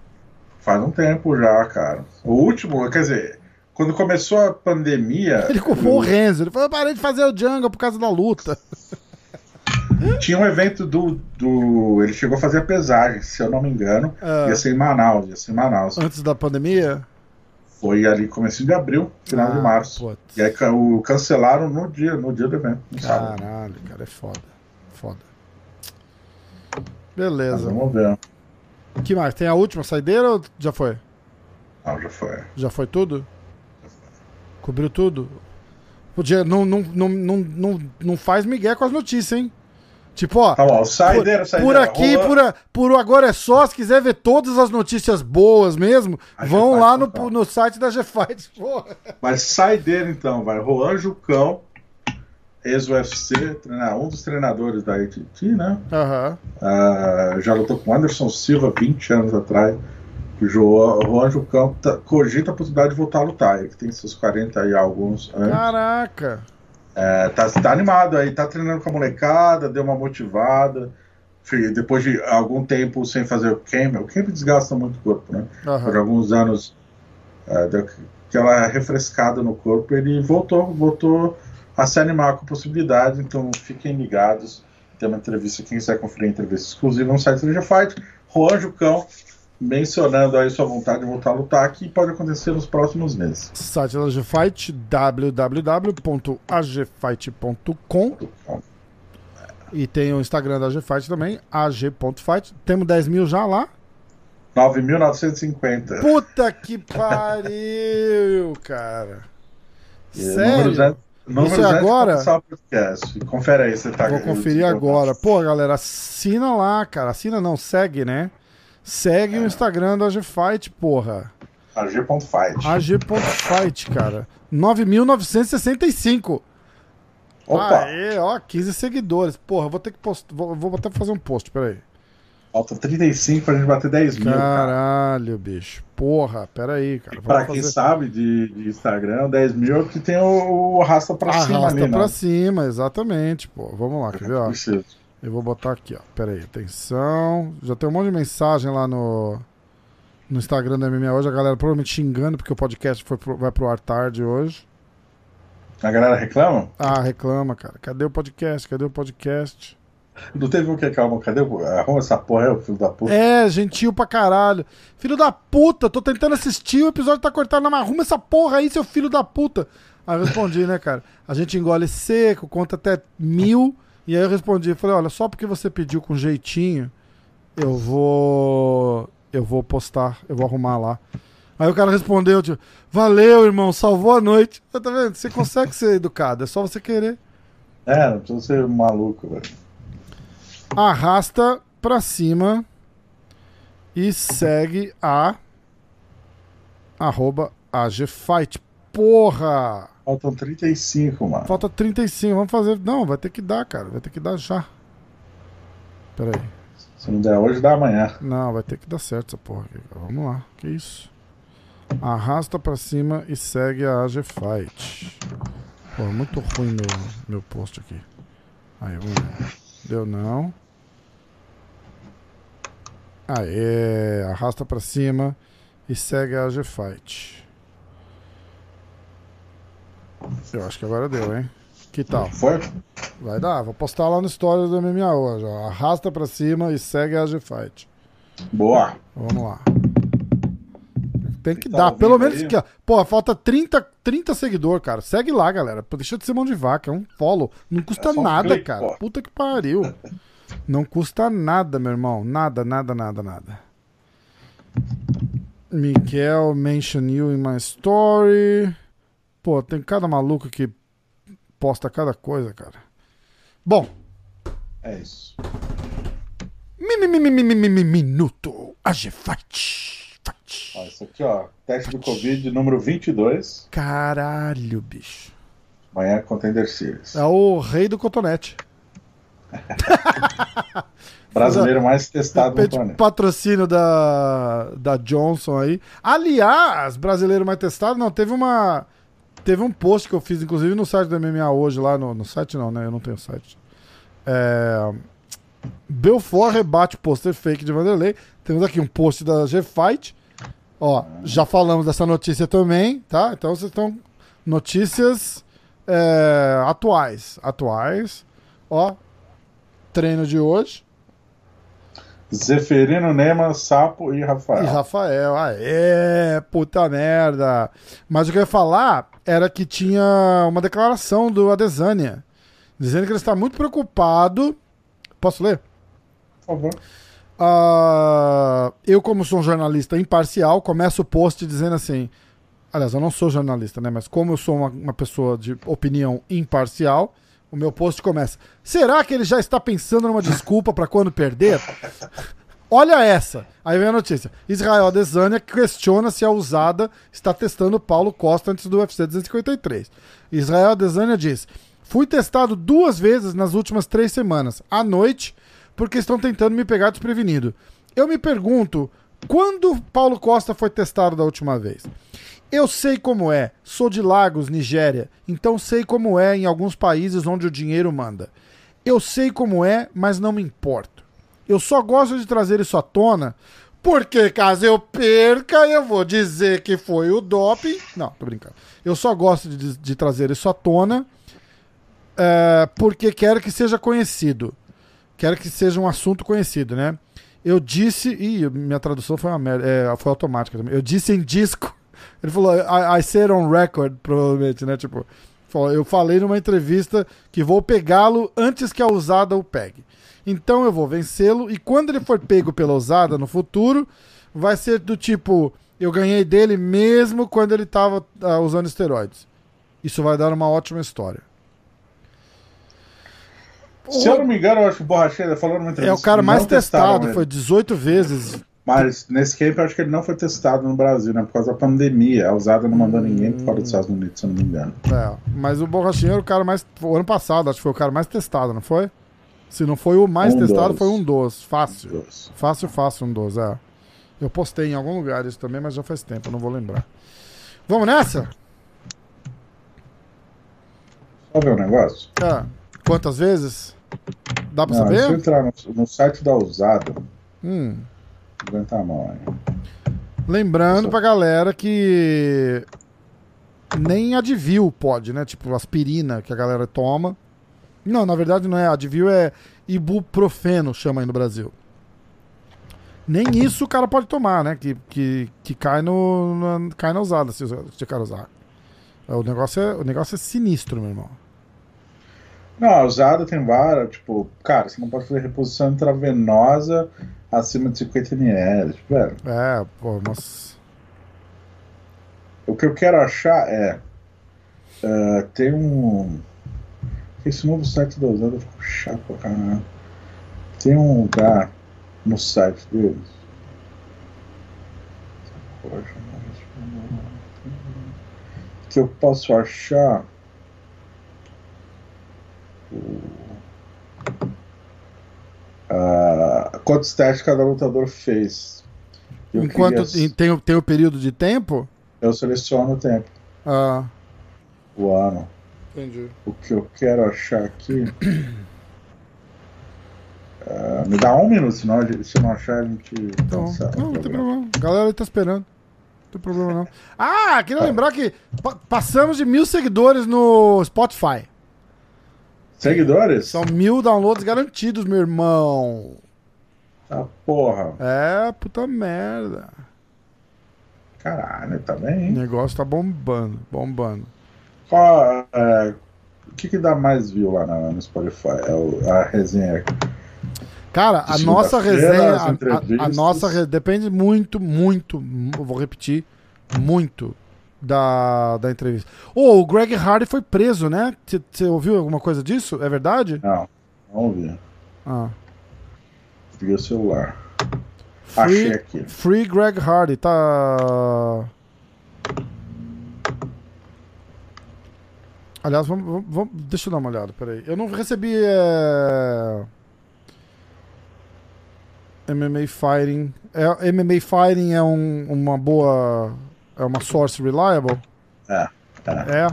Faz um tempo já, cara. O último, quer dizer, quando começou a pandemia. (laughs) Ele culpou o Renzo. Ele falou: eu parei de fazer o Django por causa da luta. (laughs) Tinha um evento do, do. Ele chegou a fazer a pesagem, se eu não me engano. Ah. Ia ser em Manaus. Ia ser em Manaus. Antes da pandemia? Foi ali começo de abril, final ah, de março. Putz. E aí o, cancelaram no dia, no dia do evento. Caralho, cara, é foda. Foda. Beleza. Mas vamos ver. que mais? Tem a última saideira ou já foi? Não, já foi. Já foi tudo? Cobriu tudo. Podia, não, não, não, não, não, não faz migué com as notícias, hein? Tipo, ó. Tá bom, saideira, por, por aqui, por, por agora é só. Se quiser ver todas as notícias boas mesmo, a vão lá no, no site da GFight. (laughs) Mas saideira então, vai. Juan Jucão, ex-UFC, um dos treinadores da ATT, né? Uhum. Uh, já lutou com Anderson Silva 20 anos atrás. O Juan Jucão tá, cogita a possibilidade de voltar a lutar. Ele tem seus 40 e alguns anos. Caraca! É, tá, tá animado aí, tá treinando com a molecada, deu uma motivada. Depois de algum tempo sem fazer o camp, o camp desgasta muito o corpo, né? Uhum. Por alguns anos é, deu aquela refrescada no corpo, ele voltou, voltou a se animar com a possibilidade, então fiquem ligados. Tem uma entrevista, quem quiser conferir a entrevista exclusiva no site Ninja Fight. Juan Jucão mencionando aí sua vontade de voltar a lutar, que pode acontecer nos próximos meses. Site da AGFight, www.agfight.com e tem o Instagram da AGFight também, ag.fight. Temos 10 mil já lá. 9.950. Puta que pariu, cara. E Sério? Já, Isso é agora? Podcast. Confere aí, você tá Vou conferir agora. Pô, galera, assina lá, cara. Assina não, segue, né? Segue é. o Instagram da AGFight, porra. AG.fight. AG.fight, cara. 9.965. Opa! Aê, ó, 15 seguidores. Porra, vou ter que postar. Vou, vou até fazer um post, peraí. Falta 35 pra gente bater 10 mil. Caralho, cara. bicho. Porra, peraí, cara. Pra quem fazer... sabe de, de, Instagram, 10 mil é que tem o, o arrasta pra arrasta cima ali, Arrasta pra cima, exatamente, pô. Vamos lá, quer ver, ó? Eu vou botar aqui, ó. Pera aí, atenção. Já tem um monte de mensagem lá no, no Instagram da MMA hoje. A galera provavelmente xingando porque o podcast foi pro, vai pro ar tarde hoje. A galera reclama? Ah, reclama, cara. Cadê o podcast? Cadê o podcast? Não teve um que calma, cadê o. Arruma essa porra, é o filho da puta. É, gentil pra caralho. Filho da puta, tô tentando assistir, o episódio tá cortado, mas arruma essa porra aí, seu filho da puta. Aí eu respondi, né, cara? A gente engole seco, conta até mil. E aí eu respondi, falei, olha, só porque você pediu com jeitinho, eu vou. Eu vou postar, eu vou arrumar lá. Aí o cara respondeu, tipo, valeu, irmão, salvou a noite. Tá vendo? Você consegue ser educado, é só você querer. É, não precisa ser maluco, velho. Arrasta pra cima e segue a arroba AGFight. Porra! Faltam 35, mano. Falta 35, vamos fazer. Não, vai ter que dar, cara. Vai ter que dar já. Pera aí. Se não der hoje, dá amanhã. Não, vai ter que dar certo essa porra aqui. Vamos lá. Que isso? Arrasta pra cima e segue a AG Fight. Pô, muito ruim meu, meu post aqui. Aí, vamos ver. Deu não. Aê, arrasta pra cima e segue a AG Fight. Eu acho que agora deu, hein? Que tal? Foi? Vai dar, vou postar lá no story do MMA hoje. Ó. Arrasta pra cima e segue a G-Fight. Boa. Vamos lá. Tem que tá dar, pelo menos ó. Pô, falta 30, 30 seguidor, cara. Segue lá, galera. Deixa de ser mão de vaca, é um follow. Não custa é nada, clique, cara. Pô. Puta que pariu. Não custa nada, meu irmão. Nada, nada, nada, nada. Miguel mention you in my story. Pô, tem cada maluco que posta cada coisa, cara. Bom. É isso. Minuto AG Fight. Fight. Ó, isso aqui, ó. Teste do Covid número 22. Caralho, bicho. Amanhã Contender Series. É o rei do cotonete. (laughs) Brasileiro mais testado no planeta. Patrocínio da, da Johnson aí. Aliás, brasileiro mais testado, não, teve uma Teve um post que eu fiz, inclusive, no site do MMA hoje, lá no, no site não, né? Eu não tenho site. É... Belfort rebate pôster fake de Vanderlei. Temos aqui um post da G-Fight. Ó, já falamos dessa notícia também, tá? Então vocês estão. Notícias é, atuais. Atuais. Ó, treino de hoje. Zeferino, Nema, Sapo e Rafael. E Rafael, aê, puta merda. Mas o que eu ia falar era que tinha uma declaração do Adesanya, dizendo que ele está muito preocupado. Posso ler? Por favor. Uh, eu, como sou um jornalista imparcial, começo o post dizendo assim. Aliás, eu não sou jornalista, né? Mas como eu sou uma, uma pessoa de opinião imparcial, o meu post começa. Será que ele já está pensando numa desculpa para quando perder? (laughs) Olha essa. Aí vem a notícia. Israel Adesanya questiona se a usada está testando Paulo Costa antes do UFC 253. Israel Adesanya diz: Fui testado duas vezes nas últimas três semanas, à noite, porque estão tentando me pegar desprevenido. Eu me pergunto, quando Paulo Costa foi testado da última vez? Eu sei como é, sou de Lagos, Nigéria, então sei como é em alguns países onde o dinheiro manda. Eu sei como é, mas não me importo. Eu só gosto de trazer isso à tona porque caso eu perca, eu vou dizer que foi o doping. Não, tô brincando. Eu só gosto de, de trazer isso à tona uh, porque quero que seja conhecido. Quero que seja um assunto conhecido, né? Eu disse. Ih, minha tradução foi uma merda. É, foi automática também. Eu disse em disco. (laughs) Ele falou, I, I said on record, provavelmente, né? Tipo, eu falei numa entrevista que vou pegá-lo antes que a usada o pegue. Então eu vou vencê-lo. E quando ele for pego pela ousada no futuro, vai ser do tipo: eu ganhei dele mesmo quando ele estava uh, ah, usando esteroides. Isso vai dar uma ótima história. Se o... eu não me engano, eu acho que o Borracheira falou numa entrevista. É o cara mais testado, foi 18 vezes. Mas nesse camp eu acho que ele não foi testado no Brasil, né? Por causa da pandemia. A usada não mandou ninguém hum... fora dos Estados Unidos, se eu não me engano. É, mas o Borrachinha era o cara mais. O ano passado, acho que foi o cara mais testado, não foi? Se não foi o mais um testado, foi um dos. Fácil. Um. Fácil, fácil, um dos, é. Eu postei em algum lugar isso também, mas já faz tempo, não vou lembrar. Vamos nessa? Só ver o negócio? É. Quantas vezes? Dá pra não, saber? Se eu entrar no, no, site da Usada. Hum. Aguenta a mão aí. Lembrando Só... pra galera que nem Advil pode, né? Tipo, aspirina que a galera toma não, na verdade não é. Advil é ibuprofeno, chama aí no Brasil. Nem isso o cara pode tomar, né? Que, que, que cai, no, na, cai na usada se, se o cara usar. É, o negócio, é, o negócio é sinistro, meu irmão. Não, a usada tem várias, tipo, cara, você não pode fazer reposição intravenosa acima de 50 ml, velho. É, pô, mas. O que eu quero achar é. Uh, tem um. Esse novo site da Usada ficou chato pra caralho. Tem um lugar no site deles. Que eu posso achar. Uh, quantos testes cada lutador fez. Eu Enquanto queria... tem, tem o período de tempo? Eu seleciono o tempo. Ah. O ano. Entendi. O que eu quero achar aqui. Uh, me dá um minuto, senão se não achar a gente. Então, não, não tem problema. A galera tá esperando. Não tem problema não. Ah, queria lembrar que pa passamos de mil seguidores no Spotify. Seguidores? São mil downloads garantidos, meu irmão. Tá porra. É, puta merda. Caralho, tá bem, hein? O negócio tá bombando, bombando. Qual, é, o que, que dá mais view lá no, no Spotify? É o, a resenha. Cara, a nossa resenha. A, a, a, nossa depende muito, muito. Vou repetir, muito da, da entrevista. Oh, o Greg Hardy foi preso, né? Você ouviu alguma coisa disso? É verdade? Não, não ouvi. Ah. Peguei o celular. Free, Achei aqui. Free Greg Hardy, tá. Aliás, vamos, vamos, deixa eu dar uma olhada, peraí. Eu não recebi. É... MMA Fighting. É, MMA Fighting é um, uma boa. É uma source reliable? É. É. é?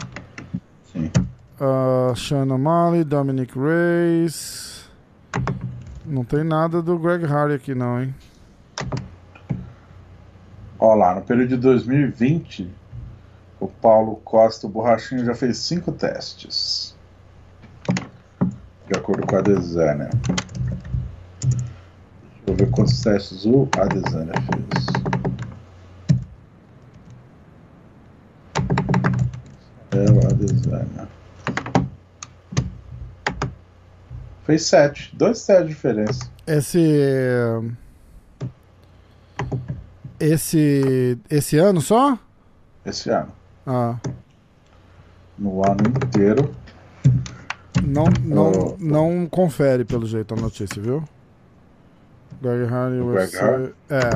Sim. Uh, Shannon Malley, Dominic Reyes. Não tem nada do Greg Hardy aqui, não, hein? Olha lá, no período de 2020 o Paulo Costa, o Borrachinho, já fez cinco testes. De acordo com a Desânia. Deixa eu ver quantos testes o Adesanya fez. É o Adesanya. Fez sete. Dois testes de diferença. Esse. Esse. Esse ano só? Esse ano. Ah. No ano inteiro. Não, não, não confere pelo jeito a notícia, viu? Greg Hardy, UFC. Greg É.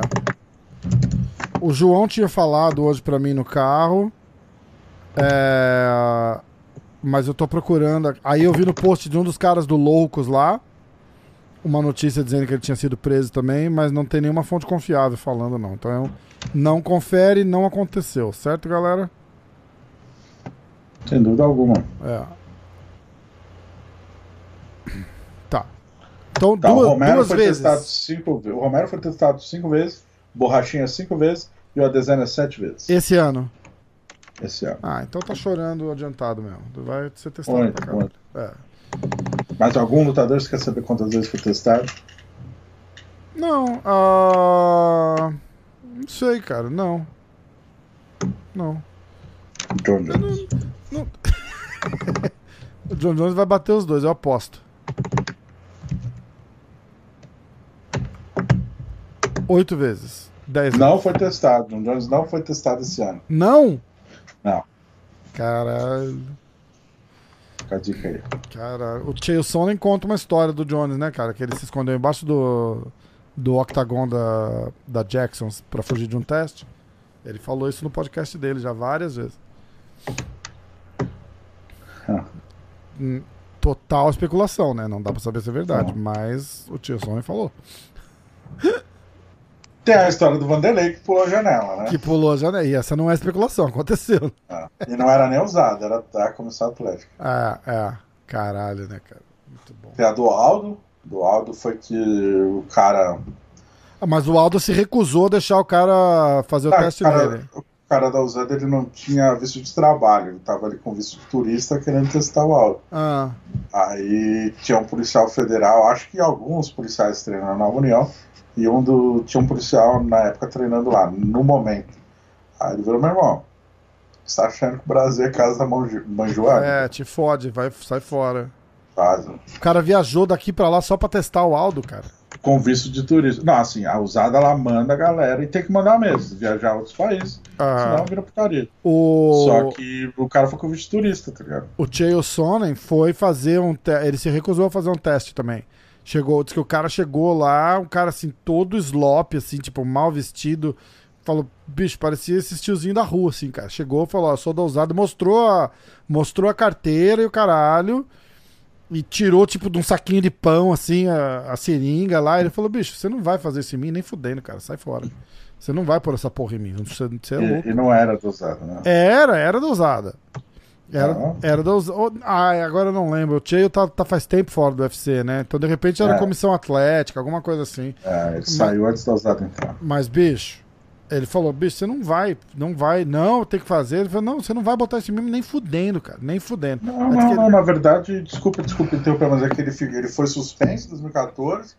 O João tinha falado hoje pra mim no carro. É, Mas eu tô procurando. Aí eu vi no post de um dos caras do Loucos lá uma notícia dizendo que ele tinha sido preso também, mas não tem nenhuma fonte confiável falando não. Então não confere, não aconteceu, certo, galera? Sem dúvida alguma. É. Tá. Então Tá, duas, o Romero duas foi vezes. testado cinco. O Romero foi testado cinco vezes, Borrachinha cinco vezes e o Adesanya sete vezes Esse ano. esse ano. Ah, então tá chorando adiantado mesmo. Vai ser testado Muito, pra caralho. É. Mas algum lutador você quer saber quantas vezes foi testado? Não, ah. Não sei, cara, não. Não. John Jones. Não. (laughs) o John Jones vai bater os dois, eu aposto. Oito vezes. Dez vezes. Não foi testado. John Jones não foi testado esse ano. Não? Não. Caralho. Fica a dica aí. Cara, o Chael Sonnen conta uma história do Jones, né, cara? Que ele se escondeu embaixo do, do octagon da, da Jacksons pra fugir de um teste. Ele falou isso no podcast dele já várias vezes. Ah. Total especulação, né? Não dá pra saber se é verdade, Não. mas o Chael Sonnen falou. (laughs) Tem a história do Vanderlei que pulou a janela, né? Que pulou a janela. E essa não é especulação, aconteceu. Ah, E não era nem usado, era da comissão atlética. É, é. Caralho, né, cara? Muito bom. Tem a do Aldo. Do Aldo foi que o cara. Ah, mas o Aldo se recusou a deixar o cara fazer o Ah, teste cara, dele. o cara da usada ele não tinha visto de trabalho, ele tava ali com visto de turista querendo testar o Aldo. Ah, Aí tinha um policial federal, acho que alguns policiais treinando na União, e um do. Tinha um policial na época treinando lá, no momento. Aí ele virou, meu irmão, você tá achando que o Brasil é casa da manjoada? é, te fode, vai, sai fora. Faz. O cara viajou daqui pra lá só pra testar o Aldo, cara. Com visto de turista. Não, assim, a usada ela manda a galera e tem que mandar mesmo, viajar a outros países, Ah, senão vira putaria. o, Só que o cara foi com visto de turista, tá ligado? o Chael Sonnen foi fazer um te... Ele se recusou a fazer um teste também. Chegou, disse que o cara chegou lá, um cara assim, todo slop, assim, tipo, mal vestido. Falou, bicho, parecia esse tiozinho da rua, assim, cara. Chegou, falou, ó, sou da usada, mostrou a, mostrou a carteira e o caralho. E tirou, tipo, de um saquinho de pão, assim, a, a seringa lá. Ele falou, bicho, você não vai fazer isso em mim nem fudendo, cara. Sai fora. Você não vai pôr essa porra em mim. Você, você é louco. E, e não era do usada, né? Era, era da usada. Era, era usada. Ah, agora eu não lembro. O Cheio tá, tá faz tempo fora do UFC, né? Então, de repente, era É. comissão atlética, alguma coisa assim. É, ele saiu antes da usada entrar. Mas, bicho, ele falou, bicho, você não vai, não vai, não, tem que fazer. Ele falou, não, você não vai botar esse meme nem fudendo, cara, nem fudendo. Não, não, ele- na verdade, desculpa, desculpa interromper, mas é que ele, ele foi suspenso em 2014.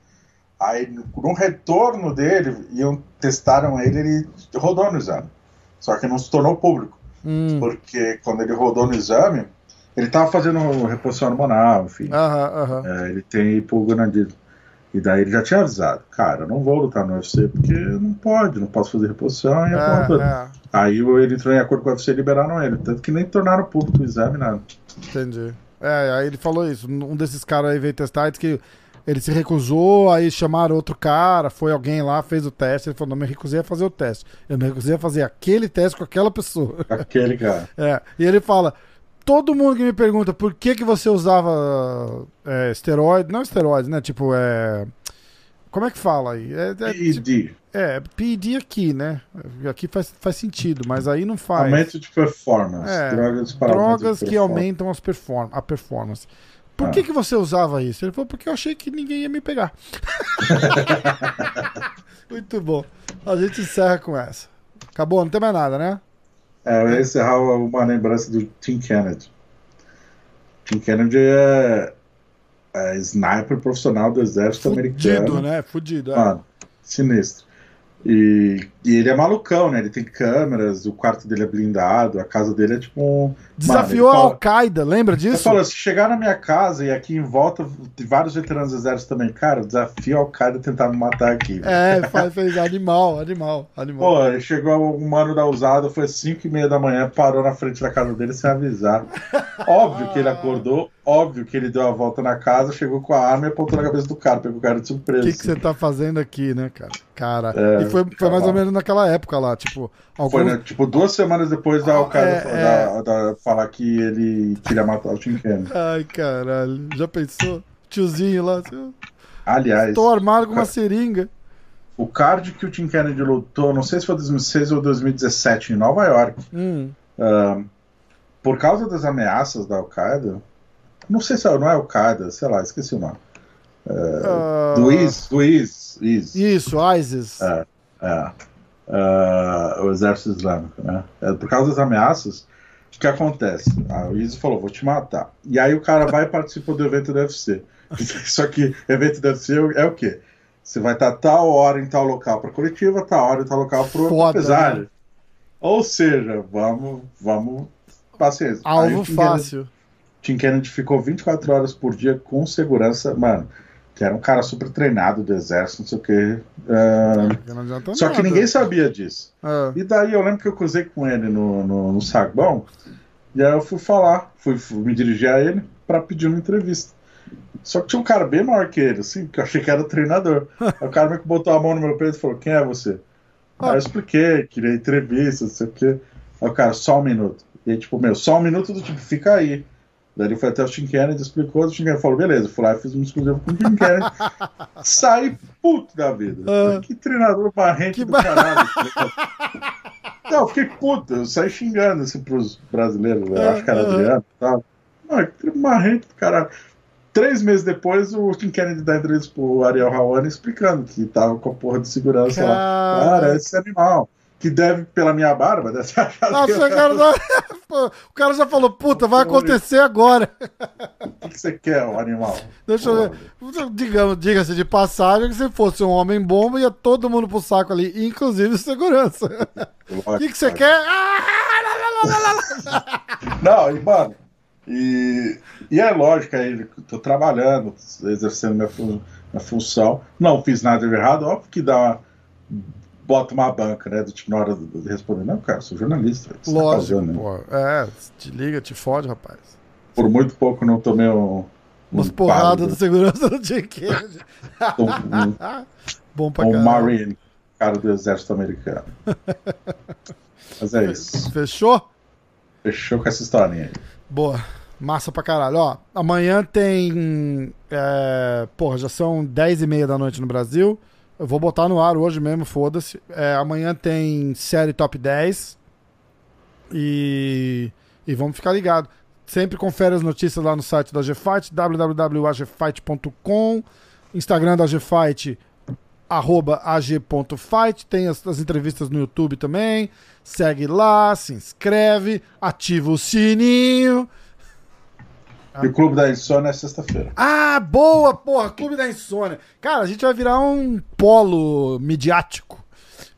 Aí, no no retorno dele, iam, testaram ele, ele rodou no exame. Só que não se tornou público. Hum, Porque quando ele rodou no exame, ele estava fazendo reposição hormonal, enfim. aham, aham. É, ele tem hipogonadismo. E daí ele já tinha avisado, cara, eu não vou lutar no UFC porque não pode, não posso fazer reposição e a. É, é, Aí ele entrou em acordo com o UFC e liberaram ele. Tanto que nem tornaram público o exame, nada. entendi. É, aí ele falou isso. Um desses caras aí veio testar e disse que ele se recusou, aí chamaram outro cara, foi alguém lá, fez o teste. Ele falou: não, me recusei a fazer o teste. Eu me recusei a fazer aquele teste com aquela pessoa. Aquele cara. (laughs) É, e ele fala: todo mundo que me pergunta por que, que você usava é, esteroide, não esteroide, né? Tipo, é. Como é que fala aí? É, é, tipo, ED. é PD aqui, né? Aqui faz, faz sentido, mas aí não faz. Aumento de performance. É, drogas para Drogas que performance. aumentam as perform a performance. Por Ah. que, que você usava isso? Ele falou, porque eu achei que ninguém ia me pegar. (laughs) (laughs) Muito bom. A gente encerra com essa. Acabou, não tem mais nada, né? É, eu ia encerrar uma lembrança do Tim Kennedy. Tim Kennedy é, é sniper profissional do exército Fudido, americano. né? Fudido. É. Mano, sinistro. E, e ele é malucão, né? Ele tem câmeras, o quarto dele é blindado, a casa dele é tipo um. Desafiou Mano, a ele fala- Al-Qaeda, lembra Ele disso? falou: se chegar na minha casa e aqui em volta tem vários veteranos do exército também, cara, desafio ao Qaeda tentar me matar aqui. É, (laughs) faz, fez animal, animal, animal. Pô, ele chegou um mano da usada, foi 5 e meia da manhã, parou na frente da casa dele sem avisar. Óbvio que ele (laughs) acordou, óbvio que ele deu a volta na casa, chegou com a arma e apontou na cabeça do cara, pegou o cara de O surpresa. que, que você tá fazendo aqui, né, cara? Cara, É, e foi, foi mais ou menos menos naquela época lá, tipo. Alguns... Foi, né? Tipo, duas semanas depois da Al-Qaeda é, é... da, falar que ele queria matar o Tim Kennedy. Ai, caralho. Já pensou? Tiozinho lá. Assim, Aliás. Estou armado com uma seringa. O card que o Tim Kennedy lutou, não sei se foi 2006 ou 2017, em Nova York. Hum. Uh, por causa das ameaças da Al-Qaeda. Não sei se é, não é Al-Qaeda, sei lá, esqueci o nome. Uh, do IS, do IS, IS. Isso, ISIS. É, é. Uh, o exército islâmico, né? É, por causa das ameaças, o que acontece? Ah, o ISIS falou, vou te matar. E aí o cara vai e participa do evento do UFC. (laughs) Só que evento do UFC é o quê? Você vai estar tal hora em tal local para coletiva, tal hora em tal local para o empresário. Né? Ou seja, vamos, vamos, paciência. Alvo fácil. Tim Kennedy ficou 24 horas por dia com segurança, mano que era um cara super treinado do exército, não sei o quê. Uh, só que ninguém sabia disso. É. E daí eu lembro que eu cruzei com ele no, no, no sagbão, e aí eu fui falar, fui, fui me dirigir a ele para pedir uma entrevista. Só que tinha um cara bem maior que ele, assim, que eu achei que era o treinador. (laughs) aí o cara me botou a mão no meu peito e falou: Quem é você? Aí eu expliquei, queria entrevista, não sei o quê. Aí o cara, só um minuto. E aí, tipo, meu, só um minuto do tipo, fica aí. Daí ele foi até o Tim Kennedy, explicou, o Tim Kennedy falou, beleza, fui lá e fiz um exclusivo com o Tim Kennedy. (laughs) Saí puto da vida. Uh, que treinador barrente do caralho. (laughs) Não, eu fiquei puto, eu saí xingando assim pros brasileiros, eu acho que era Adriano e tal. Mano, que marrento do caralho. Três meses depois, o Tim Kennedy dá entrevista pro Ariel Hawane explicando que tava com a porra de segurança Cara... lá. Cara, esse animal que deve pela minha barba, deve ter achado Nossa, cara, não... (laughs) o cara já falou, puta, vai acontecer agora. O que, você quer, o animal? Deixa eu ver. Digamos, diga-se de passagem que se fosse um homem bomba, ia todo mundo pro saco ali, inclusive segurança. O que, que você quer? (laughs) não, e mano, e, e é lógico, aí tô trabalhando, exercendo minha, minha função. Não fiz nada de errado, óbvio que dá uma bota uma banca, né? Do tipo, na hora de responder, não, cara, sou jornalista. Tá Lógico, tá pô. É, te liga, te fode, rapaz. Por muito pouco não tomei um. Umas um porradas de segurança do Jay Kennedy. um, (laughs) Bom pra um caralho. Marine, cara do exército americano. (laughs) Mas é isso. Fechou? Fechou com essa historinha aí. Boa. Massa pra caralho. Ó, amanhã tem. É, porra, já são 10 e meia da noite no Brasil. Eu vou botar no ar hoje mesmo, foda-se. É, amanhã tem série top 10. E, e vamos ficar ligado. Sempre confere as notícias lá no site da GFight, www.agfight.com, Instagram da GFight, arroba ag.fight, tem as, as, entrevistas no YouTube também. Segue lá, se inscreve, ativa o sininho. E o Clube da Insônia é sexta-feira. Ah, boa, porra, Clube da Insônia. Cara, a gente vai virar um polo midiático.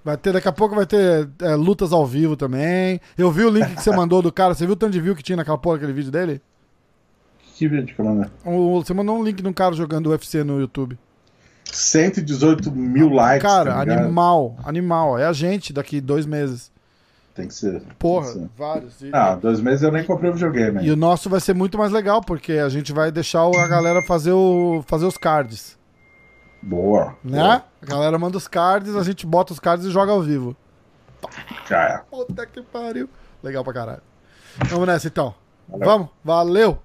Vai ter, daqui a pouco vai ter é, lutas ao vivo também. Eu vi o link que você mandou do cara. Você viu o tanto de view que tinha naquela porra, aquele vídeo dele? Que vídeo que eu mandei? Você mandou um link de um cara jogando UFC no YouTube. 118 mil likes. Cara, tá animal, animal. É a gente daqui dois meses. Tem que ser. Porra, que ser. vários. E... Ah, dois meses eu nem comprei o videogame. E o nosso vai ser muito mais legal, porque a gente vai deixar a galera fazer, o, fazer os cards. Boa. Né? Boa. A galera manda os cards, a gente bota os cards e joga ao vivo. Já é. Puta que pariu. Legal pra caralho. Vamos nessa então. Valeu. Vamos? Valeu!